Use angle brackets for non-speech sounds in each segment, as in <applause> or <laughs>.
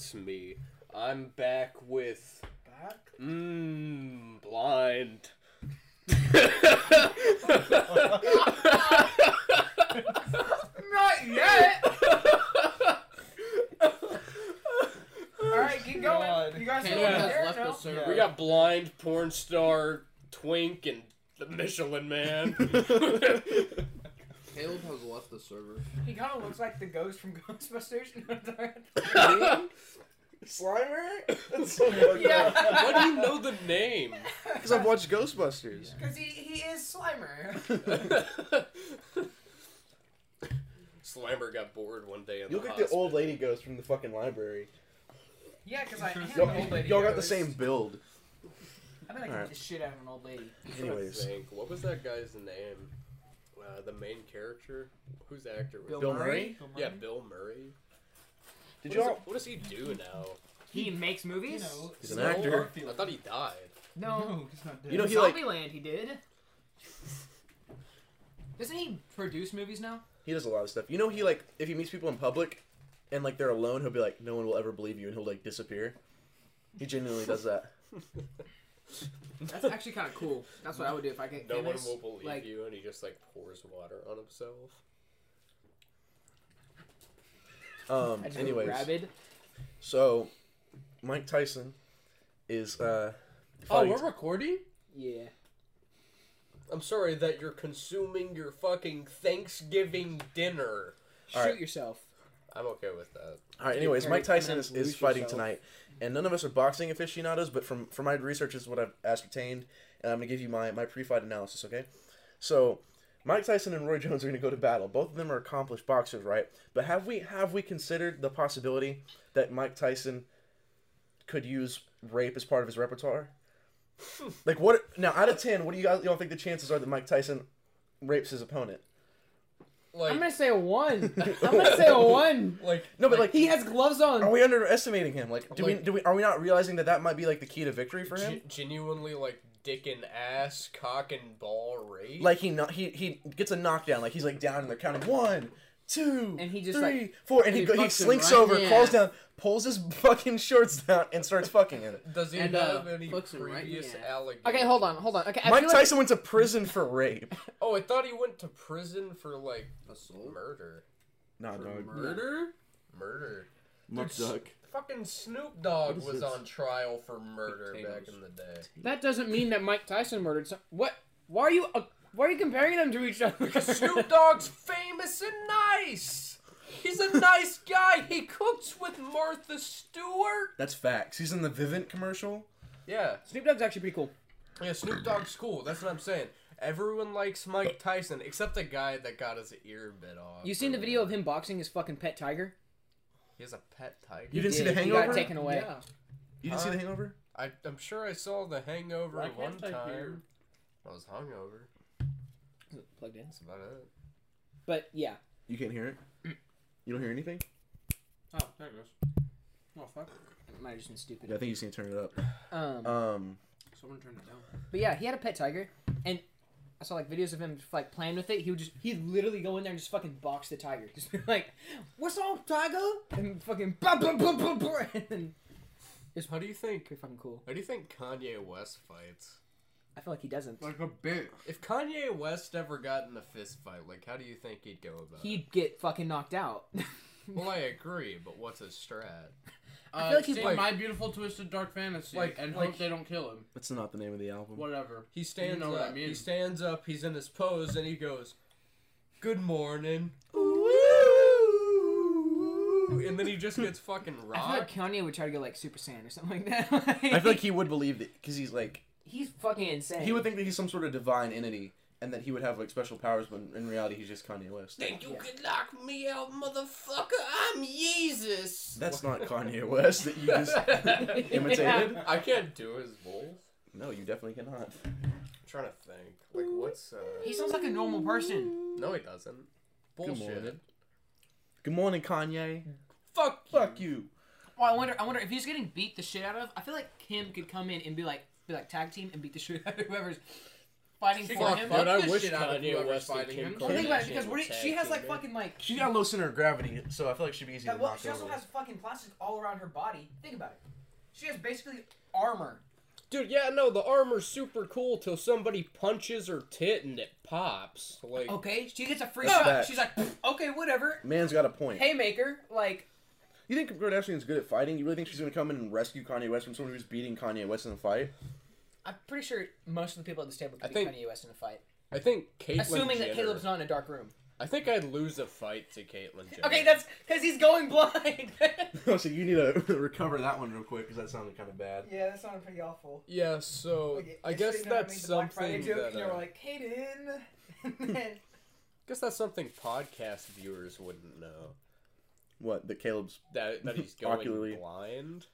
it's me. I'm back with Back? mmm blind. Not yet! Alright, keep going. You guys Caleb are has there left now? the server. We got blind porn star Twink and the Michelin Man. <laughs> Caleb has left the server. He kind of looks like the ghost from <laughs> Ghostbusters. <laughs> Slimer? That's so <laughs> fucked Yeah. up. Why do you know the name? Because I've watched Ghostbusters. Because he, he is Slimer. Slimer got bored one day in You the look like the hospital. old lady ghost from the fucking library. Yeah, because I am Y'all, an old lady. y'all got the ghost. same build. I bet I Alright. can the shit out of an old lady. I'm trying to Anyways. think. what was that guy's name? Uh, the main character. Whose actor was? Bill, it? Bill Murray? Yeah, Bill Murray. Did What, y'all? does, what does he do now? He makes movies? He's an actor. I thought he died. No. he's not dead. You know he like Zombieland he did. Doesn't he produce movies now? he does a lot of stuff. You know he like if he meets people in public and like they're alone, he'll be like, "No one will ever believe you," and he'll like disappear. He genuinely does that. <laughs> That's actually kind of cool. That's what I would do if I get No famous. one will believe like, you, and he just like pours water on himself. Um. I just go Anyways, rabid. so Mike Tyson is uh. Oh, fighting- we're recording. Yeah. I'm sorry that you're consuming your fucking Thanksgiving dinner. Shoot All right. yourself. I'm okay with that. All right. Anyways, Mike Tyson is, is fighting yourself. tonight, and none of us are boxing aficionados. But from from my research is what I've ascertained, and I'm gonna give you my my pre-fight analysis. Okay, so Mike Tyson and Roy Jones are gonna go to battle. Both of them are accomplished boxers, right? But have we have we considered the possibility that Mike Tyson could use rape as part of his repertoire? like what? Now, out of ten, what do you guys y'all think the chances are that Mike Tyson rapes his opponent? Like, I'm gonna say a one. <laughs> I'm gonna say a one. like, No, but like, He has gloves on. are we underestimating him? Like, do we do we are we not realizing that that might be like the key to victory for him? ge- genuinely like dick and ass, cock and ball rape. Like he no- he he gets a knockdown. Like he's like down and they're counting one, two, And he just, three, like- four, and he he he slinks right over, in crawls down, pulls his fucking shorts down, and starts fucking it. Does he And, have uh, any fucks him right in the previous ass. allegations? Okay, hold on, hold on. Okay, I Mike feel like- Tyson went to prison for rape. <laughs> Oh, I thought he went to prison for like Assault? murder. Nah, For dog. murder? Murder. Muck duck. Fucking Snoop Dogg was this? on trial for murder Potatoes. back in the day. That doesn't mean that Mike Tyson murdered some. What? Why are you? Uh, why are you comparing them to each other? Snoop Dogg's famous and nice. He's a nice guy. He cooks with Martha Stewart. That's facts. He's in the Vivint commercial. Yeah, Snoop Dogg's actually pretty cool. yeah. Snoop Dogg's cool. That's what I'm saying. Everyone likes Mike Tyson except the guy that got his ear bit off. You seen the video of him boxing his fucking pet tiger? He has a pet tiger. You didn't see Yeah, the He Hangover? got taken away. Yeah. You didn't see the Hangover? I, I'm sure I saw The Hangover Why one can't I hear? time. I was hungover. Plugged in. That's about it. But yeah, You can't hear it. <clears throat> You don't hear anything? Oh, there it goes. Oh fuck! it might have just been stupid. Yeah, I think you just need to turn it up. Um, Um, Someone turned it down. but yeah, he had a pet tiger, and I saw like videos of him like playing with it. He would just he'd literally go in there and just fucking box the tiger, <laughs> just be like, "What's up, tiger?" and fucking bah, bah, bah, bah, bah, and then How do you think? pretty fucking cool. How do you think Kanye West fights? I feel like he doesn't. Like a bitch. If Kanye West ever got in a fist fight, like how do you think he'd go about it? He'd get fucking knocked out. <laughs> Well, I agree, but what's his strat? Uh, feel like he's see like- My Beautiful Twisted Dark Fantasy, Like- and like- hope they don't kill him. that's not the name of the album. Whatever. He stands know what up. I mean. He stands up. He's in his pose, and he goes, "Good morning." And then he just gets fucking robbed. I feel rocked. like Kanye would try to go like Super Saiyan or something like that. <laughs> I feel like he would believe it because he's like he's fucking insane. he would think that he's some sort of divine entity and that he would have like special powers when in reality he's just Kanye West. Then you Yeah. could knock me out, motherfucker? I'm Jesus. That's not Kanye West that you just <laughs> imitated. I can't do his voice. No, you definitely cannot. I'm trying to think. Like, what's uh? He sounds like a normal person. No, he doesn't. Bullshit. morning. Good morning, Kanye. Fuck. Fuck you. Well, I wonder. I wonder if he's getting beat the shit out of. I feel like Kim could come in and be like, be like tag team and beat the <laughs> shit out of whoever's fighting She for got him. fucked. Dude, I the wish shit out of Kanye whoever's West and fighting Kim him. Well, think about it because what were it, she has like fucking like. She's got a low center of gravity, so I feel like she'd be easy Yeah, to well, knock she also over. has fucking plastic all around her body. Think about it. She has basically armor. Dude, yeah, no, the armor's super cool till somebody punches her tit and it pops. Like, Okay, she gets a free That's shot. facts. She's like, "Pfft, okay, whatever. Man's got a point. Haymaker, like, You think Kim Kardashian's good at fighting? You really think she's gonna come in and rescue Kanye West from someone who's beating Kanye West in a fight? I'm pretty sure most of the people at this table I could beat think- Kanye West in a fight. I think Caitlyn Assuming that Caleb's not in a dark room. I think I'd lose a fight to Caitlyn Jenner. Okay, that's because he's going blind. <laughs> <laughs> Oh, so you need to <laughs> recover that one real quick because that sounded kind of bad. yeah, that sounded pretty awful. Yeah, so Like, I yesterday, guess you I that's made the Black Friday something joke, that. and you were uh, like, Kaden. And then- guess that's something podcast viewers wouldn't know. What? That Caleb's. That that he's <laughs> going Ocularly. blind.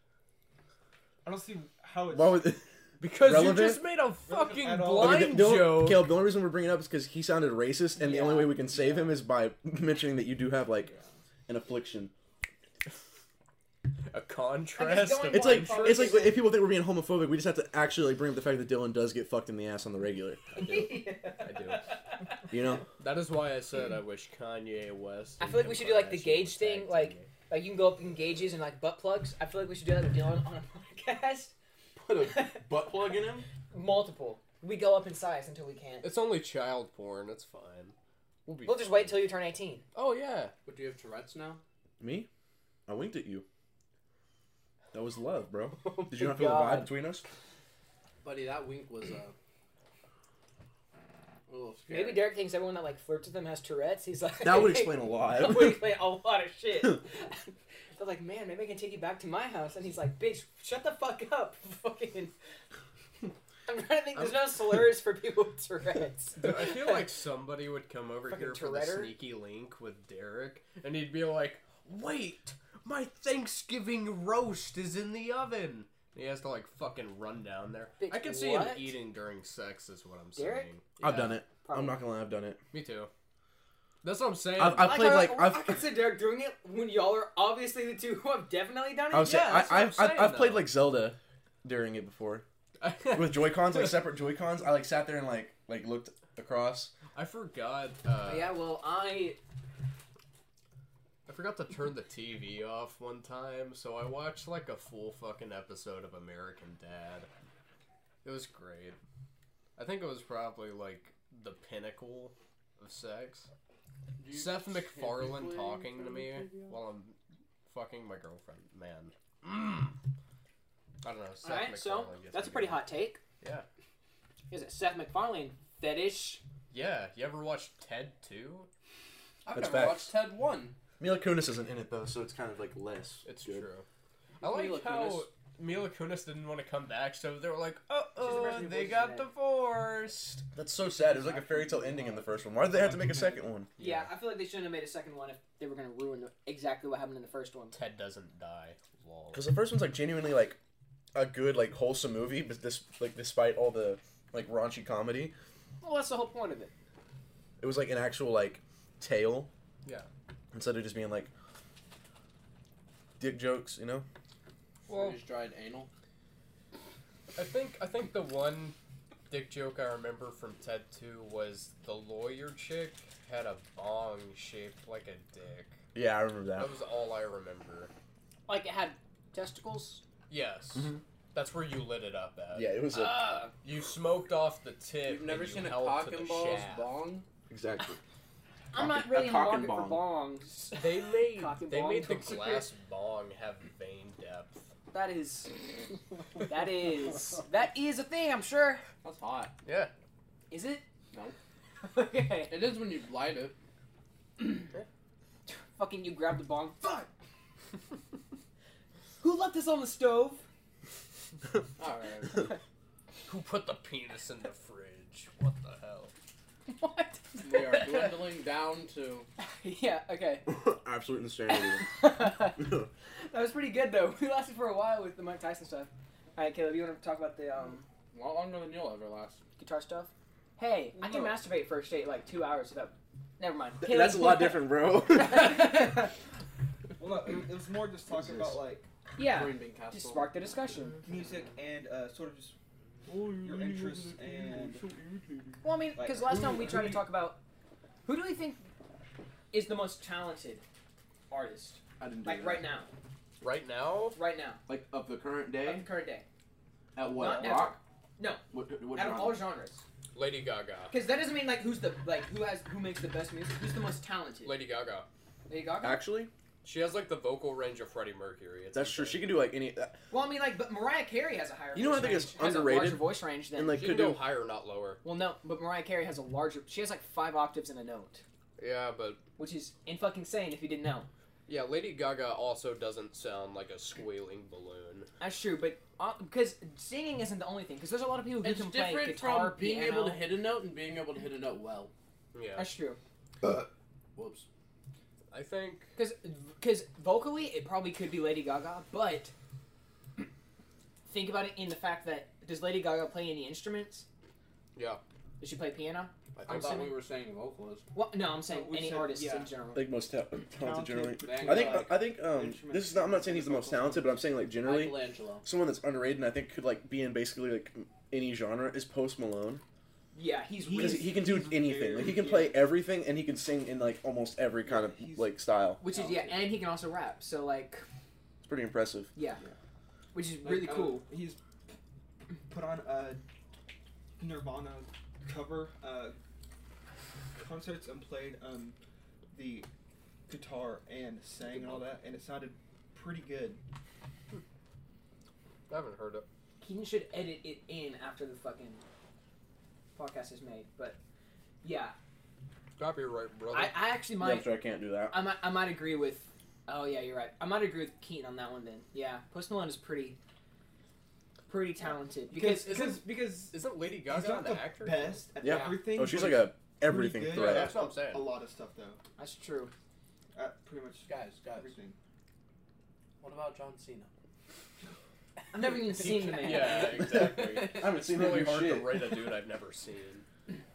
I don't see how it's. Why would? <laughs> Because Relevant? you just made a fucking at blind Okay, the, the only- joke. Caleb, the only reason we're bringing it up is because he sounded racist, and the only way we can save him is by <laughs> mentioning that you do have like an affliction. A contrast. going of It's like blind it's like if people think we're being homophobic, we just have to actually like bring up the fact that Dylan does get fucked in the ass on the regular. I do. I do. <laughs> You know? That is why I said I wish Kanye West. I feel like we should do, like, the gauge thing, like- teaming. Like you can go up in gauges and like butt plugs. I feel like we should do that with Dylan on a podcast. Put a <laughs> butt plug in him. Multiple. We go up in size until we can't. It's only child porn. It's fine. We'll be. We'll just wait till you turn 18. Oh yeah. But do you have Tourette's now? Me? I winked at you. That was love, bro. <laughs> Oh Did you not feel the vibe between us? Buddy, that wink was, uh... A little scary. Maybe Derek thinks everyone that like flirts with him has Tourette's. He's like That would explain a <laughs> lot. that would explain a lot of shit. <laughs> They're like, man, maybe I can take you back to my house, and he's like, bitch, shut the fuck up, fucking. I'm trying to think. There's no slurs for people with Tourette's. I feel like somebody would come over Fucking here for the Touretter? sneaky link with Derek, and he'd be like, "Wait, my Thanksgiving roast is in the oven." He has to like fucking run down there. Bitch, I can see what? him eating during sex, is what I'm Derek? saying. I've Yeah, done it. Probably. I'm not gonna lie, I've done it. Me too. That's what I'm saying. I've, I've played I, like I, I've I could see Derek doing it when y'all are obviously the two who have definitely done it. I was saying, Yeah, I, that's what I'm I've, I've, saying, I've played though. like Zelda during it before <laughs> with Joy Cons, like separate Joy Cons. I like sat there and like like looked across. I forgot. Uh, yeah, well, I I forgot to turn the TV off one time, so I watched like a full fucking episode of American Dad. It was great. I think it was probably like the pinnacle of sex. You Seth MacFarlane talking to me the TV on? while I'm fucking my girlfriend. Man. Mm. I don't know. Seth all right. So MacFarlane gets that's a pretty going. hot take. Yeah. Is it Seth MacFarlane fetish? Yeah. You ever watched Ted 2? I've That's never facts. watched Ted 1. Mila Kunis isn't in it though, so it's kind of like less. It's good. true. I like Mila how Kunis? Mila Kunis didn't want to come back, so they were like, "Uh She's the oh, they got it. divorced." That's so sad. It was like a fairy tale ending in the first one. Why did they have to make a <laughs> second one? Yeah. I feel like they shouldn't have made a second one if they were going to ruin exactly what happened in the first one. Ted doesn't die. Lol. Because the first one's like genuinely like a good like wholesome movie, but this like despite all the like raunchy comedy, Well, that's the whole point of it. it was like an actual like tale. Yeah. Instead of just being like dick jokes, you know. Well, Freeze dried anal. I think I think the one dick joke I remember from Ted 2 was the lawyer chick had a bong shaped like a dick. Yeah, I remember that. That was all I remember. Like it had testicles. Yes. Mhm. That's where you lit it up at. Yeah, it was a Ah. You smoked off the tip. You've never and you seen a held cock to and balls shaft. bong? exactly. I'm not really a in the cock and market for bongs. <laughs> They <laughs> made Cock and they bong made the glass bong have vein depth. That is, <laughs> that is, that is a thing. I'm sure. That's hot. Yeah. Is it? No. okay. It is when you light it. <clears throat> Fucking you grab the bong. Fuck. Who left this on the stove? Alright. Who put the penis in the fridge? What the hell? <laughs> What? we are dwindling down to. <laughs> yeah. Okay. <laughs> Absolute insanity. that was pretty good though. We lasted for a while with the Mike Tyson stuff. All right, Caleb, you want to talk about the um, A lot longer than you'll ever last. guitar stuff? Hey, I can No. masturbate first date like two hours without. Never mind. That's a lot different, bro. Well, no, it, it was more just talking about like yeah. Green bean castle. Just spark the discussion. music and uh, sort of just your interests and Well, I mean, because last time we tried who to talk about who do we think is the most talented artist, I didn't do like that. right now, Right now, right now, Like of the current day? of day. the current day, At what? Not ever. Rock? No. What, what out of genre? all genres. Lady Gaga. Because that doesn't mean like who's the like who has who makes the best music, who's the most talented. Lady Gaga. Lady Gaga. Actually, She has like the vocal range of Freddie Mercury. It's that's true. She can do like any. uh, Well, I mean, like, but Mariah Carey has a higher. You know what I think is range, has underrated? A larger voice range than. And like She could can go do. higher, not lower. well, no, but Mariah Carey has a larger. She has like five octaves in a note, Yeah, but which is in fucking insane if you didn't know. yeah, Lady Gaga also doesn't sound like a squealing balloon. That's true, but because singing isn't the only thing. Because there's a lot of people who It's can play different guitar, from being piano. able to hit a note and being able to hit a note well. Yeah, That's true. Whoops. I think Because because vocally it probably could be Lady Gaga, but <clears throat> think about it in the fact that does Lady Gaga play any instruments? Yeah. Does she play piano? I I think thought assuming- we were saying vocalist. Well, no, I'm saying No, any said- artist yeah. in general. Like most ta- talented generally. between, I think like, I think um this is not I'm not saying he's the most talented, but I'm saying like generally someone that's underrated and I think could like be in basically like any genre is Post Malone Yeah, he's because really, he can do anything. Like he can very- play everything and he can sing in like almost every kind of He's- like style. which is yeah, and he can also rap. So like, It's pretty impressive. yeah, which is like, really cool. he's put on a Nirvana cover uh, concerts and played um, the guitar and sang and all that, and it sounded pretty good. I haven't heard it. Keaton should edit it in after the fucking podcast is made. But yeah, Copyright, brother. I, I actually Yeah, might I'm sure I can't do that. I might I might agree with. Oh yeah, you're right. I might agree with Keaton on that one then. Yeah, Post Malone is pretty, pretty talented because because isn't- because Isn't Lady Gaga not an the actor? best at Yeah. everything. Oh, she's like a everything pretty threat. at That's what I'm saying. A lot of stuff though. that's true. At pretty much Guys, guys. everything. What about John Cena? I've never even seen <laughs> the man. Yeah, exactly. <laughs> I haven't It's seen him really do hard shit. to rate a dude I've never seen.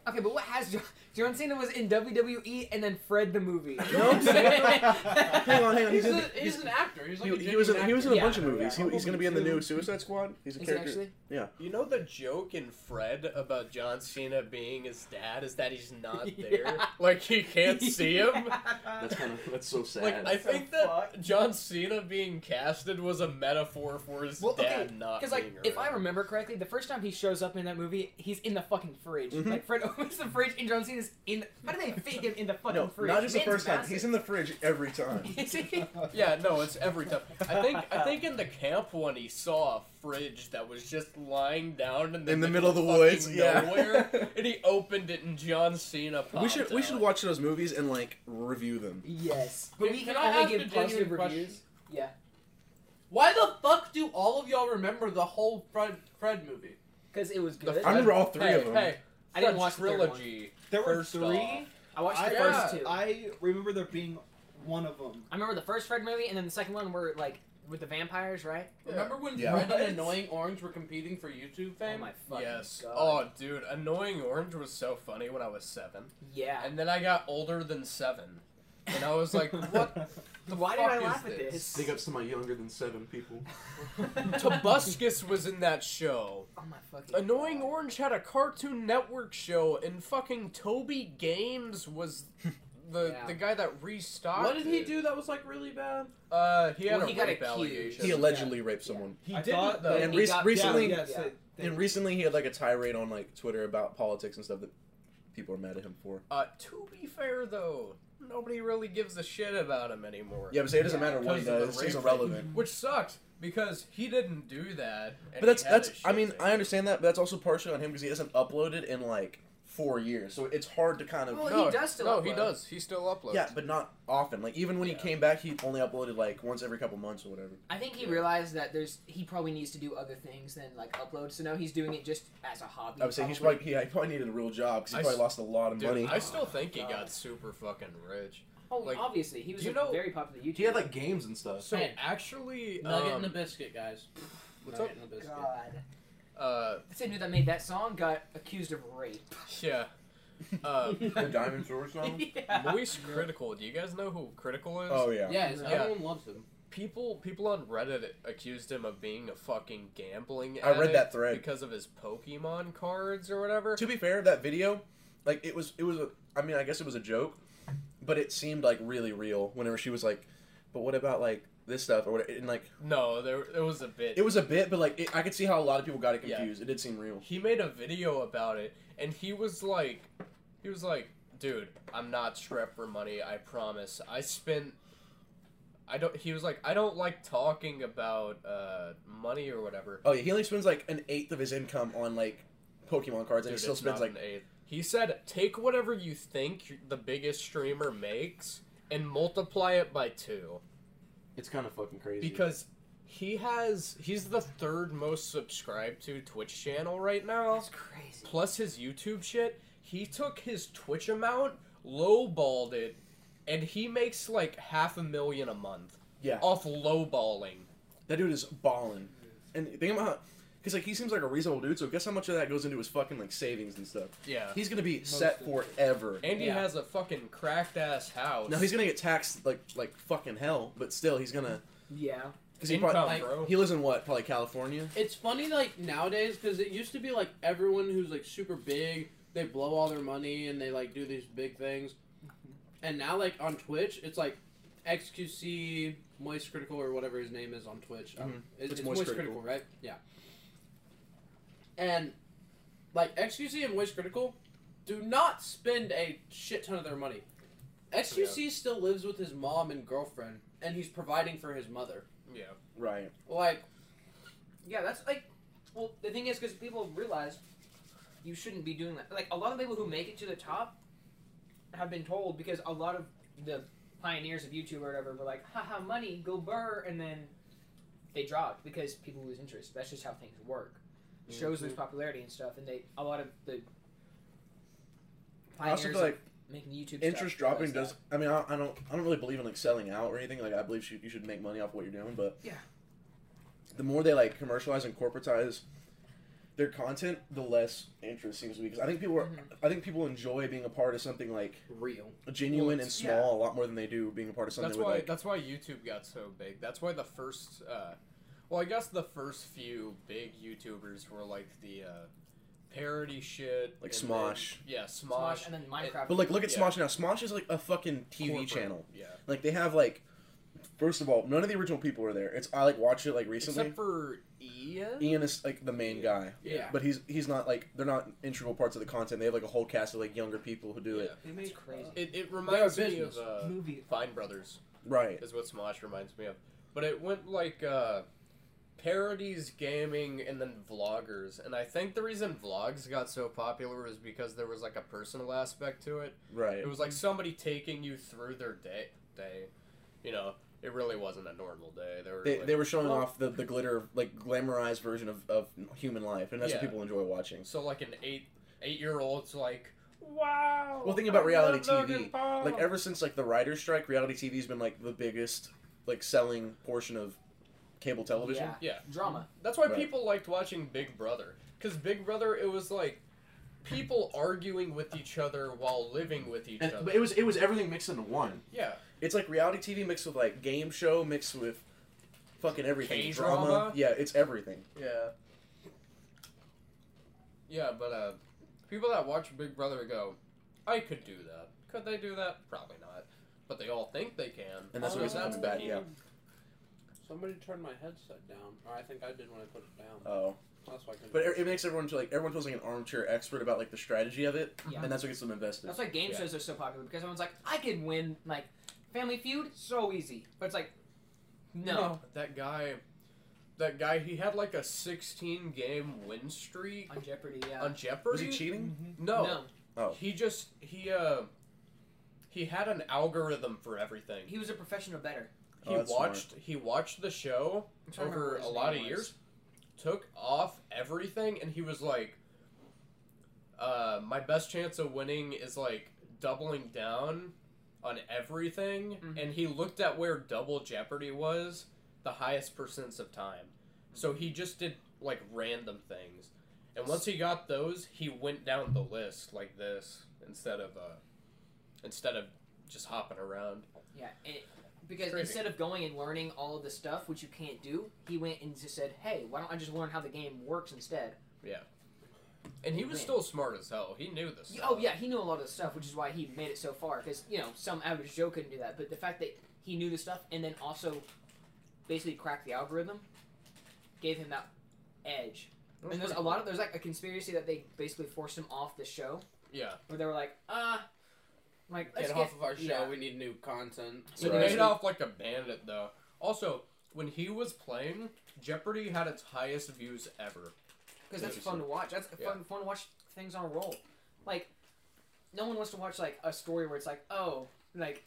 Okay, but what has John, John Cena was in WWE and then Fred the movie. You know what I'm saying? hang on, hang on. He's, He's, in, a, he's an actor. He's like he, a he was in, he was in a Yeah. bunch of movies. Yeah. He, he's gonna be in the new Suicide Squad. He's a Is he character. actually? You know the joke in Fred about John Cena being his dad is that he's not <laughs> Yeah. there. Like he can't <laughs> see him. That's kind of that's so sad. Like I So think that fucked. John Cena being casted was a metaphor for his Well, okay, dad not Because like, being if I remember correctly, the first time he shows up in that movie, he's in the fucking fridge. Mhm. Like Fred <laughs> opens the fridge and John Cena's in. How do they fit him in the fucking no, fridge? not just the Man's first time. massive. He's in the fridge every time. <laughs> Is he? <laughs> Yeah, no, it's every time. I think I think in the camp one he saw a fridge that was just lying down in the, In the middle of the fucking woods, yeah. nowhere, and he opened it and John Cena popped we should we out. should watch those movies and like review them. Yes, but Can- we can can, I only ask a give positive genuine question? reviews. Yeah, Why the fuck do all of y'all remember the whole Fred Fred movie? because it was The good. I remember all three hey, of them. Hey, I didn't Fred watch the third trilogy. There were First three. off. I watched the I, first two. I, I remember there being one of them. I remember the first Fred movie, and then the second one were like with the vampires, right? Remember when Yeah. Fred and Annoying Orange were competing for YouTube Oh fame? my fucking Yes. god. Oh, dude, Annoying Orange was so funny when I was seven, yeah. and then I got older than seven, and I was like, "What the Why did fuck I is laugh at this?" this? Big ups to my younger than seven people. <laughs> Tobuscus was in that show. Oh my fucking. Annoying god. Orange had a Cartoon Network show, and fucking Toby Games was the <laughs> Yeah. the guy that restocked. What did he it. do that was like really bad? Uh, he had Well, a he rape accused. allegation. He allegedly raped someone. He I didn't thought though. that- And he rec- got- recently, yeah, yes, yeah. they- and recently he had like a tirade on like Twitter about politics and stuff that people are mad at him for. Uh, to be fair though, nobody really gives a shit about him anymore. Yeah, but say it doesn't matter what he because of the does. He's irrelevant. Which sucks because he didn't do that. and But that's had that's. his I shit mean, taken. I understand that, but that's also partially on him because he hasn't uploaded in like four years, so it's hard to kind of. Well, no, he does still No, he does. He still uploads. Yeah, but not often. Like even when he came back, he only uploaded like once every couple months or whatever. I think he realized that there's he probably needs to do other things than like upload. So now he's doing it just as a hobby. I would say he's probably. probably yeah, he probably needed a real job because he I probably s- lost a lot of Dude, money. I still think he got super fucking rich. Oh, like, obviously he was you a know- very popular YouTuber. He had like games and stuff. So Hey, actually, Nugget um, and a biscuit, guys. what's Nugget up? and a biscuit. God. Uh, The same dude that made that song got accused of rape. yeah. <laughs> Uh, the Diamond Sword song. <laughs> yeah. Moist Critical. Do you guys know who Critical is? Oh yeah. Yes, Yeah. everyone loves him. people people on Reddit accused him of being a fucking gambling. I read that addict thread. because of his Pokemon cards or whatever. To be fair, that video, like it was, it was a. I mean, I guess it was a joke, but it seemed like really real. Whenever she was like, "But what about like this stuff?" or what? And like, No, there it was a bit. it was a bit, but like, it, I could see how a lot of people got it Yeah. confused. It did seem real. he made a video about it, and he was like, he was like, dude, I'm not strapped for money. I promise. I spent. I don't. He was like, I don't like talking about uh, money or whatever. Oh yeah, he only spends like an eighth of his income on like Pokemon cards, and he still spends like an eighth. He said, take whatever you think the biggest streamer makes and multiply it by two. It's kind of fucking crazy. Because he has, he's the third most subscribed to Twitch channel right now. That's crazy. Plus his YouTube shit. He took his Twitch amount, lowballed it, and he makes like half a million a month yeah, off lowballing. that dude is balling. And think about, because like he seems like a reasonable dude. So guess how much of that goes into his fucking like savings and stuff. Yeah. He's gonna be set forever. And he Yeah. has a fucking cracked ass house. Now he's gonna get taxed like like fucking hell, but still he's gonna. Yeah. Cause he, income, probably, like- bro. he lives in what? Probably California. It's funny like nowadays because it used to be like everyone who's like super big, they blow all their money and they like do these big things, and now like on Twitch, it's like XQC Moist Critical or whatever his name is on Twitch. Um, Mhm. it- It's it's, Moist Moist, Critical. Critical. right? Yeah. And like XQC and Moist Critical do not spend a shit ton of their money. XQC still lives with his mom and girlfriend, and he's providing for his mother. yeah. Right. Like, Yeah, that's like, well, the thing is, because people realize you shouldn't be doing that. Like, a lot of people who make it to the top have been told because a lot of the pioneers of YouTube or whatever were like, haha, money, go burr, and then they dropped because people lose interest. That's just how things work. Shows lose popularity and stuff, and they, a lot of the I also pioneers feel like making YouTube interest stuff dropping realize does. I mean, I, I don't. I don't really believe in like selling out or anything. Like, I believe you, you should make money off what you're doing, but Yeah. The more they like commercialize and corporatize their content, the less interest seems to be. Because I think people are. Mhm. I think people enjoy being a part of something like real. genuine Well, and it's- small a lot more than they do being a part of something That's with why like. that's why YouTube got so big. That's why the first uh well, I guess the first few big YouTubers were like the uh parody shit Like Smosh. then- yeah, Smosh, Smosh. and then Minecraft. But like, look at Yeah. Smosh now. Smosh is like a fucking TV corporate, channel. Yeah. Like they have like. First of all, none of the original people are there. It's I like watched it like recently. Except for Ian. Ian is like the main guy, Yeah. but he's he's not like they're not integral parts of the content. They have like a whole cast of like younger people who do it. Yeah. That's crazy. It, it reminds me of uh, Movie. Fine Brothers. Right. Is what Smosh reminds me of. But it went like uh parodies, gaming, and then vloggers. And I think the reason vlogs got so popular was because there was like a personal aspect to it. Right. It was like somebody taking you through their day. Day, you know, it really wasn't a normal day. They were They, like, they were showing well, off the, the glitter, like glamorized version of, of human life, and that's what people enjoy watching. So like an eight eight year old's like, wow. Well, think about I reality TV. Like ever since like the writer's strike, reality TV's been like the biggest like selling portion of cable television. Yeah. yeah, Drama. that's why Right. people liked watching Big Brother. Because Big Brother, it was like people arguing with each other while living with each And, other. but it was it was everything mixed into one. yeah, It's like reality TV mixed with like game show mixed with fucking everything. K-drama? Drama. Yeah, it's everything. yeah, yeah. But uh, people that watch Big Brother go, I could do that. Could they do that? Probably not. But they all think they can. And that's Oh, what it's that's coming back. Yeah. Somebody turned my headset down, or I think I did when I put it down. Oh, That's why I couldn't. but it, it makes everyone feel like everyone feels like an armchair expert about like the strategy of it, Yeah. and that's what gets them invested. That's why game Yeah. shows are so popular because everyone's like, I could win like Family Feud, so easy. But it's like, no. That guy, that guy, he had like a 16 game win streak On Jeopardy, yeah. on Jeopardy. Was he cheating? No. No. Oh. He just he uh he had an algorithm for everything. He was a professional better. He Oh, that's watched he watched the show I'm trying to remember over a lot of was. years, took off everything, and he was like, uh, "My best chance of winning is like doubling down on everything." Mhm. And he looked at where Double Jeopardy was, the highest percents of time. So he just did like random things, and once he got those, he went down the list like this instead of uh, instead of just hopping around. Yeah. It, Because Crazy. instead of going and learning all of the stuff which you can't do, he went and just said, "Hey, why don't I just learn how the game works instead?" Yeah. And he was still smart as hell. He knew this. Oh yeah, he knew a lot of the stuff, which is why he made it so far. Because you know, some average Joe couldn't do that, but the fact that he knew the stuff and then also basically cracked the algorithm gave him that edge. And there's a lot of there's like a conspiracy that they basically forced him off the show, Yeah. where they were like, uh, like Get get off of our show. yeah. We need new content. So He they made off like a bandit though. Also, when he was playing, Jeopardy had its highest views ever. because that's fun to watch. That's Yeah. fun fun to watch things on a roll. Like, no one wants to watch like a story where it's like, oh, like.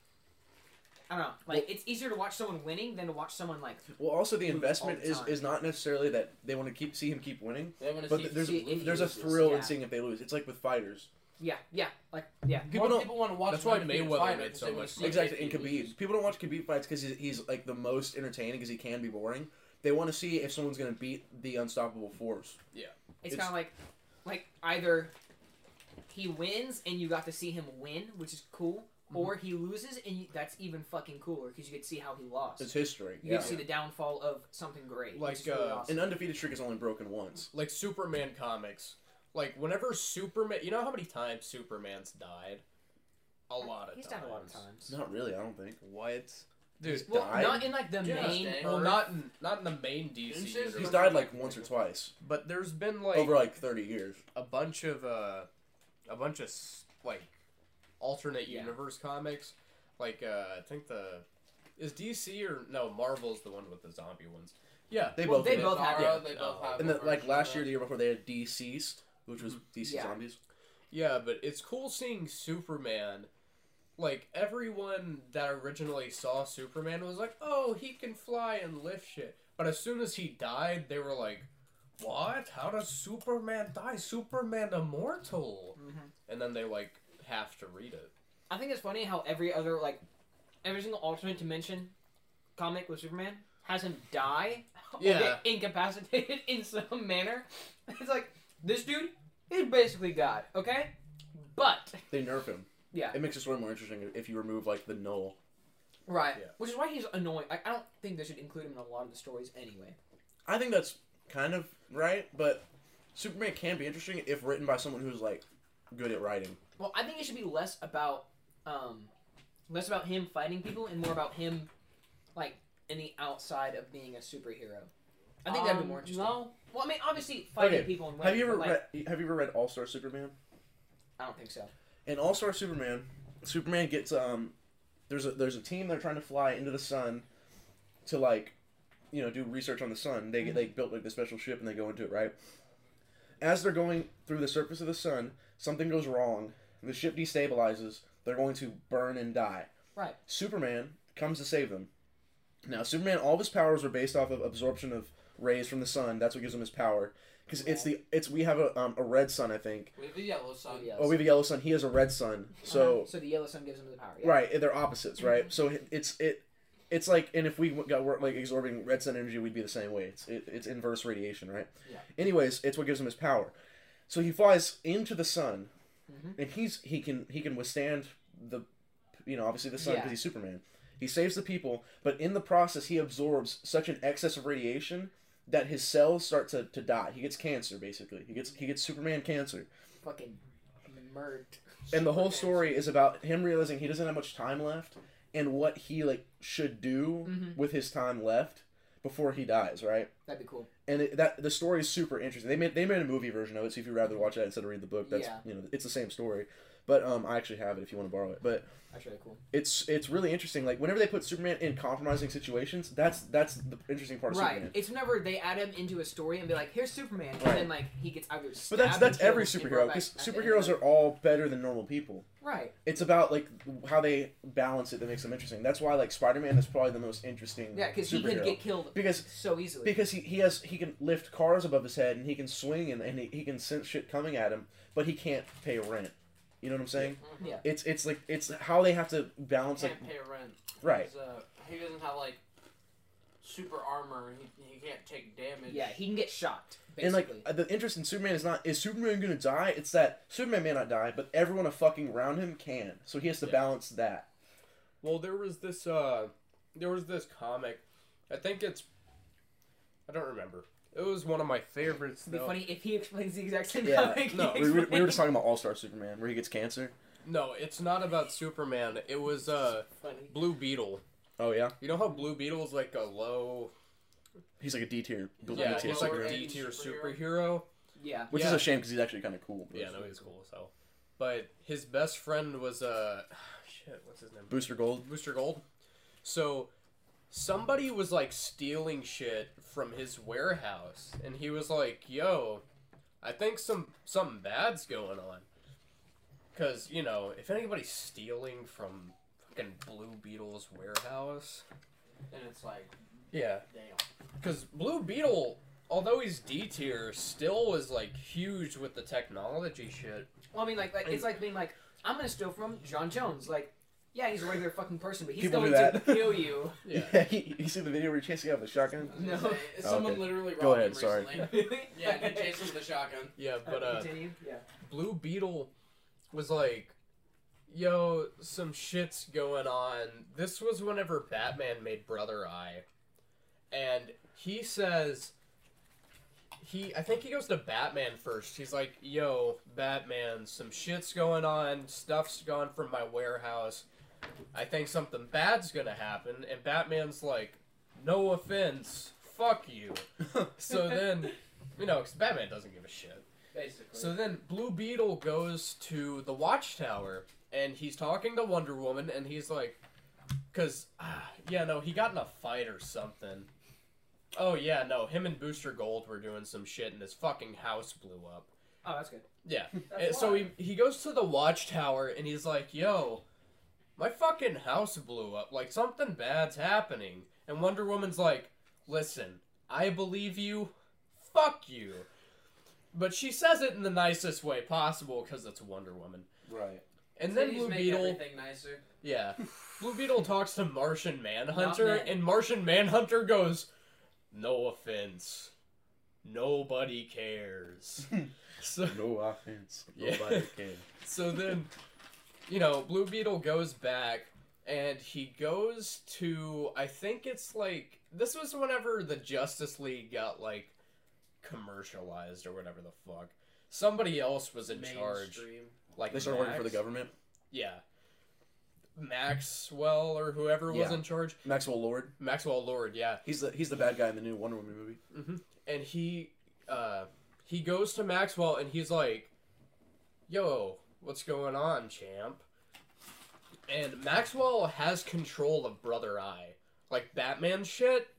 I don't know. Like it's easier to watch someone winning than to watch someone like Well, also the investment the is, is not necessarily that they want to keep see him keep winning, They want to but see. there's see if he there's a thrill yeah. in seeing if they lose. It's like with fighters. Yeah yeah like yeah People More don't people want to watch. That's why Mayweather fighter made 'cause so they wanna much see money. Exactly, if in he Khabib, people don't watch Khabib fights because he's, he's like the most entertaining because he can be boring. They want to see if someone's gonna beat the unstoppable force. it's, It's- kind of like like either he wins and you got to see him win which is cool or he loses and you, that's even fucking cooler because you get to see how he lost It's history. you Yeah. get to see the downfall of something great Like, which is really uh, awesome. An undefeated streak is only broken once. Like Superman comics. Like whenever Superman, you know how many times Superman's died? A lot of he's times. died a lot of times Not really, I don't think. What? Dude, well died? not in like the Yeah, main Stan. well, not in not in the main DC Didn't universe, He's died like once or twice but there's been like over like thirty years. a bunch of uh, a bunch of s- like alternate Yeah. universe comics. Like uh, I think the is DC or no Marvel's the one with the zombie ones. Yeah, They Well, both. they did. both have- Zara, yeah. They both have. And the, like last year, the year before, they had DCeased, which was DC Yeah. Zombies. Yeah, but it's cool seeing Superman. Like everyone that originally saw Superman was like, "Oh, he can fly and lift shit." But as soon as he died, they were like, "What? How does Superman die? Superman immortal?" Mhm. And then they like have to read it. I think it's funny how every other like every single alternate dimension comic with Superman has him die <laughs> or get incapacitated <laughs> in some manner. It's like this dude is basically God, okay? But They nerf him. yeah, It makes the story more interesting if you remove like the null. right. Yeah. Which is why he's annoying. I, I don't think they should include him in a lot of the stories anyway. I think that's kind of right, but Superman can be interesting if written by someone who's like good at writing. Well, I think it should be less about um less about him fighting people and more about him like in the outside of being a superhero. I think that'd be Um, more interesting. No, Well, I mean, obviously fighting Okay, people and Have you ever but, like, read? Have you ever read All Star Superman? I don't think so. In All Star Superman, Superman gets um, there's a there's a team they're trying to fly into the sun, to like, you know, do research on the sun. They get they built like the special ship and they go into it right. As they're going through the surface of the sun, something goes wrong. The ship destabilizes. They're going to burn and die. Right. Superman comes to save them. Now, Superman, all of his powers are based off of absorption of rays from the sun. That's what gives him his power. Because it's the it's we have a um, a red sun, I think. we have a yellow sun. Yeah. Oh, we have a yellow sun. He has a red sun. So Uh-huh. so the yellow sun gives him the power. Yeah. right, they're opposites, right? So it- it's it it's like, and if we got were, like absorbing red sun energy, we'd be the same way. It's it, it's inverse radiation, right? Yeah. Anyways, it's what gives him his power. So he flies into the sun, Mhm. and he's he can he can withstand the, you know, obviously the sun because Yeah. he's Superman. He saves the people, but in the process, he absorbs such an excess of radiation that his cells start to, to die. He gets cancer, basically. He gets he gets Superman cancer. Fucking and the whole story is about him realizing he doesn't have much time left and what he like should do Mhm. with his time left before he dies right That'd be cool. and it, that the story is super interesting they made they made a movie version of it so if you'd rather watch that instead of read the book that's Yeah. you know it's the same story but um i actually have it if you want to borrow it but That's really cool. it's it's really interesting like whenever they put superman in compromising situations that's that's the interesting part of Right. superman It's whenever they add him into a story and be like, "Here's Superman," and Right. then like he gets either. but stabbed that's that's and every killed and superhero back because at the end superheroes are all better than normal people right. it's about like how they balance it that makes them interesting. That's why like Spider Man is probably the most interesting. Yeah, because he superhero. could get killed because so easily. because he, he has he can lift cars above his head and he can swing and, and he, he can sense shit coming at him, but he can't pay rent. You know what I'm saying? Yeah. It's it's like it's how they have to balance Can't like pay rent. right. Uh, he doesn't have like super armor. He, he can't take damage. yeah, he can get shot. Basically. And like the interest in Superman is not is Superman gonna die? It's that Superman may not die, but everyone fucking around him can. So he has to Yeah. balance that. Well, there was this uh there was this comic. I think it's. I don't remember. It was one of my favorites. It'd be though. funny if he explains the exact same Yeah, comic. no, We were, we were just talking about All Star Superman, where he gets cancer. No, it's not about Superman. It was uh funny. Blue Beetle. Oh yeah, You know how Blue Beetle's like a low. he's like a D tier. Yeah, D tier he's like a superhero. Tier superhero. superhero. Yeah. which is a shame because he's actually kind of cool. Yeah, no, he's cool as hell. But his best friend was uh <sighs> shit. What's his name? Booster Gold. Booster Gold. So somebody was like stealing shit from his warehouse, and he was like, "Yo, I think some something bad's going on." Cause you know, if anybody's stealing from fucking Blue Beetle's warehouse, And it's like, yeah, because Blue Beetle, although he's D tier, still was like huge with the technology shit. Well, I mean, like, like it's like being like, I'm gonna steal from John Jones. Like, yeah, he's a regular fucking person, but he's People going do to that. kill you. <laughs> Yeah. Yeah, <laughs> he, you see the video where he's chasing out with a shotgun? No. <laughs> Someone Okay. literally robbed Go him ahead, sorry. recently. Yeah, he chased him with a shotgun. Yeah, but uh, continue. Yeah. Blue Beetle was like, yo, some shit's going on. This was whenever Batman made Brother Eye. And he says, he, I think he goes to Batman first. He's like, yo, Batman, some shit's going on. Stuff's gone from my warehouse. I think something bad's gonna happen. And Batman's like, no offense. Fuck you. <laughs> so then, you know, 'cause Batman doesn't give a shit. Basically. So then Blue Beetle goes to the Watchtower and he's talking to Wonder Woman and he's like, because, ah, yeah, no, he got in a fight or something. Oh, yeah, no, him and Booster Gold were doing some shit and his fucking house blew up. oh, that's good. Yeah. <laughs> That's so he, he goes to the Watchtower and he's like, yo, my fucking house blew up. Like, something bad's happening. And Wonder Woman's like, listen, I believe you. Fuck you. But she says it in the nicest way possible because it's Wonder Woman. Right. And then Blue make Beetle, everything nicer. yeah, <laughs> Blue Beetle talks to Martian Manhunter, men. and Martian Manhunter goes, "No offense, nobody cares." <laughs> so, No offense. Yeah. Nobody <laughs> can. so then, you know, Blue Beetle goes back and he goes to I think it's like this was whenever the Justice League got like commercialized or whatever the fuck. Somebody else was in charge. Mainstream. Like They started working for the government. Yeah. Maxwell or whoever was Yeah. in charge. Maxwell Lord. Maxwell Lord, yeah. He's the he's the bad guy in the new Wonder Woman movie. and he uh he goes to Maxwell and he's like, "Yo, what's going on, champ?" And Maxwell has control of Brother Eye, like Batman shit,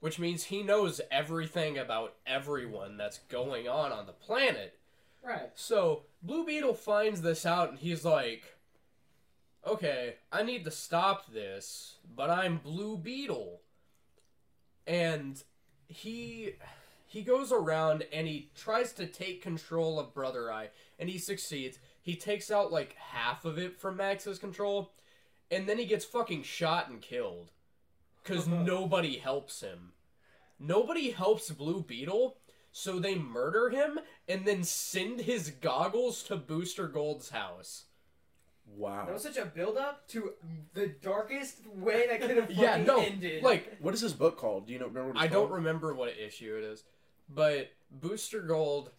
which means he knows everything about everyone that's going on on the planet. Right. So Blue Beetle finds this out and he's like, okay, I need to stop this, but I'm Blue Beetle. And he he goes around and he tries to take control of Brother Eye and he succeeds. He takes out like half of it from Max's control and then he gets fucking shot and killed cuz <laughs> nobody helps him. Nobody helps Blue Beetle, so they murder him and then send his goggles to Booster Gold's house. Wow. That was such a build up to the darkest way that could have <laughs> fucking Yeah, no, ended. like What is this book called? Do you know? Remember what it's I don't remember what issue it is, but Booster Gold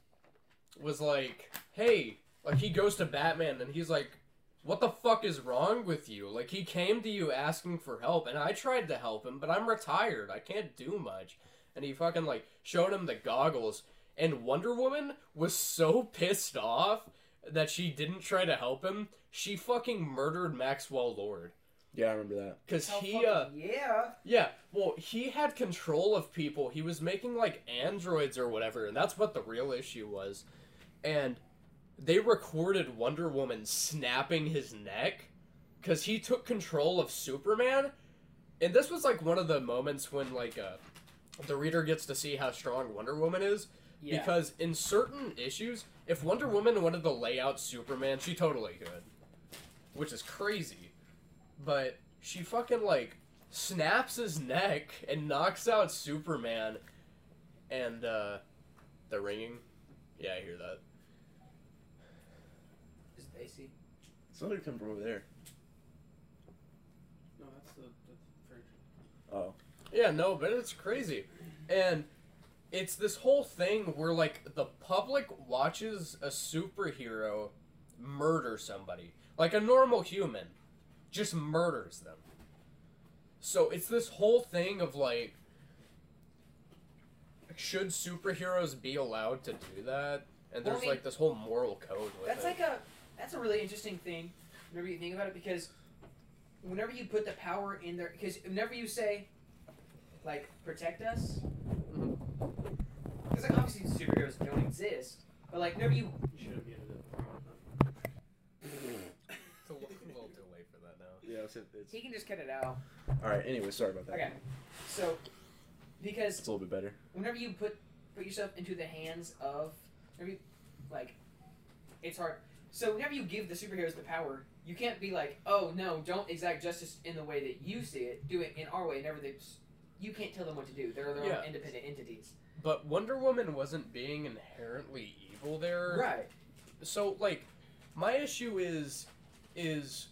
was like, "Hey," like he goes to Batman and he's like, "What the fuck is wrong with you?" Like he came to you asking for help, and I tried to help him, but I'm retired. I can't do much. And he fucking like showed him the goggles, and Wonder Woman was so <laughs> pissed off that she didn't try to help him. She fucking murdered Maxwell Lord Yeah, I remember that. because Hell he uh yeah. yeah, well, he had control of people. He was making like androids or whatever, and that's what the real issue was. And they recorded Wonder Woman snapping his neck because he took control of Superman. And this was like one of the moments when like uh, the reader gets to see how strong Wonder Woman is. Yeah. Because in certain issues, if Wonder Woman wanted to lay out Superman, she totally could. Which is crazy. But she fucking like snaps his neck and knocks out Superman. And uh the ringing. Yeah, I hear that. Is it AC? Somebody come from over there. No, that's the, the fridge. Oh. Yeah, no, but it's crazy. And it's this whole thing where like the public watches a superhero murder somebody. Like a normal human just murders them. So it's this whole thing of like should superheroes be allowed to do that? And Well, I there's mean, like this whole moral code with That's it. like a that's a really interesting thing. Whenever you think about it, because whenever you put the power in there, because whenever you say, like, protect us, Mhm. because like obviously superheroes don't exist, but like whenever you You should have muted it. It's a little, little too late for that now. Yeah, it's, it's... he can just cut it out. All right. Anyway, sorry about that. Okay, so because It's a little bit better. whenever you put put yourself into the hands of whenever you, like it's hard so whenever you give the superheroes the power you can't be like oh no don't exact justice in the way that you see it. Do it in our way. Never you can't tell them what to do. They're their Yeah. own independent entities. But Wonder Woman wasn't being inherently evil there. right. So like my issue is is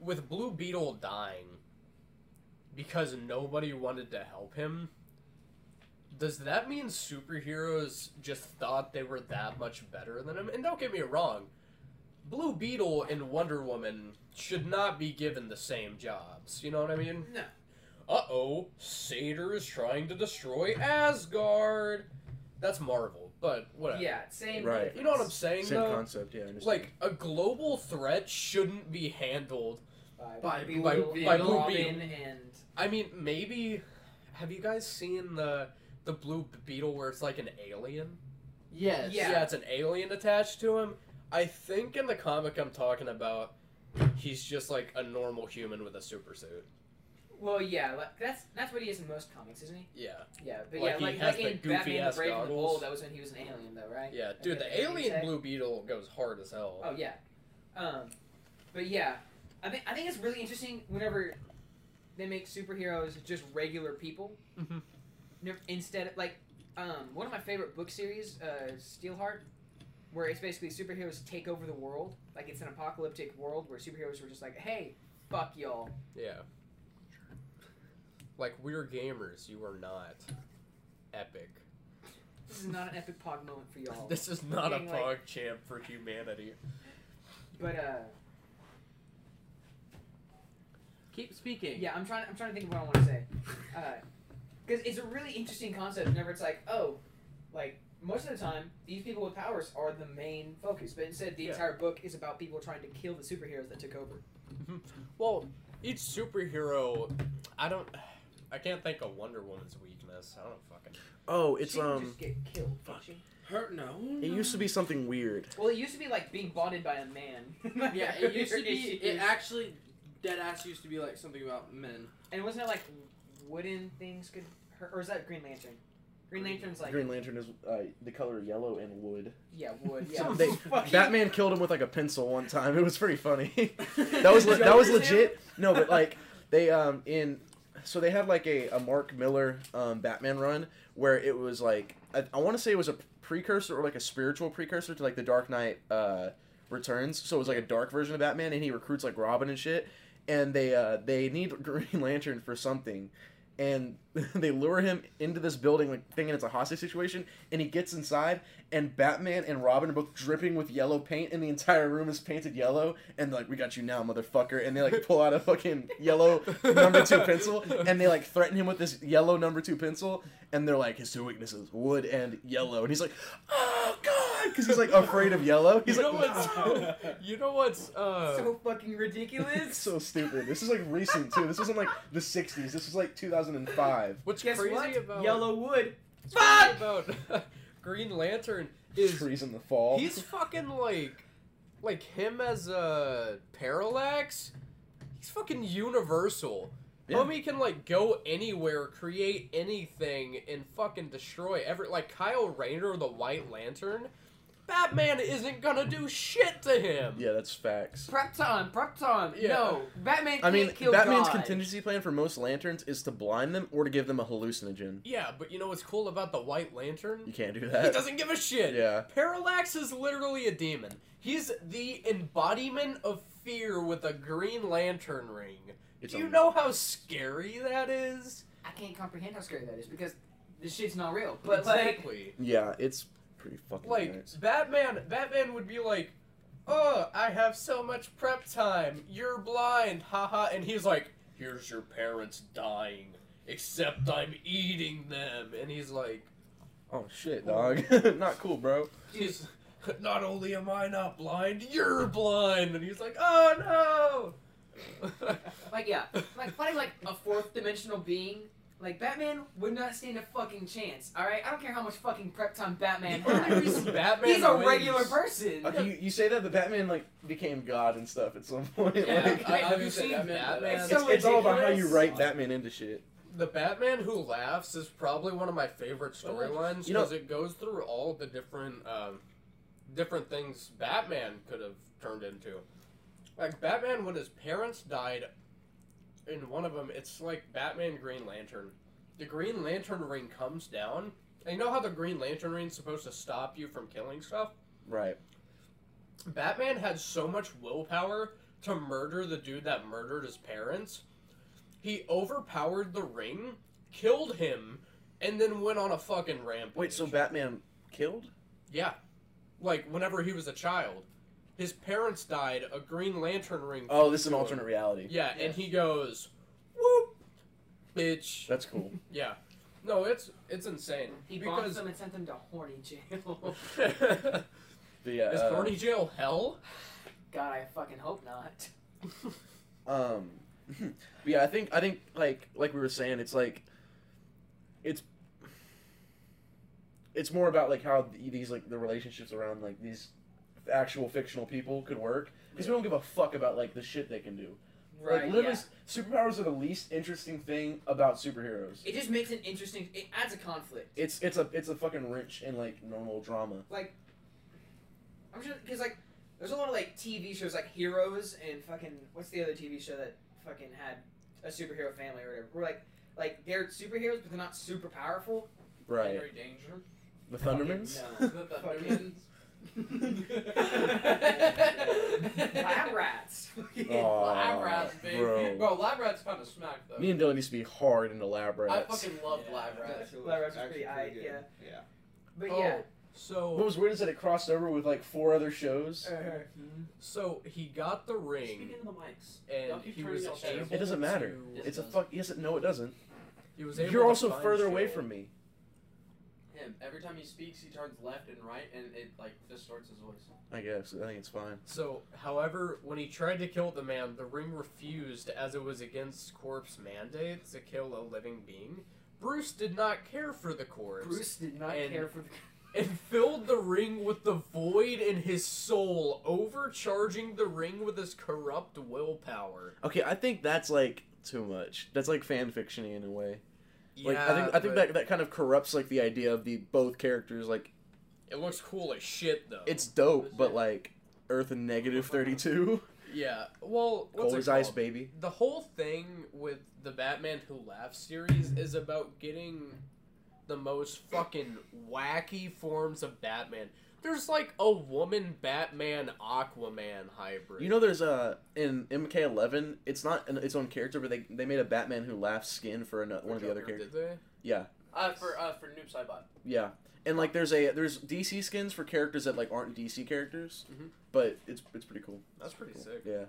with blue beetle dying because nobody wanted to help him does that mean superheroes just thought they were that much better than him? And don't get me wrong blue beetle and wonder woman should not be given the same jobs you know what i mean no uh-oh Surtur is trying to destroy asgard that's marvel but whatever yeah same Right. you know what i'm saying Same though concept. Yeah. I understand. like a global threat shouldn't be handled by, By Blue by- Beetle by and Blue Robin Beetle. and i mean maybe have you guys seen the the blue beetle where it's like an alien Yes. Yeah. Yeah. it's an alien attached to him i think in the comic i'm talking about he's just like a normal human with a super suit well yeah like, that's that's what he is in most comics isn't he yeah yeah but Like, yeah he like, has like the in goofy Batman ass the Brave and the goggles. Bold that was when he was an alien though right yeah Like, dude the the alien tech. blue beetle goes hard as hell Oh yeah, um, but yeah, I think I think it's really interesting whenever they make superheroes just regular people. Mhm. Nev- Instead, like um, one of my favorite book series, uh, Steelheart, where it's basically superheroes take over the world. Like it's an apocalyptic world where superheroes were just like, "Hey, fuck y'all." yeah like we're gamers you are not epic This is not an epic pog moment for y'all. <laughs> This is not a Being like- pog champ for humanity. But uh, Keep speaking. Yeah, I'm trying. I'm trying to think of what I want to say, because it's a really interesting concept. Whenever it's like, oh, like most of the time, these people with powers are the main focus, but instead, the Yeah. entire book is about people trying to kill the superheroes that took over. <laughs> Well, each superhero, I don't, I can't think of Wonder Woman's weakness. I don't fucking. oh, it's she um. just get killed. Can't she? Hurt no. It used to be something weird. Well, it used to be like being bonded by a man. <laughs> Yeah, it used to be. It actually, dead ass used to be like something about men. and wasn't it like wooden things could hurt, or is that Green Lantern? Green Lantern's like Green Lantern is uh, the color yellow and wood. yeah wood. <laughs> Yeah, they- <laughs> Fucking- Batman killed him with like a pencil one time. It was pretty funny. <laughs> that was le- that was Joker's legit. No, but like they um in so they had like a, a Mark Miller um Batman run where it was like I, I want to say it was a precursor or like a spiritual precursor to like the Dark Knight uh Returns. So it was like a dark version of Batman and he recruits like Robin and shit. And they uh they need Green Lantern for something. And <laughs> they lure him into this building, like thinking it's a hostage situation. And he gets inside, and Batman and Robin are both dripping with yellow paint, and the entire room is painted yellow. And like, "We got you now, motherfucker!" And they like pull out a fucking yellow number two pencil, and they like threaten him with this yellow number two pencil. And they're like, "His two weaknesses: wood and yellow." And he's like, "Oh God," <laughs> because he's like afraid of yellow. He's you like, know what's, you know what's, uh, so fucking It's ridiculous. so stupid. This is like recent too. This wasn't like the '60s. This was like 2005. what's Guess crazy what? about Yellow wood. what's crazy about <laughs> Green Lantern is Trees in the fall. he's fucking like, like him as a parallax. He's fucking universal. Yeah. Homie can like go anywhere, create anything, and fucking destroy every like Kyle Rayner, the White Lantern. Batman isn't gonna do shit to him. Yeah, that's facts. Prep time, prep time. Yeah. No, Batman I can't mean, kill Batman's God. contingency plan for most lanterns is to blind them or to give them a hallucinogen. Yeah, but you know what's cool about the White Lantern? You can't do that. He doesn't give a shit. Yeah. Parallax is literally a demon. He's the embodiment of fear with a Green Lantern ring. It's Do you a- know how scary that is? I can't comprehend how scary that is because this shit's not real. But like. Yeah, it's pretty fucking Like nuts. Batman, Batman would be like, "Oh, I have so much prep time. You're blind, haha," and he's like, "Here's your parents dying, except I'm eating them," and he's like, Oh shit, dog. <laughs> Not cool, bro. "He's not only am I not blind, you're blind," and he's like, "Oh no." like yeah, like fighting like a fourth dimensional being. Like Batman would not stand a fucking chance. All right, I don't care how much fucking prep time Batman The only has. Batman He's a wins- regular person. Okay, you, you say that the Batman like became God and stuff at some point. Yeah, like, I- I have you seen Batman- Batman? It's it's, so it's all about how you write Batman into shit. The Batman Who Laughs is probably one of my favorite storylines You know- because it goes through all the different um, different things Batman could have turned into. Like Batman, when his parents died, in one of them, it's like Batman Green Lantern. The Green Lantern ring comes down, and you know how the Green Lantern ring's supposed to stop you from killing stuff. Right. Batman had so much willpower to murder the dude that murdered his parents. He overpowered the ring, killed him, and then went on a fucking rampage. Wait, so Batman killed? yeah, like whenever he was a child, his parents died. A Green Lantern ring. Oh, this is an flew alternate him. reality. Yeah, and he goes, "Whoop, bitch." That's cool. <laughs> Yeah, no, it's it's insane He bombed because them and sent them to horny jail. <laughs> But yeah, is uh, horny jail hell? God, I fucking hope not. <laughs> Um, but yeah, I think I think like like we were saying, it's like it's it's more about like how these like the relationships around like these actual fictional people could work because we don't give a fuck about like the shit they can do. Right. like literally, yeah. superpowers are the least interesting thing about superheroes. It just makes an interesting. It adds a conflict. It's it's a it's a fucking wrench in like normal drama. Like, I'm sure because like there's a lot of like TV shows like Heroes and fucking what's the other TV show that fucking had a superhero family or whatever. Where like like they're superheroes but they're not super powerful. Right. Henry Danger. The Thundermans. No. The Thundermans. <laughs> <laughs> Lab rats. Aw, Lab rats, baby. bro. Bro, lab rats kind of smack though. Me and Dylan used to be hard into lab rats. I fucking loved Yeah, lab rats. Lab rats are actually pretty aight, good. yeah. Yeah. But Oh, yeah. So What was weird is that it crossed over with like four other shows. Uh, so he got the ring. Speaking of the mics, and he was able It doesn't matter. to- Yes, It's it a fuck. Yes, no, it doesn't. he was able You're also further away from me. Him. Every time he speaks, he turns left and right, and it like distorts his voice. I guess. I think it's fine. So, however, when he tried to kill the man, the ring refused as it was against corpse mandates to kill a living being. Bruce did not care for the corpse Bruce did not And- care for the. and filled the ring with the void in his soul, overcharging the ring with his corrupt willpower. Okay, I think that's like too much. That's like fan fictiony in a way. Like I think I but think that that kind of corrupts like the idea of the both characters. Like it looks cool as shit though. it's dope, but like Earth and negative thirty two. yeah. Well, what's Cold it as ice, baby. the whole thing with the Batman Who Laughs series is about getting the most fucking wacky forms of Batman. There's like a woman Batman Aquaman hybrid. You know, there's a in MK11. It's not an, its own character, but they they made a Batman who laughs skin for ano- one of the other characters. Did they? Yeah, Uh, for uh, for Noob Saibot. yeah. And like there's a there's DC skins for characters that like aren't DC characters, Mhm. but it's it's pretty cool. That's pretty Cool. sick. Yeah.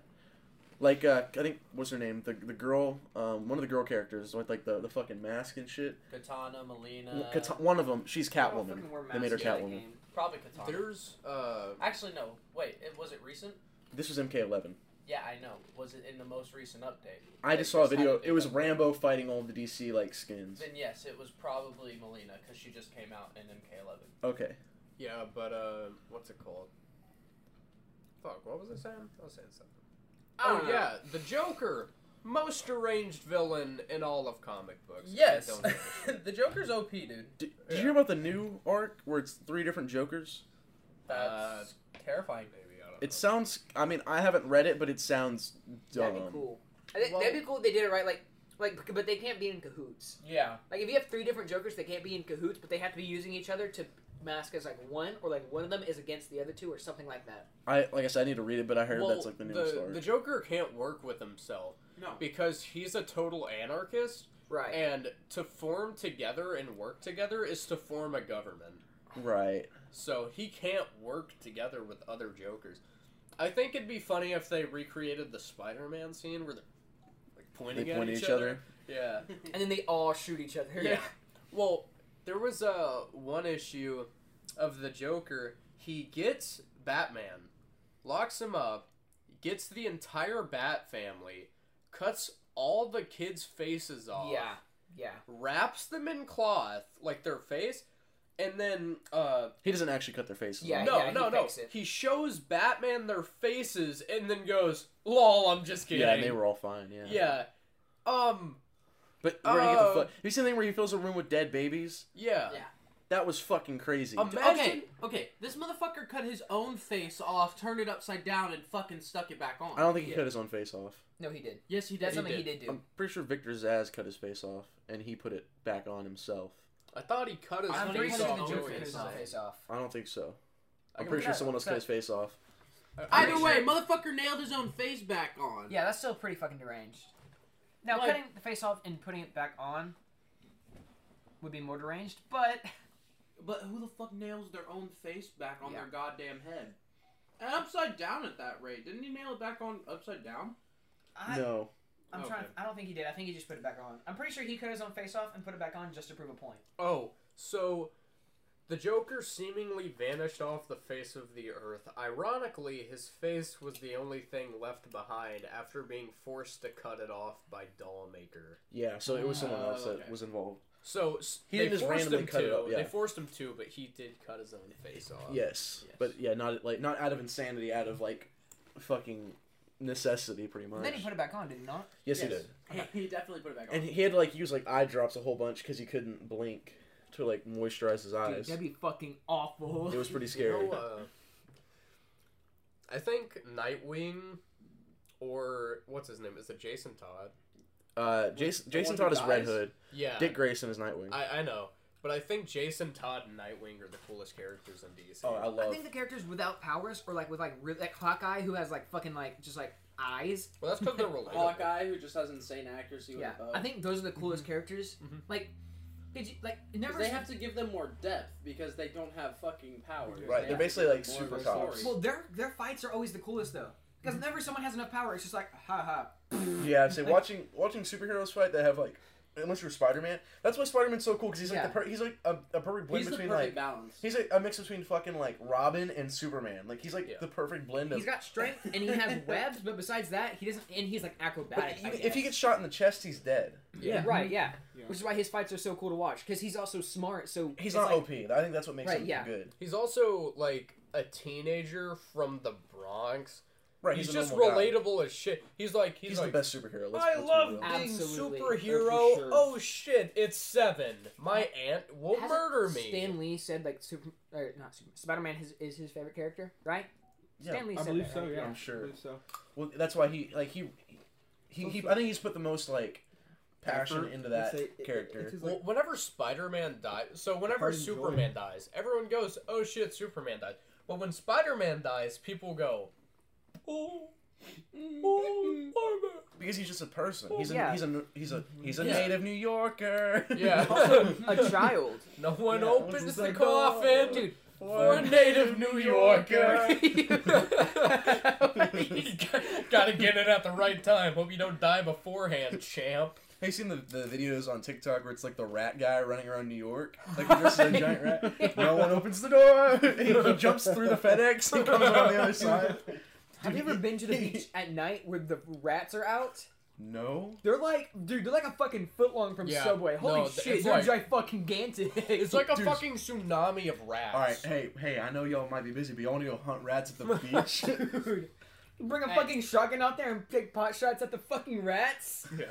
Like uh, I think what's her name? The the girl, um, one of the girl characters with like the, the fucking mask and shit. Kitana, Mileena. Kata- one of them, she's Catwoman. fucking They made her masks in Catwoman. Game. Probably Kitana. There's uh Actually, no. Wait, it, was it recent? This was MK11. Yeah, I know. Was it in the most recent update? I They just saw a video. It was that. Rambo fighting all the DC like skins. Then yes, it was probably Mileena because she just came out in MK11. Okay. yeah, but uh what's it called? Fuck, what was I saying? I was saying something. I Oh yeah, the Joker. Most deranged villain in all of comic books. Yes, Don't give a <laughs> the Joker's OP, dude. Did, did Yeah. you hear about the new arc where it's three different Jokers? That's Uh, terrifying. Maybe I don't It know. sounds. I mean, I haven't read it, but it sounds dumb. That'd be cool. I think- Well- that'd be cool if they did it right. Like, like, but they can't be in cahoots. Yeah, Like, if you have three different Jokers, they can't be in cahoots, but they have to be using each other to mask as like one, or like one of them is against the other two, or something like that. I like I said, I need to read it, but I heard well, that's like the newest the, arc. the Joker can't work with himself No. because he's a total anarchist, Right. and to form together and work together is to form a government. right. So he can't work together with other Jokers. I think it'd be funny if they recreated the Spider-Man scene where they're like pointing, They at, point each, each other. other. Yeah. <laughs> and then they all shoot each other. Yeah. <laughs> Well, there was uh, one issue of the Joker. He gets Batman, locks him up, gets the entire Bat family, cuts all the kids' faces off, Yeah. Yeah. wraps them in cloth, like their face, and then uh, He doesn't actually cut their faces. Yeah, off. no, he no, no. fakes it. He shows Batman their faces and then goes, "Lol, I'm just kidding." yeah, and they were all fine. Yeah. Yeah. Um. But we're gonna get the Uh, fuck. Have you seen the thing where he fills a room with dead babies? Yeah. Yeah. That was fucking crazy. Um, Okay, okay. This motherfucker cut his own face off, turned it upside down, and fucking stuck it back on. I don't think he Yeah. cut his own face off. No, he did. Yes, he did. That's He something did. he did do. I'm pretty sure Victor Zsasz cut his face off, and he put it back on himself. I thought he cut his I'm I'm pretty face pretty sure sure off. the Joker Joker cut his own face off. I don't think so. I I'm pretty sure someone else cut his face off. Either way, motherfucker nailed his own face back on. Yeah, that's still pretty fucking deranged. Now, Like- cutting the face off and putting it back on would be more deranged, but But who the fuck nails their own face back on Yeah. their goddamn head? And upside down at that rate. Didn't he nail it back on upside down? I, no. I'm trying. To, I don't think he did. I think he just put it back on. I'm pretty sure he cut his own face off and put it back on just to prove a point. Oh, so the Joker seemingly vanished off the face of the earth. Ironically, his face was the only thing left behind after being forced to cut it off by Dollmaker. Yeah, so it was someone else Oh, that okay. was involved. So He they didn't just forced randomly him cut to. it up, yeah. They forced him to, but he did cut his own face off. Yes. Yes. but yeah, not like not out of insanity, out of like fucking necessity, pretty much. And then he put it back on, did he not? yes, he did. <laughs> He, he definitely put it back on. And he had to like use like eye drops a whole bunch because he couldn't blink to like moisturize his Dude, eyes. that'd be fucking awful. It was pretty <laughs> You scary. know, uh, I think Nightwing, or what's his name? Is it Jason Todd? Uh, Jason Jason one who Todd is Red? Hood. Yeah. Dick Grayson is Nightwing. I, I know, but I think Jason Todd and Nightwing are the coolest characters in DC. oh, I love. I love. think the characters without powers, or like with like re- like Hawkeye, who has like fucking like just like eyes. well, that's because they're <laughs> relatable. Hawkeye, who just has insane accuracy with Yeah, a bow. I think those are the coolest characters. Mhm. Like, did you like never? they have to give them more depth because they don't have fucking powers. Right, They they're basically like super of a cops. Well, their their fights are always the coolest though, because whenever someone has enough power, it's just like ha ha. Yeah, I'd say <laughs> Like- watching watching superheroes fight that have like unless you're Spider Man. That's why Spider Man's so cool because he's like Yeah. the per- he's like a, a perfect blend He's the between perfect like balance. he's like a mix between fucking like Robin and Superman. Like he's like Yeah. the perfect blend of. He's got strength and he has <laughs> webs, but besides that, he doesn't. And he's like acrobatic. I even if he gets shot in the chest, he's dead. yeah, right, yeah. Yeah. Which is why his fights are so cool to watch because he's also smart. So He's not like, OP. I think that's what makes Right, him yeah. good. He's also like a teenager from the Bronx. Right, he's, he's, just normal guy. relatable as shit. He's like he's, He's, like the best superhero. Let's, I let's be love real. being Absolutely. superhero. Oh, sure. Oh shit, it's seven. My aunt will Hasn't murder me. Stan Lee said like super, or not super, Spider Man is, is his favorite character, right? Yeah, Stan Lee I said believe that, so. right? Yeah, I'm sure. I believe so. Well, that's why he like he he, he I think he's put the most like passion Effort, into that say, it- character. it's his, Well, like, whenever Spider-Man dies, so whenever Heart and. Superman dies, everyone goes, "Oh shit, Superman died." But when Spider-Man dies, people go, "Oh, oh, Spider-Man." because he's just a person. He's a Yeah. he's a he's a he's a Yeah. native New Yorker. Yeah. <laughs> Also, a child, No one Yeah, opens opens the the coffin oh, dude. for a native New Yorker. <laughs> Gotta get it at the right time. Hope you don't die beforehand, champ. Have you seen the, the videos on TikTok where it's like the rat guy running around New York? Like this is a giant rat. <laughs> No one opens the door. he, he jumps through the FedEx and comes on the other side. Have you ever been to the <laughs> beach at night where the rats are out? No. They're like, dude, they're like a fucking foot long from Yeah, Subway. Holy no, th- shit, it's they're like- fucking gigantic. <laughs> It's like a Dude. fucking tsunami of rats. All right. Hey, hey. I know y'all might be busy, but y'all want to go hunt rats at the <laughs> beach? dude. Bring a Hey. fucking shotgun out there and take pot shots at the fucking rats. Yeah.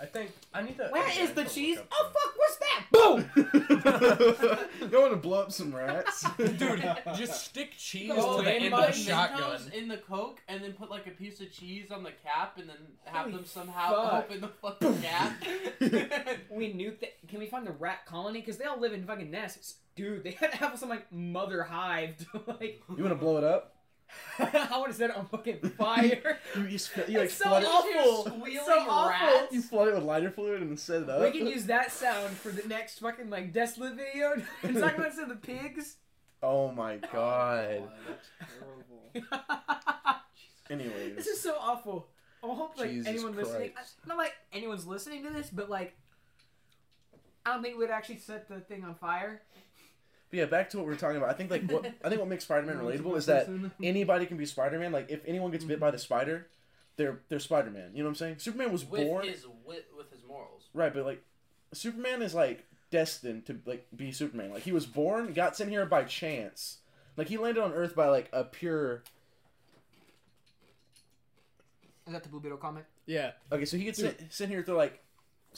I think I need to. Where I is the cheese? Oh some- fuck, what's that? Boom! you want to blow up some rats? <laughs> Dude, just stick cheese Oh, to the and end put of the shotgun. In the Coke, and then put like a piece of cheese on the cap, and then have Holy them somehow fuck. open the fucking <laughs> cap. <laughs> we nuke the. Can we find the rat colony? Because they all live in fucking nests. dude, they had to have some like mother hive to like. You want to blow it up? <laughs> I want to set it on fucking <laughs> fire. You, you, sp- you like so flood it. awful. Squealing so awful. rats. You flood it with lighter fluid and set it up. We can use that sound for the next fucking like Desolate video. it's not gonna say the pigs. Oh my <laughs> oh god. That's terrible. Anyways, this is so awful. I hope like Jesus anyone listening, Christ. not like anyone's listening to this, but like, I don't think we'd actually set the thing on fire. But yeah, back to what we were talking about. I think like what I think what makes Spider-Man <laughs> relatable is that <laughs> anybody can be Spider-Man. Like if anyone gets bit by the spider, they're they're Spider-Man. You know what I'm saying? Superman was With born his with, with his morals. right, but like Superman is like destined to like be Superman. Like he was born, got sent here by chance. Like he landed on Earth by like a pure. Is that the Blue Beetle comic? Yeah. Okay, so he gets sent, sent here through like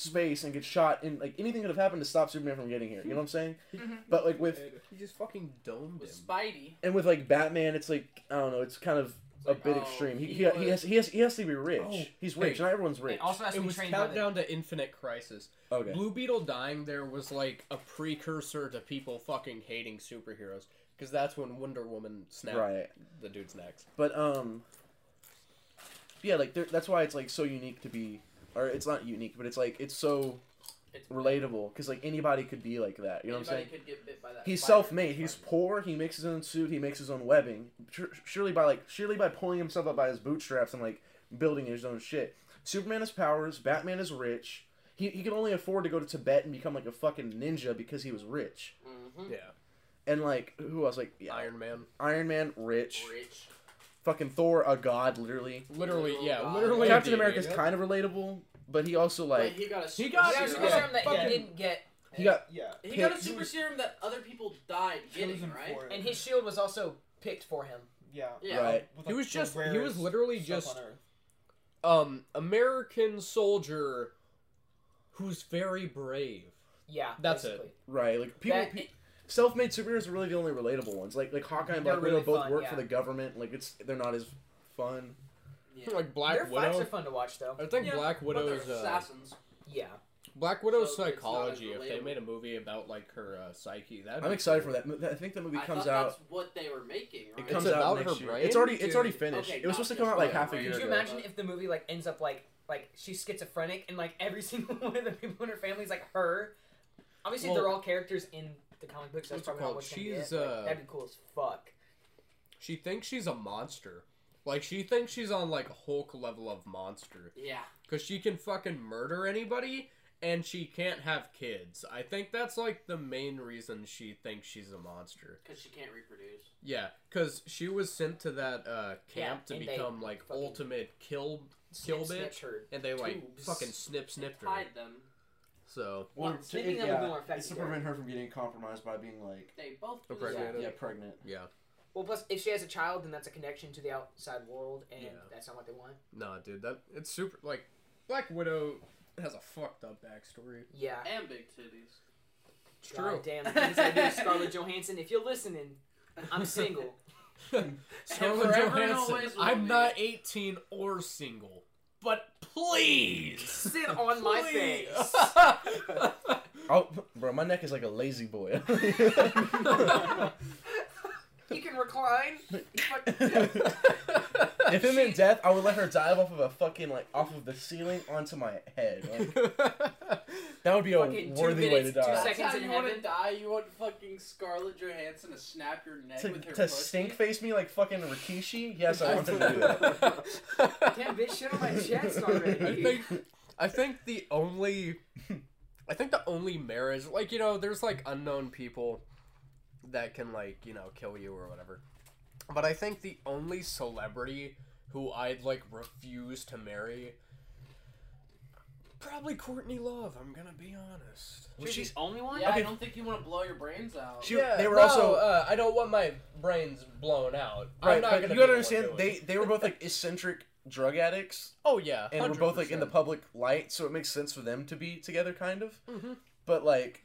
space and get shot, and like anything could have happened to stop Superman from getting here. You know what I'm saying? <laughs> But like with He just fucking domed With him. Spidey. and with like Batman, it's like I don't know. It's kind of a like, bit oh, extreme. He, he he, he has he has he has to be rich. Oh, He's hey. rich. Not everyone's rich. Also has to It be was trained by the- countdown to Infinite Crisis. okay. Blue Beetle dying there was like a precursor to people fucking hating superheroes because that's when Wonder Woman snapped Right. the dude's necks. But um, yeah, like that's why it's like so unique to be, or it's not unique, but it's like it's so It's relatable because like anybody could be like that. You know what I'm saying? could get bit by that He's self-made. He's poor. He makes his own suit. He makes his own webbing. Surely by like surely by pulling himself up by his bootstraps and like building his own shit. Superman has powers. Batman is rich. He, he can only afford to go to Tibet and become like a fucking ninja because he was rich. Mhm. Yeah. And like who else? Like yeah, Iron Man. Iron Man, rich. Rich. Fucking Thor, a god, literally. Literally, yeah, God. literally. Captain deity. America's kind of relatable, but he also Like, like he got a he super got- Yeah, serum. super Yeah. serum that Fucking- he didn't get, he got Yeah. He got a super was- serum that other people died getting, right? and his shield was also picked for him. Yeah. Yeah. Right. With, He like, was just- he was literally just- um American soldier who's very brave. Yeah, That's it. right. Like people, That- pe- self-made superheroes are really the only relatable ones. Like like Hawkeye and They're Black really Widow both fun, work yeah. for the government. Like it's they're not as fun. Yeah. Like Black Their fights Widow. are fun to watch, though. I think Yeah, Black But they're Widow's uh, assassins. Yeah, Black Widow's So it's not as psychology. If they made a movie about like her uh, psyche, that I'm excited for that. mo- I think the movie I comes out. that's what they were making, right? It It's comes about out her next year. brain? It's already it's already finished. Okay, it was supposed to come out like just half a brain. year Could you ago. imagine if the movie like ends up like like she's schizophrenic and like every <laughs> single one of the people in her family is like her? Obviously, Well- they're all characters in the comic books. That's What's probably called? She's, uh, that'd be cool as fuck. She thinks she's a monster. Like she thinks she's on like Hulk level of monster Yeah. because she can fucking murder anybody and she can't have kids. I think that's like the main reason she thinks she's a monster. Because she can't reproduce. Yeah, because she was sent to that uh, camp Yeah, to become like ultimate kill kill Snip, bitch, and they like tubes. fucking snip They snipped her. tied them. So Well, to- snipping it- them would be more effective It's to there. prevent her from getting compromised by being like They both do A the pregnant. thing. yeah pregnant. yeah, Well, plus if she has a child, then that's a connection to the outside world, and Yeah. that's not what they want. nah, dude, that it's super like Black Widow has a fucked up backstory. Yeah. And big titties. It's God true. damn. The things I do, Scarlett Johansson. If you're listening, I'm single. <laughs> Scarlett forever and Johansson. always will I'm be. not 18 or single, but please Sit on my face. <laughs> Oh, bro, my neck is like a lazy boy. <laughs> You can recline. <laughs> <laughs> if it meant death, I would let her dive off of a fucking like off of the ceiling onto my head. Like, <laughs> that would be a Fucking two worthy way to minutes, two die. That's seconds how in you want to heaven. die. You want fucking Scarlett Johansson to snap your neck To, with her to pussy. stink face me like fucking Rikishi? Yes, I want to do that. <laughs> Damn, bitch, shit on my chest I already. think I think the only I think the only marriage like you know there's like unknown people that can like you know kill you or whatever but I think the only celebrity who I'd like refuse to marry probably Courtney Love I'm gonna be honest Was She's the only one? Yeah, Okay. I don't think you want to blow your brains out. She- they were also- uh, I don't want my brains blown out Right, I'm not but gonna you gotta understand they they were both like eccentric drug addicts, oh yeah and we're both like in the public light, so it makes sense for them to be together, kind of. Mhm. But like,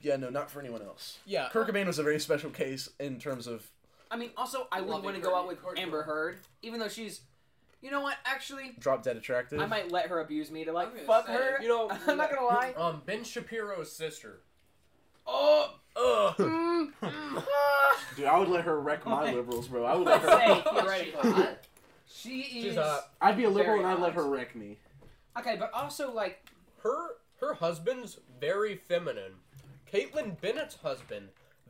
yeah, no, not for anyone else. yeah Kurt Cobain was a very special case in terms of I mean, also, I wouldn't want to go out with Courtney Amber Heard, even though she's. You know what? Actually, drop dead attractive. I might let her abuse me to like fuck say, her. you know <laughs> I'm not gonna lie. um Ben Shapiro's sister Oh, Ugh. Mm, mm. <laughs> Dude, I would let her wreck my liberals, bro. I would let her. Say, theoretically. Hot. She is She's hot. I'd be a liberal Very and I'd let her wreck me. okay, but also like her her husband's very feminine. Kaitlin Bennett's husband,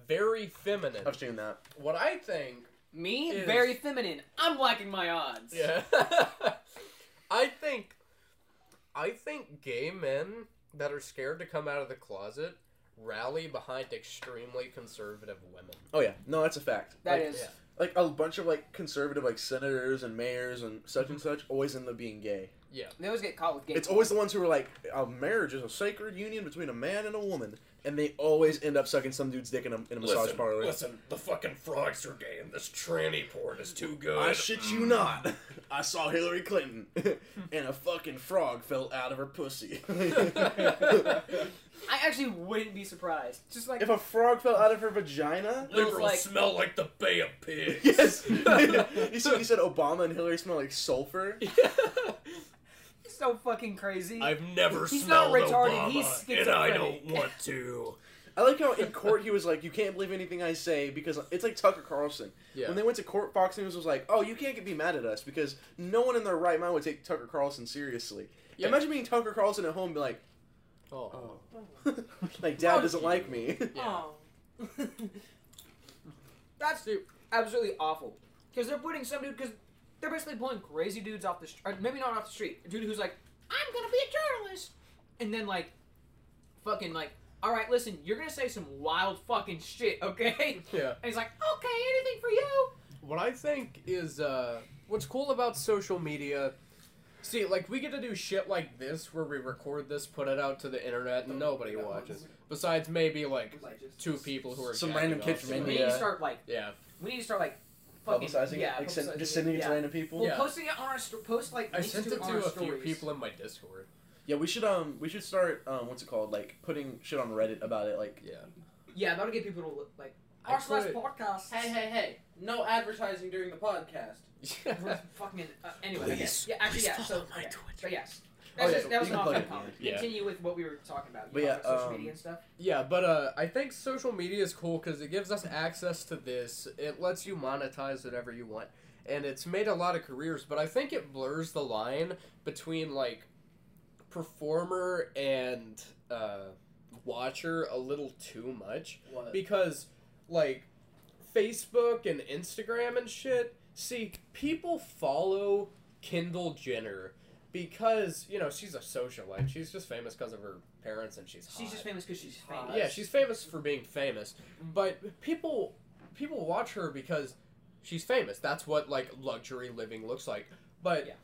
very feminine. I've seen that. What I think, me, Is- very feminine. I'm lacking my odds. yeah, <laughs> I think, I think gay men that are scared to come out of the closet rally behind extremely conservative women. Oh yeah, no, that's a fact. That like, is. yeah. like a bunch of like conservative like senators and mayors and such and mm-hmm. such always end up being gay. Yeah. They always get caught with gay. It's always the ones who are like, a marriage is a sacred union between a man and a woman, and they always end up sucking some dude's dick in a, in a massage parlor. listen, the fucking frogs are gay, and this tranny porn is too good. I shit you not. <laughs> I saw Hillary Clinton, <laughs> and a fucking frog fell out of her pussy. <laughs> I actually wouldn't be surprised. Just like if a frog fell out of her vagina, Liberals like- smell like the Bay of Pigs. yes. you said you said Obama and Hillary smell like sulfur. he's so fucking crazy. I've never He's not smelled retarded, Obama, he's and I don't want to. I like how in court he was like, "You can't believe anything I say," because it's like Tucker Carlson. Yeah. When they went to court, Fox News was like, "Oh, you can't get be mad at us because no one in their right mind would take Tucker Carlson seriously." Yeah. Imagine being Tucker Carlson at home, and be like, Oh. "Oh, <laughs> like Dad doesn't like me." Yeah. <laughs> Oh. <laughs> That's absolutely awful. Because they're putting some dude, because they're basically pulling crazy dudes off the street. Or maybe not off the street. A dude who's like, I'm gonna be a journalist. And then, like, fucking, like, alright, listen, you're gonna say some wild fucking shit, <laughs> okay? Yeah. And he's like, okay, anything for you. What I think is uh, what's cool about social media. See, like we get to do shit like this where we record this, put it out to the internet, and nobody watches. Besides maybe like two people who are Some random off kid from somebody. We need to start, like, Yeah. we need to start, like, fucking. Publicizing yeah, it, like send, publicizing just sending it yeah. to random people. Well, Yeah. posting it on our sto- post like I links sent to it to our a few stories. people in my Discord. Yeah, we should um we should start um what's it called like putting shit on Reddit about it like Yeah. Yeah, that'll get people to look, like. Our slash podcast. Hey, hey, hey! No advertising during the podcast. fucking uh, anyway. Please, yes. Yeah, actually, yeah. So, my okay. Twitch. but yes, Oh, That's yeah, that was an can off it comment. Yeah. Continue with what we were talking about. But know, yeah, like social um, media and stuff. Yeah, but uh, I think social media is cool because it gives us access to this. It lets you monetize whatever you want, and it's made a lot of careers. But I think it blurs the line between like performer and uh, watcher a little too much What? because like Facebook and Instagram and shit. See, people follow Kendall Jenner because you know she's a socialite. She's just famous because of her parents and she's hot. She's just famous because she's Hot. famous. Yeah, she's famous for being famous, mm-hmm. but people people watch her because she's famous. That's what like luxury living looks like. But Yeah.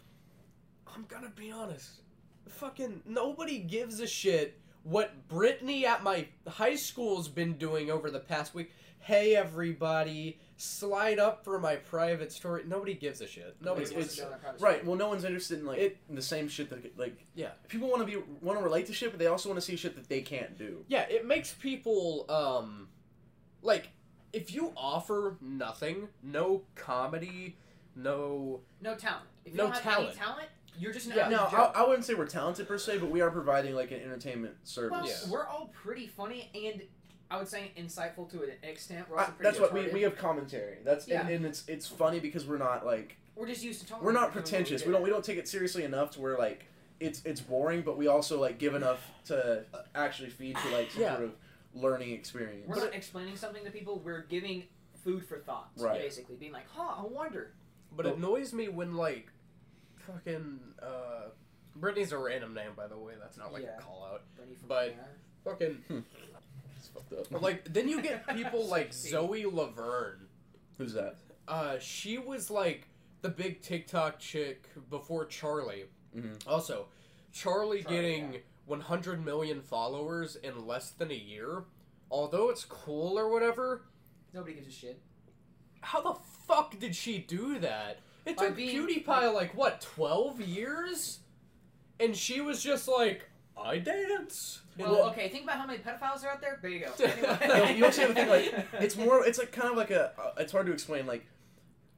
I'm gonna be honest, fucking nobody gives a shit what Brittany at my high school's been doing over the past week. Hey everybody, slide up for my private story. Nobody gives a shit. Nobody It's- gives it's- a shit. Right. Well, no one's interested in like It- in the same shit that like Yeah. people want to be want to relate to shit, but they also want to see shit that they can't do. Yeah, it makes people um like if you offer nothing, no comedy, no No talent. If you No don't have talent. any talent, you're just an Yeah. No, I, I wouldn't say we're talented per se, but we are providing like an entertainment service. Well, Yeah. we're all pretty funny and I would say insightful to an extent. We're I- also pretty that's what we, we have commentary. That's and, Yeah. and it's it's funny because we're not like We're just used to talking. we're not about doing what pretentious. do. We don't we don't take it seriously enough to where like it's it's boring, but we also like give enough to actually feed to like some Yeah. sort of learning experience. We're not explaining something to people. We're giving food for thought. Right. Basically, being like, "Huh, I wonder." but it annoys me when like fucking uh Brittany's a random name by the way, that's not like Yeah. a call out. Brittany from But- Canada. Fucking It's fucked up. like then you get people <laughs> like Zoe Laverne. Who's that? Uh she was like the big TikTok chick before Charlie. Mhm. Also, Charlie, Charlie, getting yeah. 100 million followers in less than a year, although it's cool or whatever, Nobody gives a shit. how the fuck did she do that? It took being- PewDiePie like what, 12 years? And she was just like, I dance. Well, Well- okay. Think about how many pedophiles are out there. There you go. you, <laughs> Anyway. you also have to think like <laughs> it's more. It's like kind of like a. Uh, it's hard to explain. Like,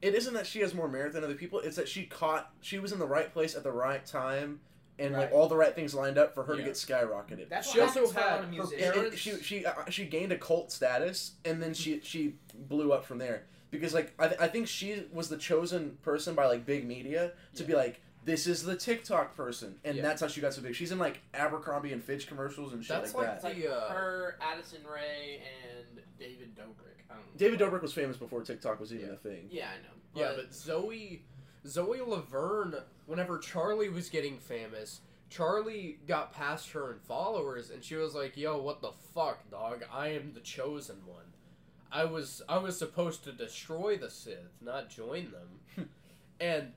it isn't that she has more merit than other people. It's that she caught. She was in the right place at the right time, and Right. like all the right things lined up for her to get skyrocketed. That's She what also happens a lot had her musicians. And- and parents- she she uh, she gained a cult status, and then she she blew up from there because like I, th- I think she was the chosen person by like big media to be like this is the TikTok person, and Yeah. that's how she got so big. She's in like Abercrombie and Fitch commercials and shit That's like, like It's that. like The, uh, her, Addison Rae, and David Dobrik. I don't know. David Dobrik was famous before TikTok was even Yeah. a thing. Yeah, I know. Yeah, but Zoe, Zoe Laverne, whenever Charlie was getting famous, Charlie got past her in followers, and she was like, "Yo, what the fuck, dog? I am the chosen one. I was I was supposed to destroy the Sith, not join them." <laughs> and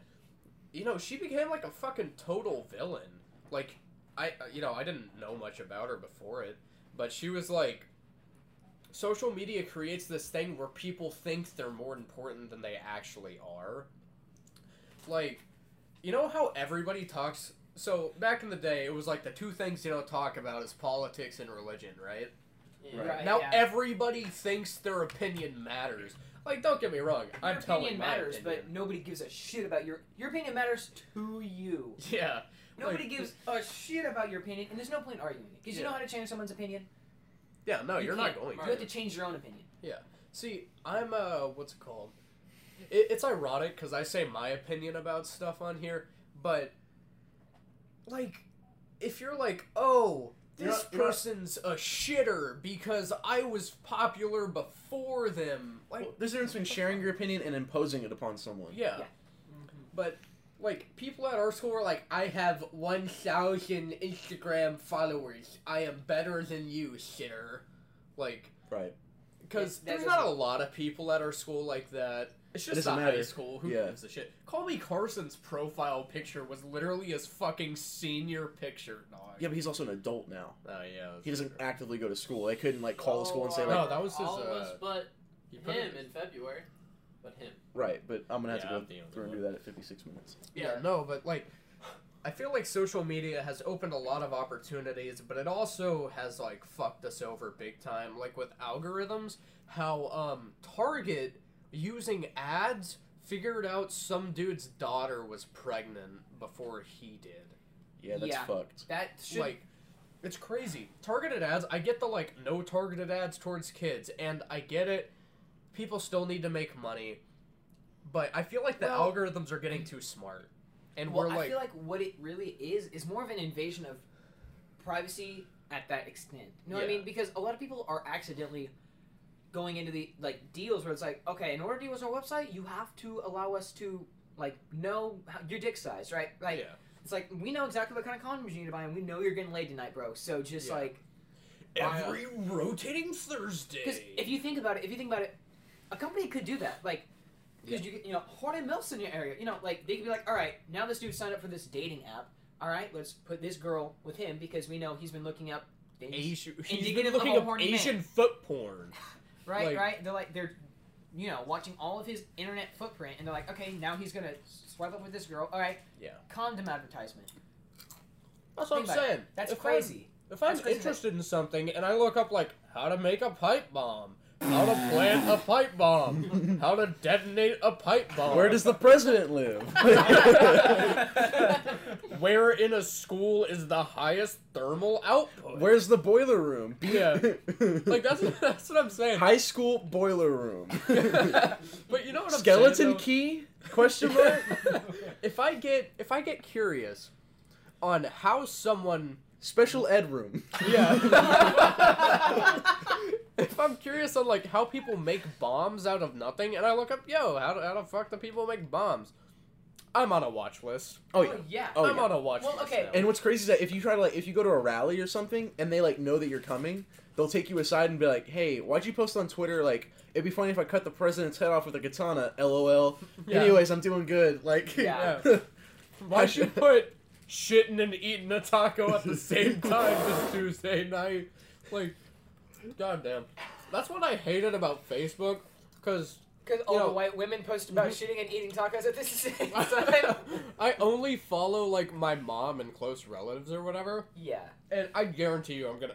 you know, she became like a fucking total villain. Like I, you know, I didn't know much about her before it, but she was like social media creates this thing where people think they're more important than they actually are. Like, you know how everybody talks. So back in the day, it was like the two things you don't talk about is politics and religion, right? Yeah. Right. Uh, now yeah. everybody thinks their opinion matters. Like, don't get me wrong, Your I'm telling matters, opinion. but nobody gives a shit about your your opinion matters to you. yeah, Nobody Like, gives a shit about your opinion, and there's no point arguing it because you know how to change someone's opinion. yeah, no, You you're not going. You to. have to change your own opinion. Yeah. See, I'm uh, what's it called? It, it's ironic because I say my opinion about stuff on here, but like, if you're like, oh, You're this not- you're not- person's a shitter because I was popular before them, like, Well, there's a difference between sharing your opinion and imposing it upon someone. yeah. Yeah. Mm-hmm. But like people at our school are like, I have one thousand Instagram followers. I am better than you, shitter. Like, Right. because That- that there's not a lot of people at our school like that. It's just doesn't a matter. high school. Who Yeah. gives a shit? Call Me Carson's profile picture was literally his fucking senior picture, dog. Yeah, but he's also an adult now. Oh yeah. He doesn't true. actively go to school. They couldn't like call the school and say Oh, like, No, that was his, all of uh, us but He put him in February. But him. right. But I'm gonna have Yeah, to go through and one. do that at 56 minutes. Yeah, no, but like, I feel like social media has opened a lot of opportunities, but it also has like fucked us over big time. Like with algorithms, how um Target using ads figured out some dude's daughter was pregnant before he did. Yeah, that's Yeah. fucked. That should Like, it's crazy. Targeted ads. I get the like no targeted ads towards kids, and I get it. People still need to make money, but I feel like the Well- algorithms are getting too smart, and well, we're like, I feel like what it really is is more of an invasion of privacy at that extent. You know what I mean? Because a lot of people are accidentally going into the like deals where it's like, okay, in order to use our website, you have to allow us to like know how, your dick size, right? Like yeah. it's like we know exactly what kind of condoms you need to buy, and we know you're getting laid tonight, bro. So just Yeah. like Every uh, rotating Thursday. Because if you think about it, if you think about it, a company could do that. Like, because you you know Hornet Mills in your area, you know, like they could be like, all right, now this dude signed up for this dating app. All right, let's put this girl with him because we know he's been looking up things. Asian, he's been looking up Asian man. foot porn. <laughs> right, like- right. They're like they're, you know, watching all of his internet footprint, and they're like, okay, now he's gonna swipe up with this girl. All right, Yeah. condom advertisement. That's what I'm about it. saying. That's If crazy. I'm, if I'm interested in something and I look up like how to make a pipe bomb, how to plant a pipe bomb, how to detonate a pipe bomb, Where does the president live? <laughs> where in a school is the highest thermal output? Where's the boiler room? Yeah. <laughs> like that's that's what I'm saying. high school boiler room. <laughs> but you know what I'm Skeleton saying, though? key? Question mark. if I get if I get curious on how someone Special ed room. yeah if I'm curious on like how people make bombs out of nothing and I look up yo how do, how the fuck do people make bombs I'm on a watch list Oh, oh yeah. yeah. Oh, I'm yeah. on a watch Well, list okay, now. And what's crazy is that if you try to like if you go to a rally or something and they like know that you're coming, they'll take you aside and be like, "Hey, why'd you post on Twitter like it'd be funny if I cut the president's head off with a katana?" LOL. <laughs> Yeah. Anyways, I'm doing good. Like Yeah. <laughs> why'd you put shitting and eating a taco at the same time this Tuesday night like goddamn that's what I hated about Facebook because Because all know- the white women post about shitting and eating tacos at the same <laughs> time. I only follow like my mom and close relatives or whatever, yeah. and I guarantee you, I'm gonna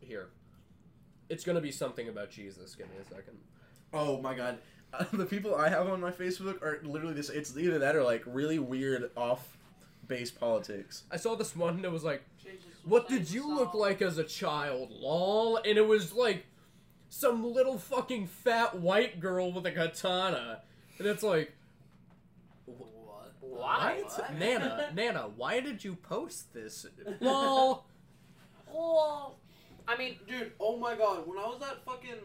here. It's gonna be something about Jesus. Give me a second. Oh my god. Uh, <laughs> the people I have on my Facebook are literally this. It's either that or like really weird off base politics. I saw this one that was like, Jesus "What did saying you look like as a child?" Lol, and it was like some little fucking fat white girl with a katana, and it's like, What? Why? what? Nana, Nana, why did you post this? Lol. <laughs> Oh. I mean, Dude, oh my god, when I was at fucking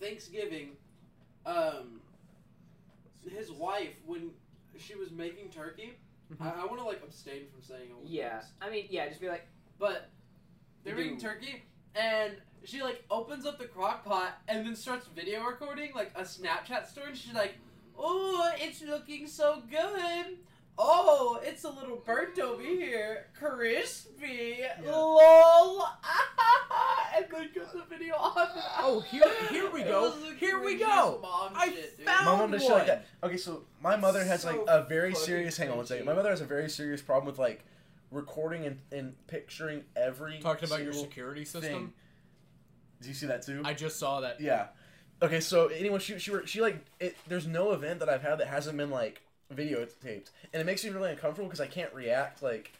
Thanksgiving, um, his wife, when she was making turkey, Mm-hmm. I, I want to like abstain from saying all yeah. I mean, yeah. Just be like, But they're eating turkey, and she like opens up the crock pot and then starts video recording like a Snapchat story. And she's like, "Oh, it's looking so good. Oh, it's a little burnt over here, crispy. Lol." <laughs> and then cut the video off. and Oh, here, here we go. Here we go. Mom I shit, dude. found My mom does shit like that. Okay, so my mother has like a very serious. Hang on one second. My mother has a very serious problem with like recording and, and picturing every. Talking about your single security thing. system. Did you see that too? I just saw that. Yeah. Okay, so anyway, she she were- she like it. There's no event that I've had that hasn't been like videotaped, and it makes me really uncomfortable because I can't react like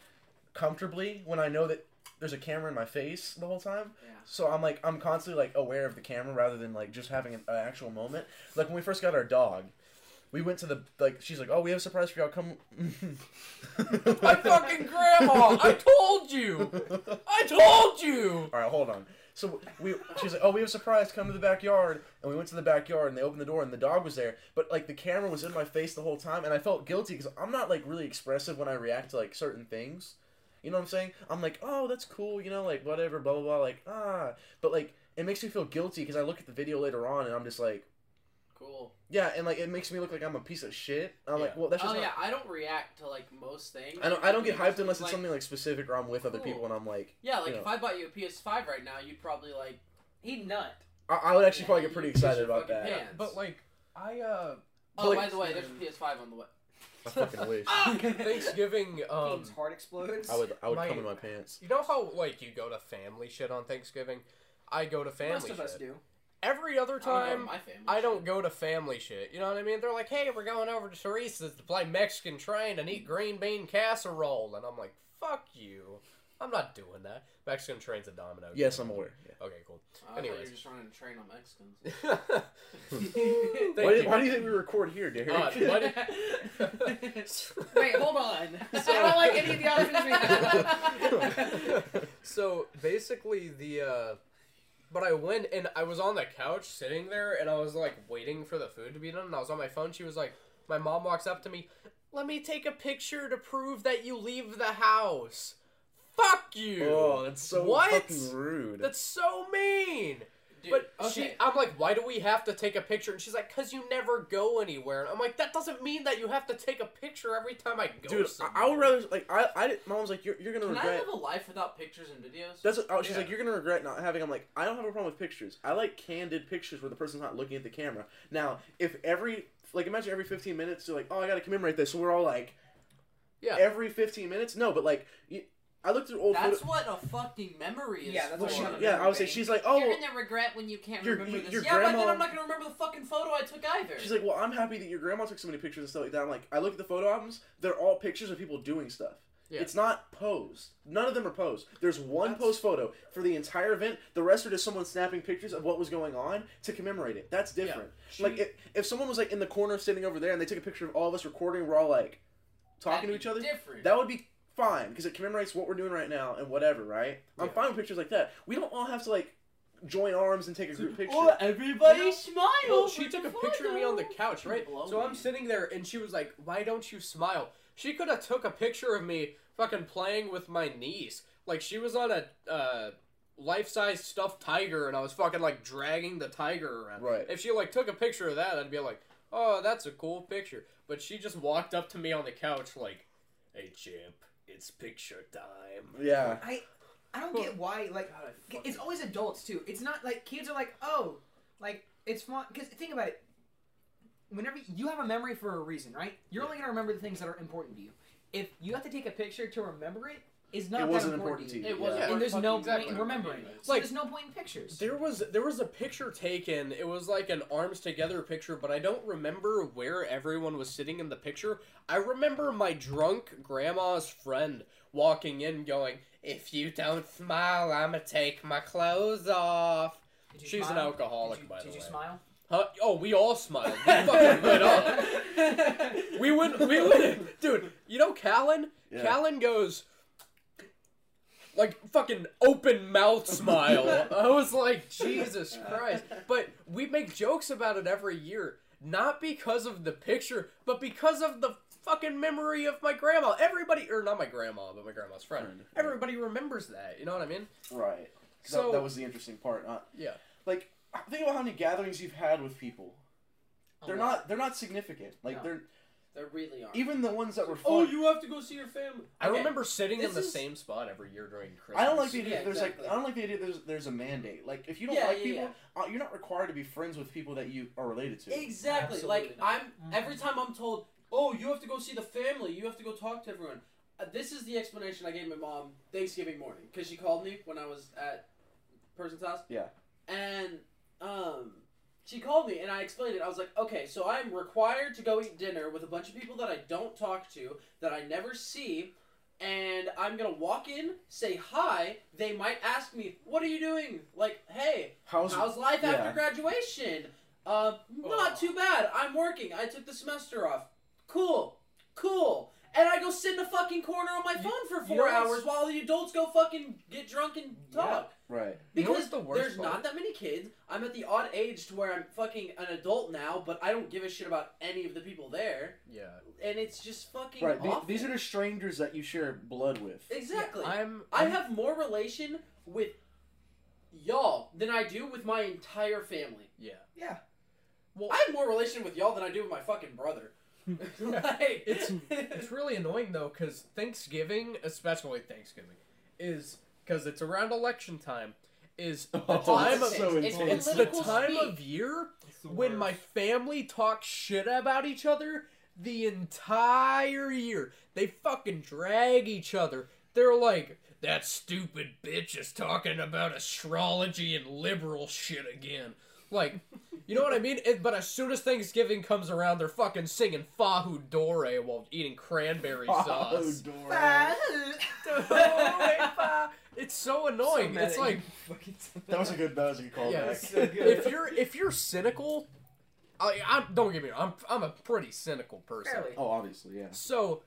comfortably when I know that there's a camera in my face the whole time. Yeah. So I'm like I'm constantly like aware of the camera rather than like just having an, an actual moment. Like when we first got our dog, we went to the like she's like, oh, we have a surprise for y'all. Come. <laughs> My fucking grandma! I told you! I told you! <laughs> All right, hold on. So we, she's like, "Oh, we have a surprise. Come to the backyard." And we went to the backyard, and they opened the door, and the dog was there. But like the camera was in my face the whole time, and I felt guilty because I'm not like really expressive when I react to like certain things. You know what I'm saying? I'm like, "Oh, that's cool," you know, like whatever, blah blah blah, like ah. But like it makes me feel guilty because I look at the video later on, and I'm just like, Cool. yeah, and like it makes me look like I'm a piece of shit. And I'm like, well, that's just oh not. yeah, I don't react to like most things. I don't. I don't get hyped unless it's like- something like specific or I'm with other people, and I'm like, Yeah, like you if. I bought you a PS5 right now, you'd probably like. he'd nut. I, I would actually Yeah, probably get pretty excited about that. pants. But like, I uh, Oh, like- by the way, there's a <laughs> PS5 on the way. I fucking <laughs> wish. <laughs> Thanksgiving. Um, King's heart explodes. I would. I would My- come in my pants. you know how like you go to family shit on Thanksgiving? I go to family Most of shit. us do. Every other I don't time, my. I don't go to family shit. You know what I mean? They're like, "Hey, we're going over to Teresa's to play Mexican Train and eat green bean casserole," and I'm like, "Fuck you! I'm not doing that." Mexican Train's a domino. Yes, I'm aware. Yeah. Okay, cool. I thought Anyways. you're just running a train on Mexicans. <laughs> Why, you. do- why do you think we record here, Derek? Uh, <laughs> why <laughs> Wait, hold on. I don't like any of the options we have. so basically the uh but I went and I was on the couch sitting there and I was like waiting for the food to be done and I was on my phone. She was like my mom walks up to me, "Let me take a picture to prove that you leave the house." Fuck you. oh, that's so What? fucking rude. That's so mean. Dude, But okay. she, I'm like, why do we have to take a picture? And she's like, cause you never go anywhere. And I'm like, that doesn't mean that you have to take a picture every time I go. Dude, I, somewhere. I would rather like I. I did- Mom's like you're, you're gonna regret Can I live a life without pictures and videos? That's what, oh, she's Yeah. like you're gonna regret not having. I'm like I don't have a problem with pictures. I like candid pictures where the person's not looking at the camera. Now, if every like imagine every 15 minutes you're like, oh, I gotta commemorate this, so we're all like, Yeah. every 15 minutes. No, but like you, I looked through old That's photos. what a fucking memory is. Yeah, that's what she, I'm yeah, I would say she's like, oh, You're gonna regret when you can't Your- remember your- this. your yeah, but then I'm not gonna remember the fucking photo I took either. She's like, well, I'm happy that your grandma took so many pictures and stuff like that. I'm like, I look at the photo albums; they're all pictures of people doing stuff. Yeah. It's not posed. None of them are posed. There's one That's- post photo for the entire event. The rest are just someone snapping pictures of what was going on to commemorate it. That's different. like if, if someone was like in the corner sitting over there and they took a picture of all of us recording, we're all like talking to That'd each other. Different. That would be fine because it commemorates what we're doing right now and whatever, right? I'm fine with pictures like that. We don't all have to like join arms and take a group picture. Oh, everybody No. smile. Well, she took a picture of me on the couch, right? So I'm sitting there, and she was like, "Why don't you smile?" She could have took a picture of me fucking playing with my niece. Like she was on a uh, life-size stuffed tiger, and I was fucking like dragging the tiger around. Right. If she like took a picture of that, I'd be like, "Oh, that's a cool picture." But she just walked up to me on the couch like, "Hey, champ, it's picture time." Yeah. I I don't get why like God, fucking- it's always adults too. It's not like kids are like oh like it's fun because think about it. Whenever you have a memory for a reason, right? You're only gonna remember the things that are important to you. If you have to take a picture to remember it, is not It that wasn't important, important to you. It yeah. wasn't. Yeah. and there's no Exactly. point in remembering. So Like- there's no point in pictures. There was there was a picture taken. It was like an arms together picture, but I don't remember where everyone was sitting in the picture. I remember my drunk grandma's friend walking in, going, "If you don't smile, I'ma take my clothes off." Did you She's an alcoholic, you, by the way. did the you way. smile? Huh? Oh, we all smiled. We fucking lit up. <laughs> We went. We went. Dude, you know Callan? Yeah. Callan goes. Like fucking open mouth smile. <laughs> I was like, Jesus Christ. But we make jokes about it every year. Not because of the picture, but because of the fucking memory of my grandma. Everybody, or not my grandma, but my grandma's friend. Friend, right. Everybody remembers that. You know what I mean? Right. So- that, that was the interesting part. Uh, Yeah. like think about how many gatherings you've had with people. They're not. They're not significant. Like No. they're They really are. even the ones that were fun. oh, you have to go see your family. I Okay. remember sitting in the is- same spot every year during Christmas. I don't like the idea. Yeah, there's exactly. like I don't like the idea. There's there's a mandate. Like if you don't Yeah, like yeah, people, Uh, you're not required to be friends with people that you are related to. Exactly. Absolutely Like not. I'm every time I'm told, "Oh, you have to go see the family. You have to go talk to everyone." Uh, this is the explanation I gave my mom Thanksgiving morning because she called me when I was at person's house. Yeah. And um, she called me and I explained it. I was like, "Okay, so I'm required to go eat dinner with a bunch of people that I don't talk to, that I never see." And I'm gonna walk in, say hi. They might ask me, "What are you doing?" Like, "Hey, How's, How's life yeah. after graduation? Uh, not Oh. too bad. I'm working. I took the semester off. Cool, cool. And I go sit in a fucking corner on my You- phone for you four know hours while the adults go fucking get drunk and talk. Right? You know Because the worst there's part? not that many kids. I'm at the odd age to where I'm fucking an adult now, but I don't give a shit about any of the people there, Yeah. and it's just fucking Right. the- awful. these are the strangers that you share blood with. exactly. I'm. I I'm- have more relation with y'all than I do with my entire family. Yeah. Yeah. Well, I have more relation with y'all than I do with my fucking brother. <laughs> like, It's it's really annoying though, because Thanksgiving, especially Thanksgiving, is because it's around election time. Is <laughs> the Oh, time it's of so it's intense. it's the time speak. of year It's when my family talks shit about each other the entire year. They fucking drag each other. They're like, that stupid bitch is talking about astrology and liberal shit again. Like, you know what I mean? It, but as soon as Thanksgiving comes around, they're fucking singing Fahu Dore while eating cranberry sauce. Dora. It's so annoying. So it's like you <laughs> fucking said That was a good. That was a good callback. Yeah. So good. if you're if you're cynical, I, I don't get me wrong. I'm I'm a pretty cynical person. Fairly. Oh, obviously, yeah. So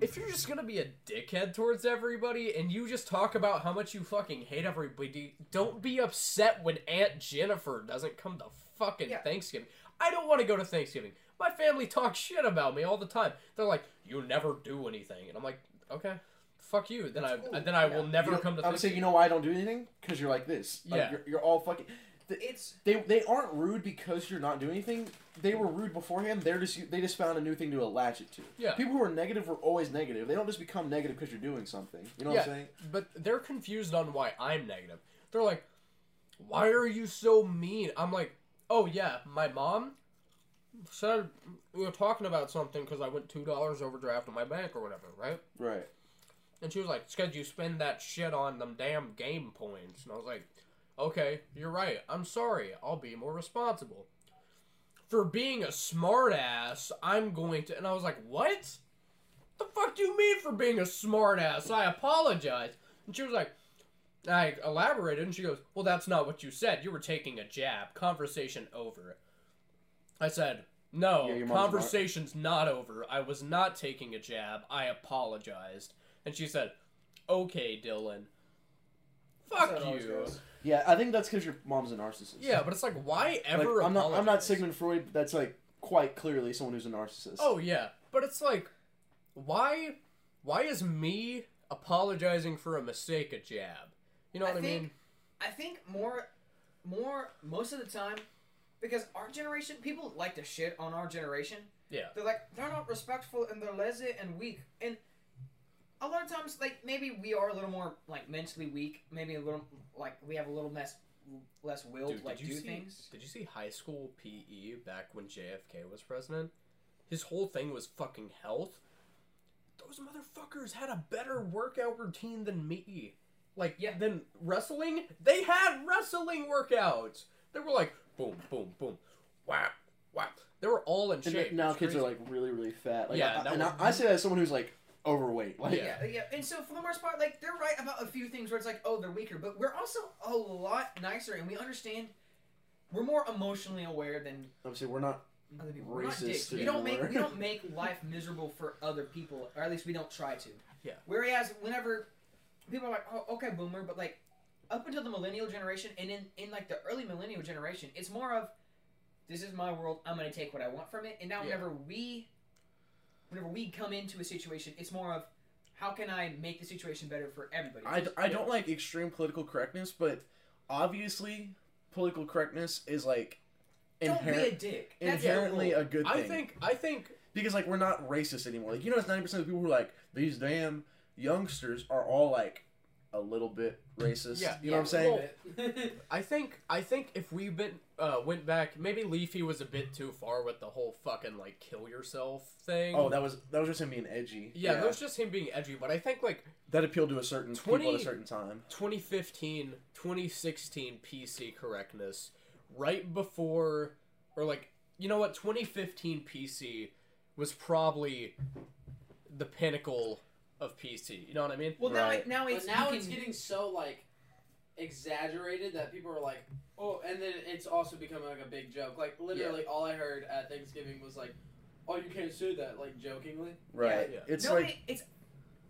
if you're just gonna be a dickhead towards everybody and you just talk about how much you fucking hate everybody, don't be upset when Aunt Jennifer doesn't come to fucking Yeah. Thanksgiving. I don't want to go to Thanksgiving. My family talks shit about me all the time. They're like, "You never do anything," and I'm like, "Okay, fuck you." Then I cool. then I Yeah. will never You know, come to I would say, Thanksgiving. you know why I don't do anything? Because you're like this. Like, Yeah. You're, you're all fucking. It's They they aren't rude because you're not doing anything. They were rude beforehand. They're just they just found a new thing to latch it to. Yeah. People who are negative were always negative. They don't just become negative because you're doing something. You know what I'm saying? But they're confused on why I'm negative. They're like, "Why are you so mean?" I'm like, "Oh yeah, my mom said we were talking about something because I went two dollars overdraft on my bank or whatever, right?" Right. And she was like, "It's because you spend that shit on them damn game points." And I was like, "Okay, you're right. I'm sorry. I'll be more responsible." For being a smartass, I'm going to. And I was like, "What? The fuck do you mean for being a smartass? I apologize." And she was like, I elaborated, and she goes, "Well, that's not what you said. You were taking a jab. Conversation over." I said, "No, Yeah, conversation's not over. I was not taking a jab. I apologized." And she said, "Okay, Dylan. Fuck how it always you." Yeah, I think that's because your mom's a narcissist. Yeah, but it's like, why Like, ever? I'm not. I'm not apologize? Sigmund Freud. But that's like quite clearly someone who's a narcissist. Oh yeah, but it's like, why? Why is me apologizing for a mistake a jab? You know I what I, think- mean? I think more, more most of the time, because our generation, people like to shit on our generation. Yeah. They're like they're not respectful and they're lazy and weak. And a lot of times, like maybe we are a little more like mentally weak. Maybe a little like we have a little less less will Dude, to like did you do see? things. Did you see high school PE back when JFK was president? His whole thing was fucking health. those motherfuckers had a better workout routine than me. Like, Yeah. than wrestling. They had wrestling workouts. They were like, boom, boom, boom, whap, whap. They were all in And shape. now It's kids are like really, really fat. Like, Yeah, I, that and I, I say that as someone who's like overweight. Like, Yeah. Yeah, yeah. And so for the most part, like they're right about a few things where it's like, oh, they're weaker, but we're also a lot nicer, and we understand. We're more emotionally aware than obviously we're not. other people. We're not Racist dicks. We don't make we don't make life miserable for other people, or at least we don't try to. Yeah. Whereas whenever people are like, oh, okay, boomer, but like up until the millennial generation, and in in like the early millennial generation, it's more of this is my world. I'm gonna take what I want from it. And now Yeah. whenever we whenever we come into a situation, it's more of how can I make the situation better for everybody? I, I don't like extreme political correctness, but obviously political correctness is like Don't be a dick. That's inherently rule. a good thing. I think, I think, because like we're not racist anymore. Like you know, it's ninety percent of people who are like these damn youngsters are all like a little bit racist. Yeah. you know what I'm saying? Well, <laughs> I think, I think if we been uh, went back, maybe Leafy was a bit too far with the whole fucking like kill yourself thing. oh, that was that was just him being edgy. yeah, that was just him being edgy. But I think like that appealed to a certain people at a certain time. 2015, 2016 PC correctness, right before, or like, you know what, 2015 PC was probably the pinnacle of PC. You know what I mean? Well, Right. now, now But it's now it's can- getting so like exaggerated that people are like, oh, and then it's also becoming like a big joke. Like literally, all I heard at Thanksgiving was like, "Oh, you can't say that," like jokingly. Right. Yeah. It's Nobody, like it's It's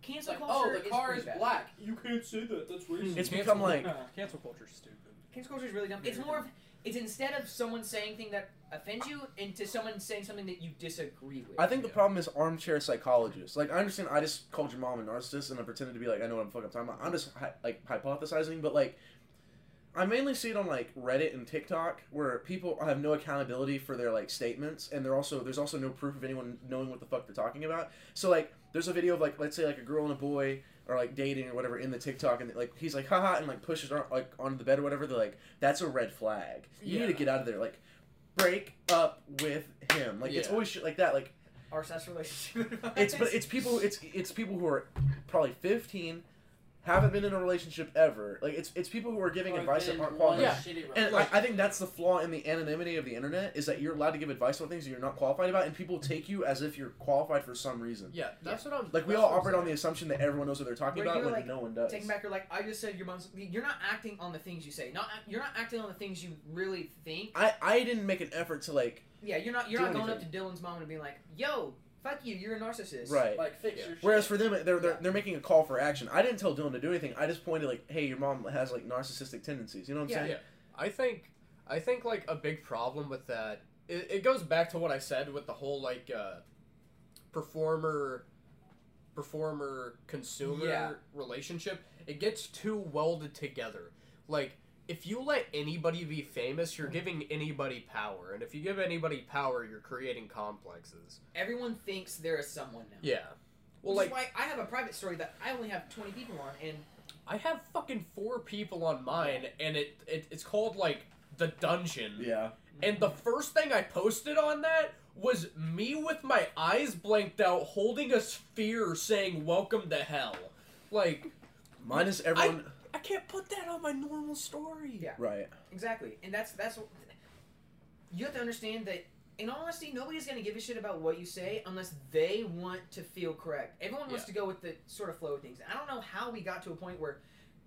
cancel like, culture. oh, the car pretty is black. You can't say that. That's racist. it's Cancel become like Cancel culture's stupid. Cancel culture is really dumb. It's more of it's instead of someone saying thing that offends you, into someone saying something that you disagree with. I think the Yeah. problem is armchair psychologists. Like I understand, I just called your mom a narcissist and I pretended to be like I know what I'm fucking talking about. I'm just hy- like hypothesizing, but like I mainly see it on like Reddit and TikTok where people have no accountability for their like statements, and they're also there's also no proof of anyone knowing what the fuck they're talking about. So like there's a video of like let's say like a girl and a boy are like dating or whatever in the TikTok, and like he's like haha and like pushes her like onto the bed or whatever. They're like that's a red flag. You need to get out of there. Like break up with him. Like it's always shit like that. Like our sex relationship. it's but it's <laughs> people it's it's people who are probably 15 haven't been in a relationship ever like it's it's people who are giving Or advice that aren't qualified Yeah. and relationship. I, I think that's the flaw in the anonymity of the internet is that you're allowed to give advice on things that you're not qualified about and people take you as if you're qualified for some reason Yeah, that's what I'm. like we all what I'm operate on the assumption that everyone knows what they're talking Where about you're, when like, no one does Taking back, you're like I just said your mom's. You're not acting on the things you say. Not you're not acting on the things you really think. I, I didn't make an effort to like Yeah, you're not. You're not going up to Dylan's mom and being like, "Yo, fuck you. You're a narcissist." right like fix Yeah. your. Whereas shit. for them, they're, they're Yeah. they're making a call for action. I didn't tell Dylan to do anything. I just pointed like, "Hey, your mom has like narcissistic tendencies." You know what I'm Yeah. saying? Yeah. I think I think like a big problem with that it, it goes back to what I said with the whole like uh performer performer consumer Yeah. relationship. It gets too welded together. Like if you let anybody be famous, you're giving anybody power. And if you give anybody power, you're creating complexes. Everyone thinks there is someone now. Yeah. Well, Which like is why I have a private story that I only have 20 people on, and I have fucking four people on mine, and it, it it's called like the dungeon. Yeah. And the first thing I posted on that was me with my eyes blanked out holding a sphere saying welcome to hell. Like minus everyone. I can't put that on my normal story. Yeah. Right. Exactly, and that's that's what you have to understand that. In all honesty, nobody's gonna give a shit about what you say unless they want to feel correct. Everyone wants Yeah. to go with the sort of flow of things. I don't know how we got to a point where,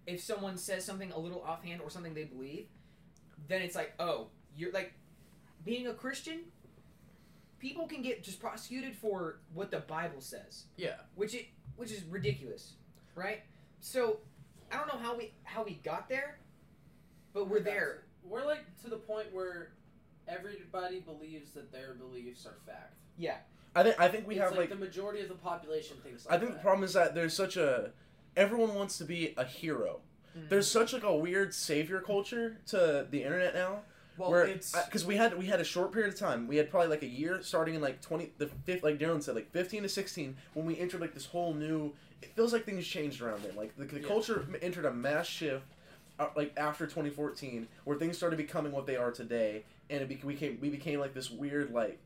if someone says something a little offhand or something they believe, then it's like, oh, you're like, being a Christian. People can get just prosecuted for what the Bible says Yeah. which it which is ridiculous, right? So I don't know how we how we got there, but we're there. We're like to the point where everybody believes that their beliefs are fact. Yeah, I think I think we it's have like, like the majority of the population thinks. Like I think the problem is that there's such a everyone wants to be a hero. Mm-hmm. There's such like a weird savior culture to the internet now. Well, where it's because we had we had a short period of time. We had probably like a year starting in like twenty the fifth like Darren said like fifteen to sixteen when we entered like this whole new. It feels like things changed around then. Like the, the Yeah. culture entered a mass shift. Uh, like after 2014, where things started becoming what they are today, and it became we became like this weird like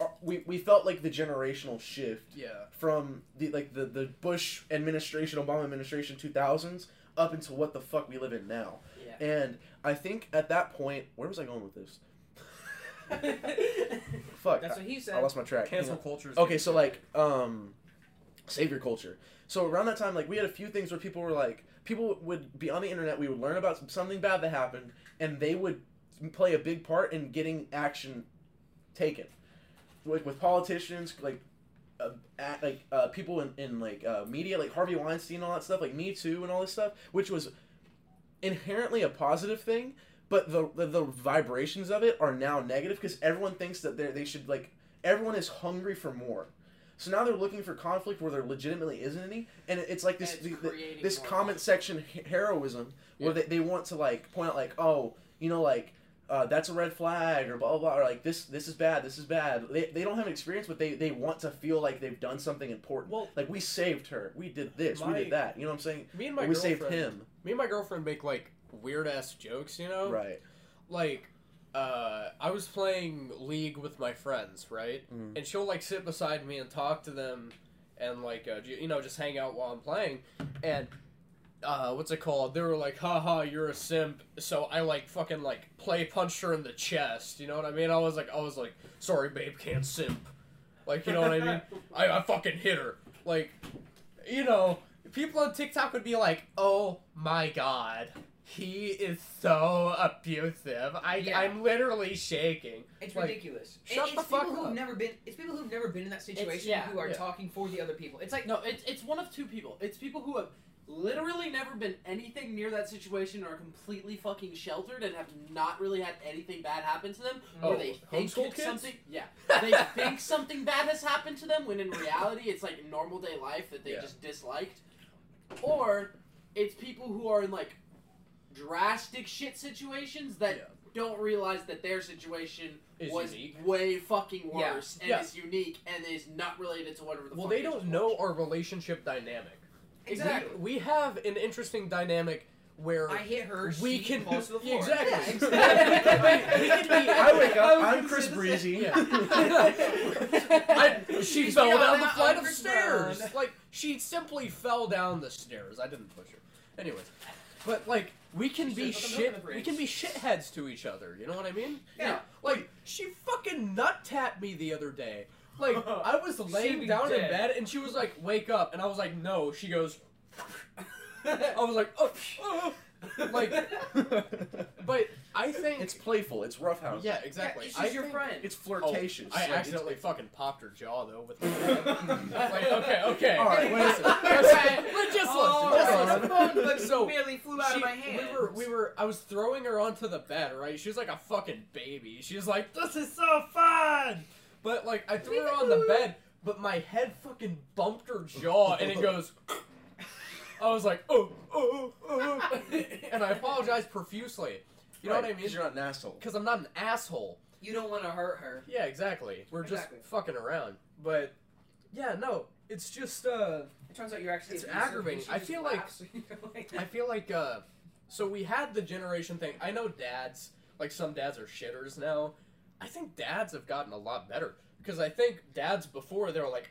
uh, we we felt like the generational shift Yeah. from the like the the Bush administration, Obama administration, two thousands up into what the fuck we live in now. Yeah. And I think at that point, where was I going with this? <laughs> Fuck, That's I, what he said. I said. lost my track. Cancel Hang on. culture. is Okay, so like um, savior culture. So around that time, like we had a few things where people were like, people would be on the internet. We would learn about something bad that happened, and they would play a big part in getting action taken. With, with politicians, like uh, at, like uh, people in, in like uh, media, like Harvey Weinstein, and all that stuff, like Me Too, and all this stuff, which was inherently a positive thing. But the, the the vibrations of it are now negative because everyone thinks that they they should like everyone is hungry for more. So now they're looking for conflict where there legitimately isn't any, and it's like this it's the- the- this more comment section heroism where they, they want to like point out like oh you know like uh, that's a red flag or blah blah blah or like this this is bad this is bad. They, they don't have an experience but they, they want to feel like they've done something important. Well- like we saved her. We did this. We did that. You know what I'm saying? me and my we saved him. Me and my girlfriend make like weird ass jokes, you know? right. Like, uh, I was playing League with my friends, right? Mhm. And she'll like sit beside me and talk to them, and like, uh, you know, just hang out while I'm playing. And uh, what's it called? They were like, haha, you're a simp. So I like fucking like play punched her in the chest. You know what I mean? I was like, I was like, sorry, babe, can't simp. Like, you know what I mean? <laughs> I, I fucking hit her. Like, you know, people on TikTok would be like, oh my god. He is so abusive. I, Yeah. I'm literally shaking. It's Like, ridiculous. shut And the it's people fuck who've never been. It's people who've never been in that situation yeah, who are yeah. talking for the other people. It's like No, it's it's one of two people. It's people who have literally never been anything near that situation or are completely fucking sheltered and have not really had anything bad happen to them. Mm. Oh, or they think homeschool kids? something yeah. <laughs> They think something bad has happened to them when in reality it's like normal day life that they Yeah. just disliked. Or it's people who are in like drastic shit situations that Yeah. don't realize that their situation Is was unique. way fucking Yeah. worse and Yeah. is unique and is not related to whatever the Well, fuck they they don't know watched. our relationship dynamic. exactly. We, we have an interesting dynamic where I hit her. we she can falls to the floor. exactly. Yeah, <laughs> exactly. we can be. I wake up I'm Chris Breezy Yeah. I, she She's fell down the flight of stairs. Like she simply fell down the stairs. I didn't push her. Anyways, but like we can be said, "Put the milk in shit. We can be shitheads to each other. You know what I mean? Yeah. Like she fucking nut tapped me the other day. Like <laughs> I was laying down in bed and she was like, "Wake up!" and I was like, "No." She goes. <laughs> I was like, "Oh." <laughs> oh." Like, <laughs> but I think it's playful it's roughhouse yeah, exactly. Yeah, she's I your think- friend. it's flirtatious Oh, I Like, it's- accidentally fucking popped her jaw though with. <laughs> My like, okay, <laughs> okay. All right, wait a listen. second. listen. But just oh, listen. Just the listen. phone like, So, barely flew out She- of my hand. We were, we were. I was throwing her onto the bed, right? She was like a fucking baby. She was like, "This is so fun," but like I threw her on the bed, but my head fucking bumped her jaw, and it goes. I was like, oh, oh, oh, <laughs> and I apologized profusely. You know what I mean? 'cause you're not an asshole Because I'm not an asshole. You don't want to hurt her. Yeah, exactly. We're Exactly. just fucking around. But yeah, no, it's just uh It turns out you're actually. It's abusive, aggravating. and she I just feel like- laughs. Like- I feel like uh so we had the generation thing. I know dads, like some dads are shitters now. I think dads have gotten a lot better because I think dads before they were like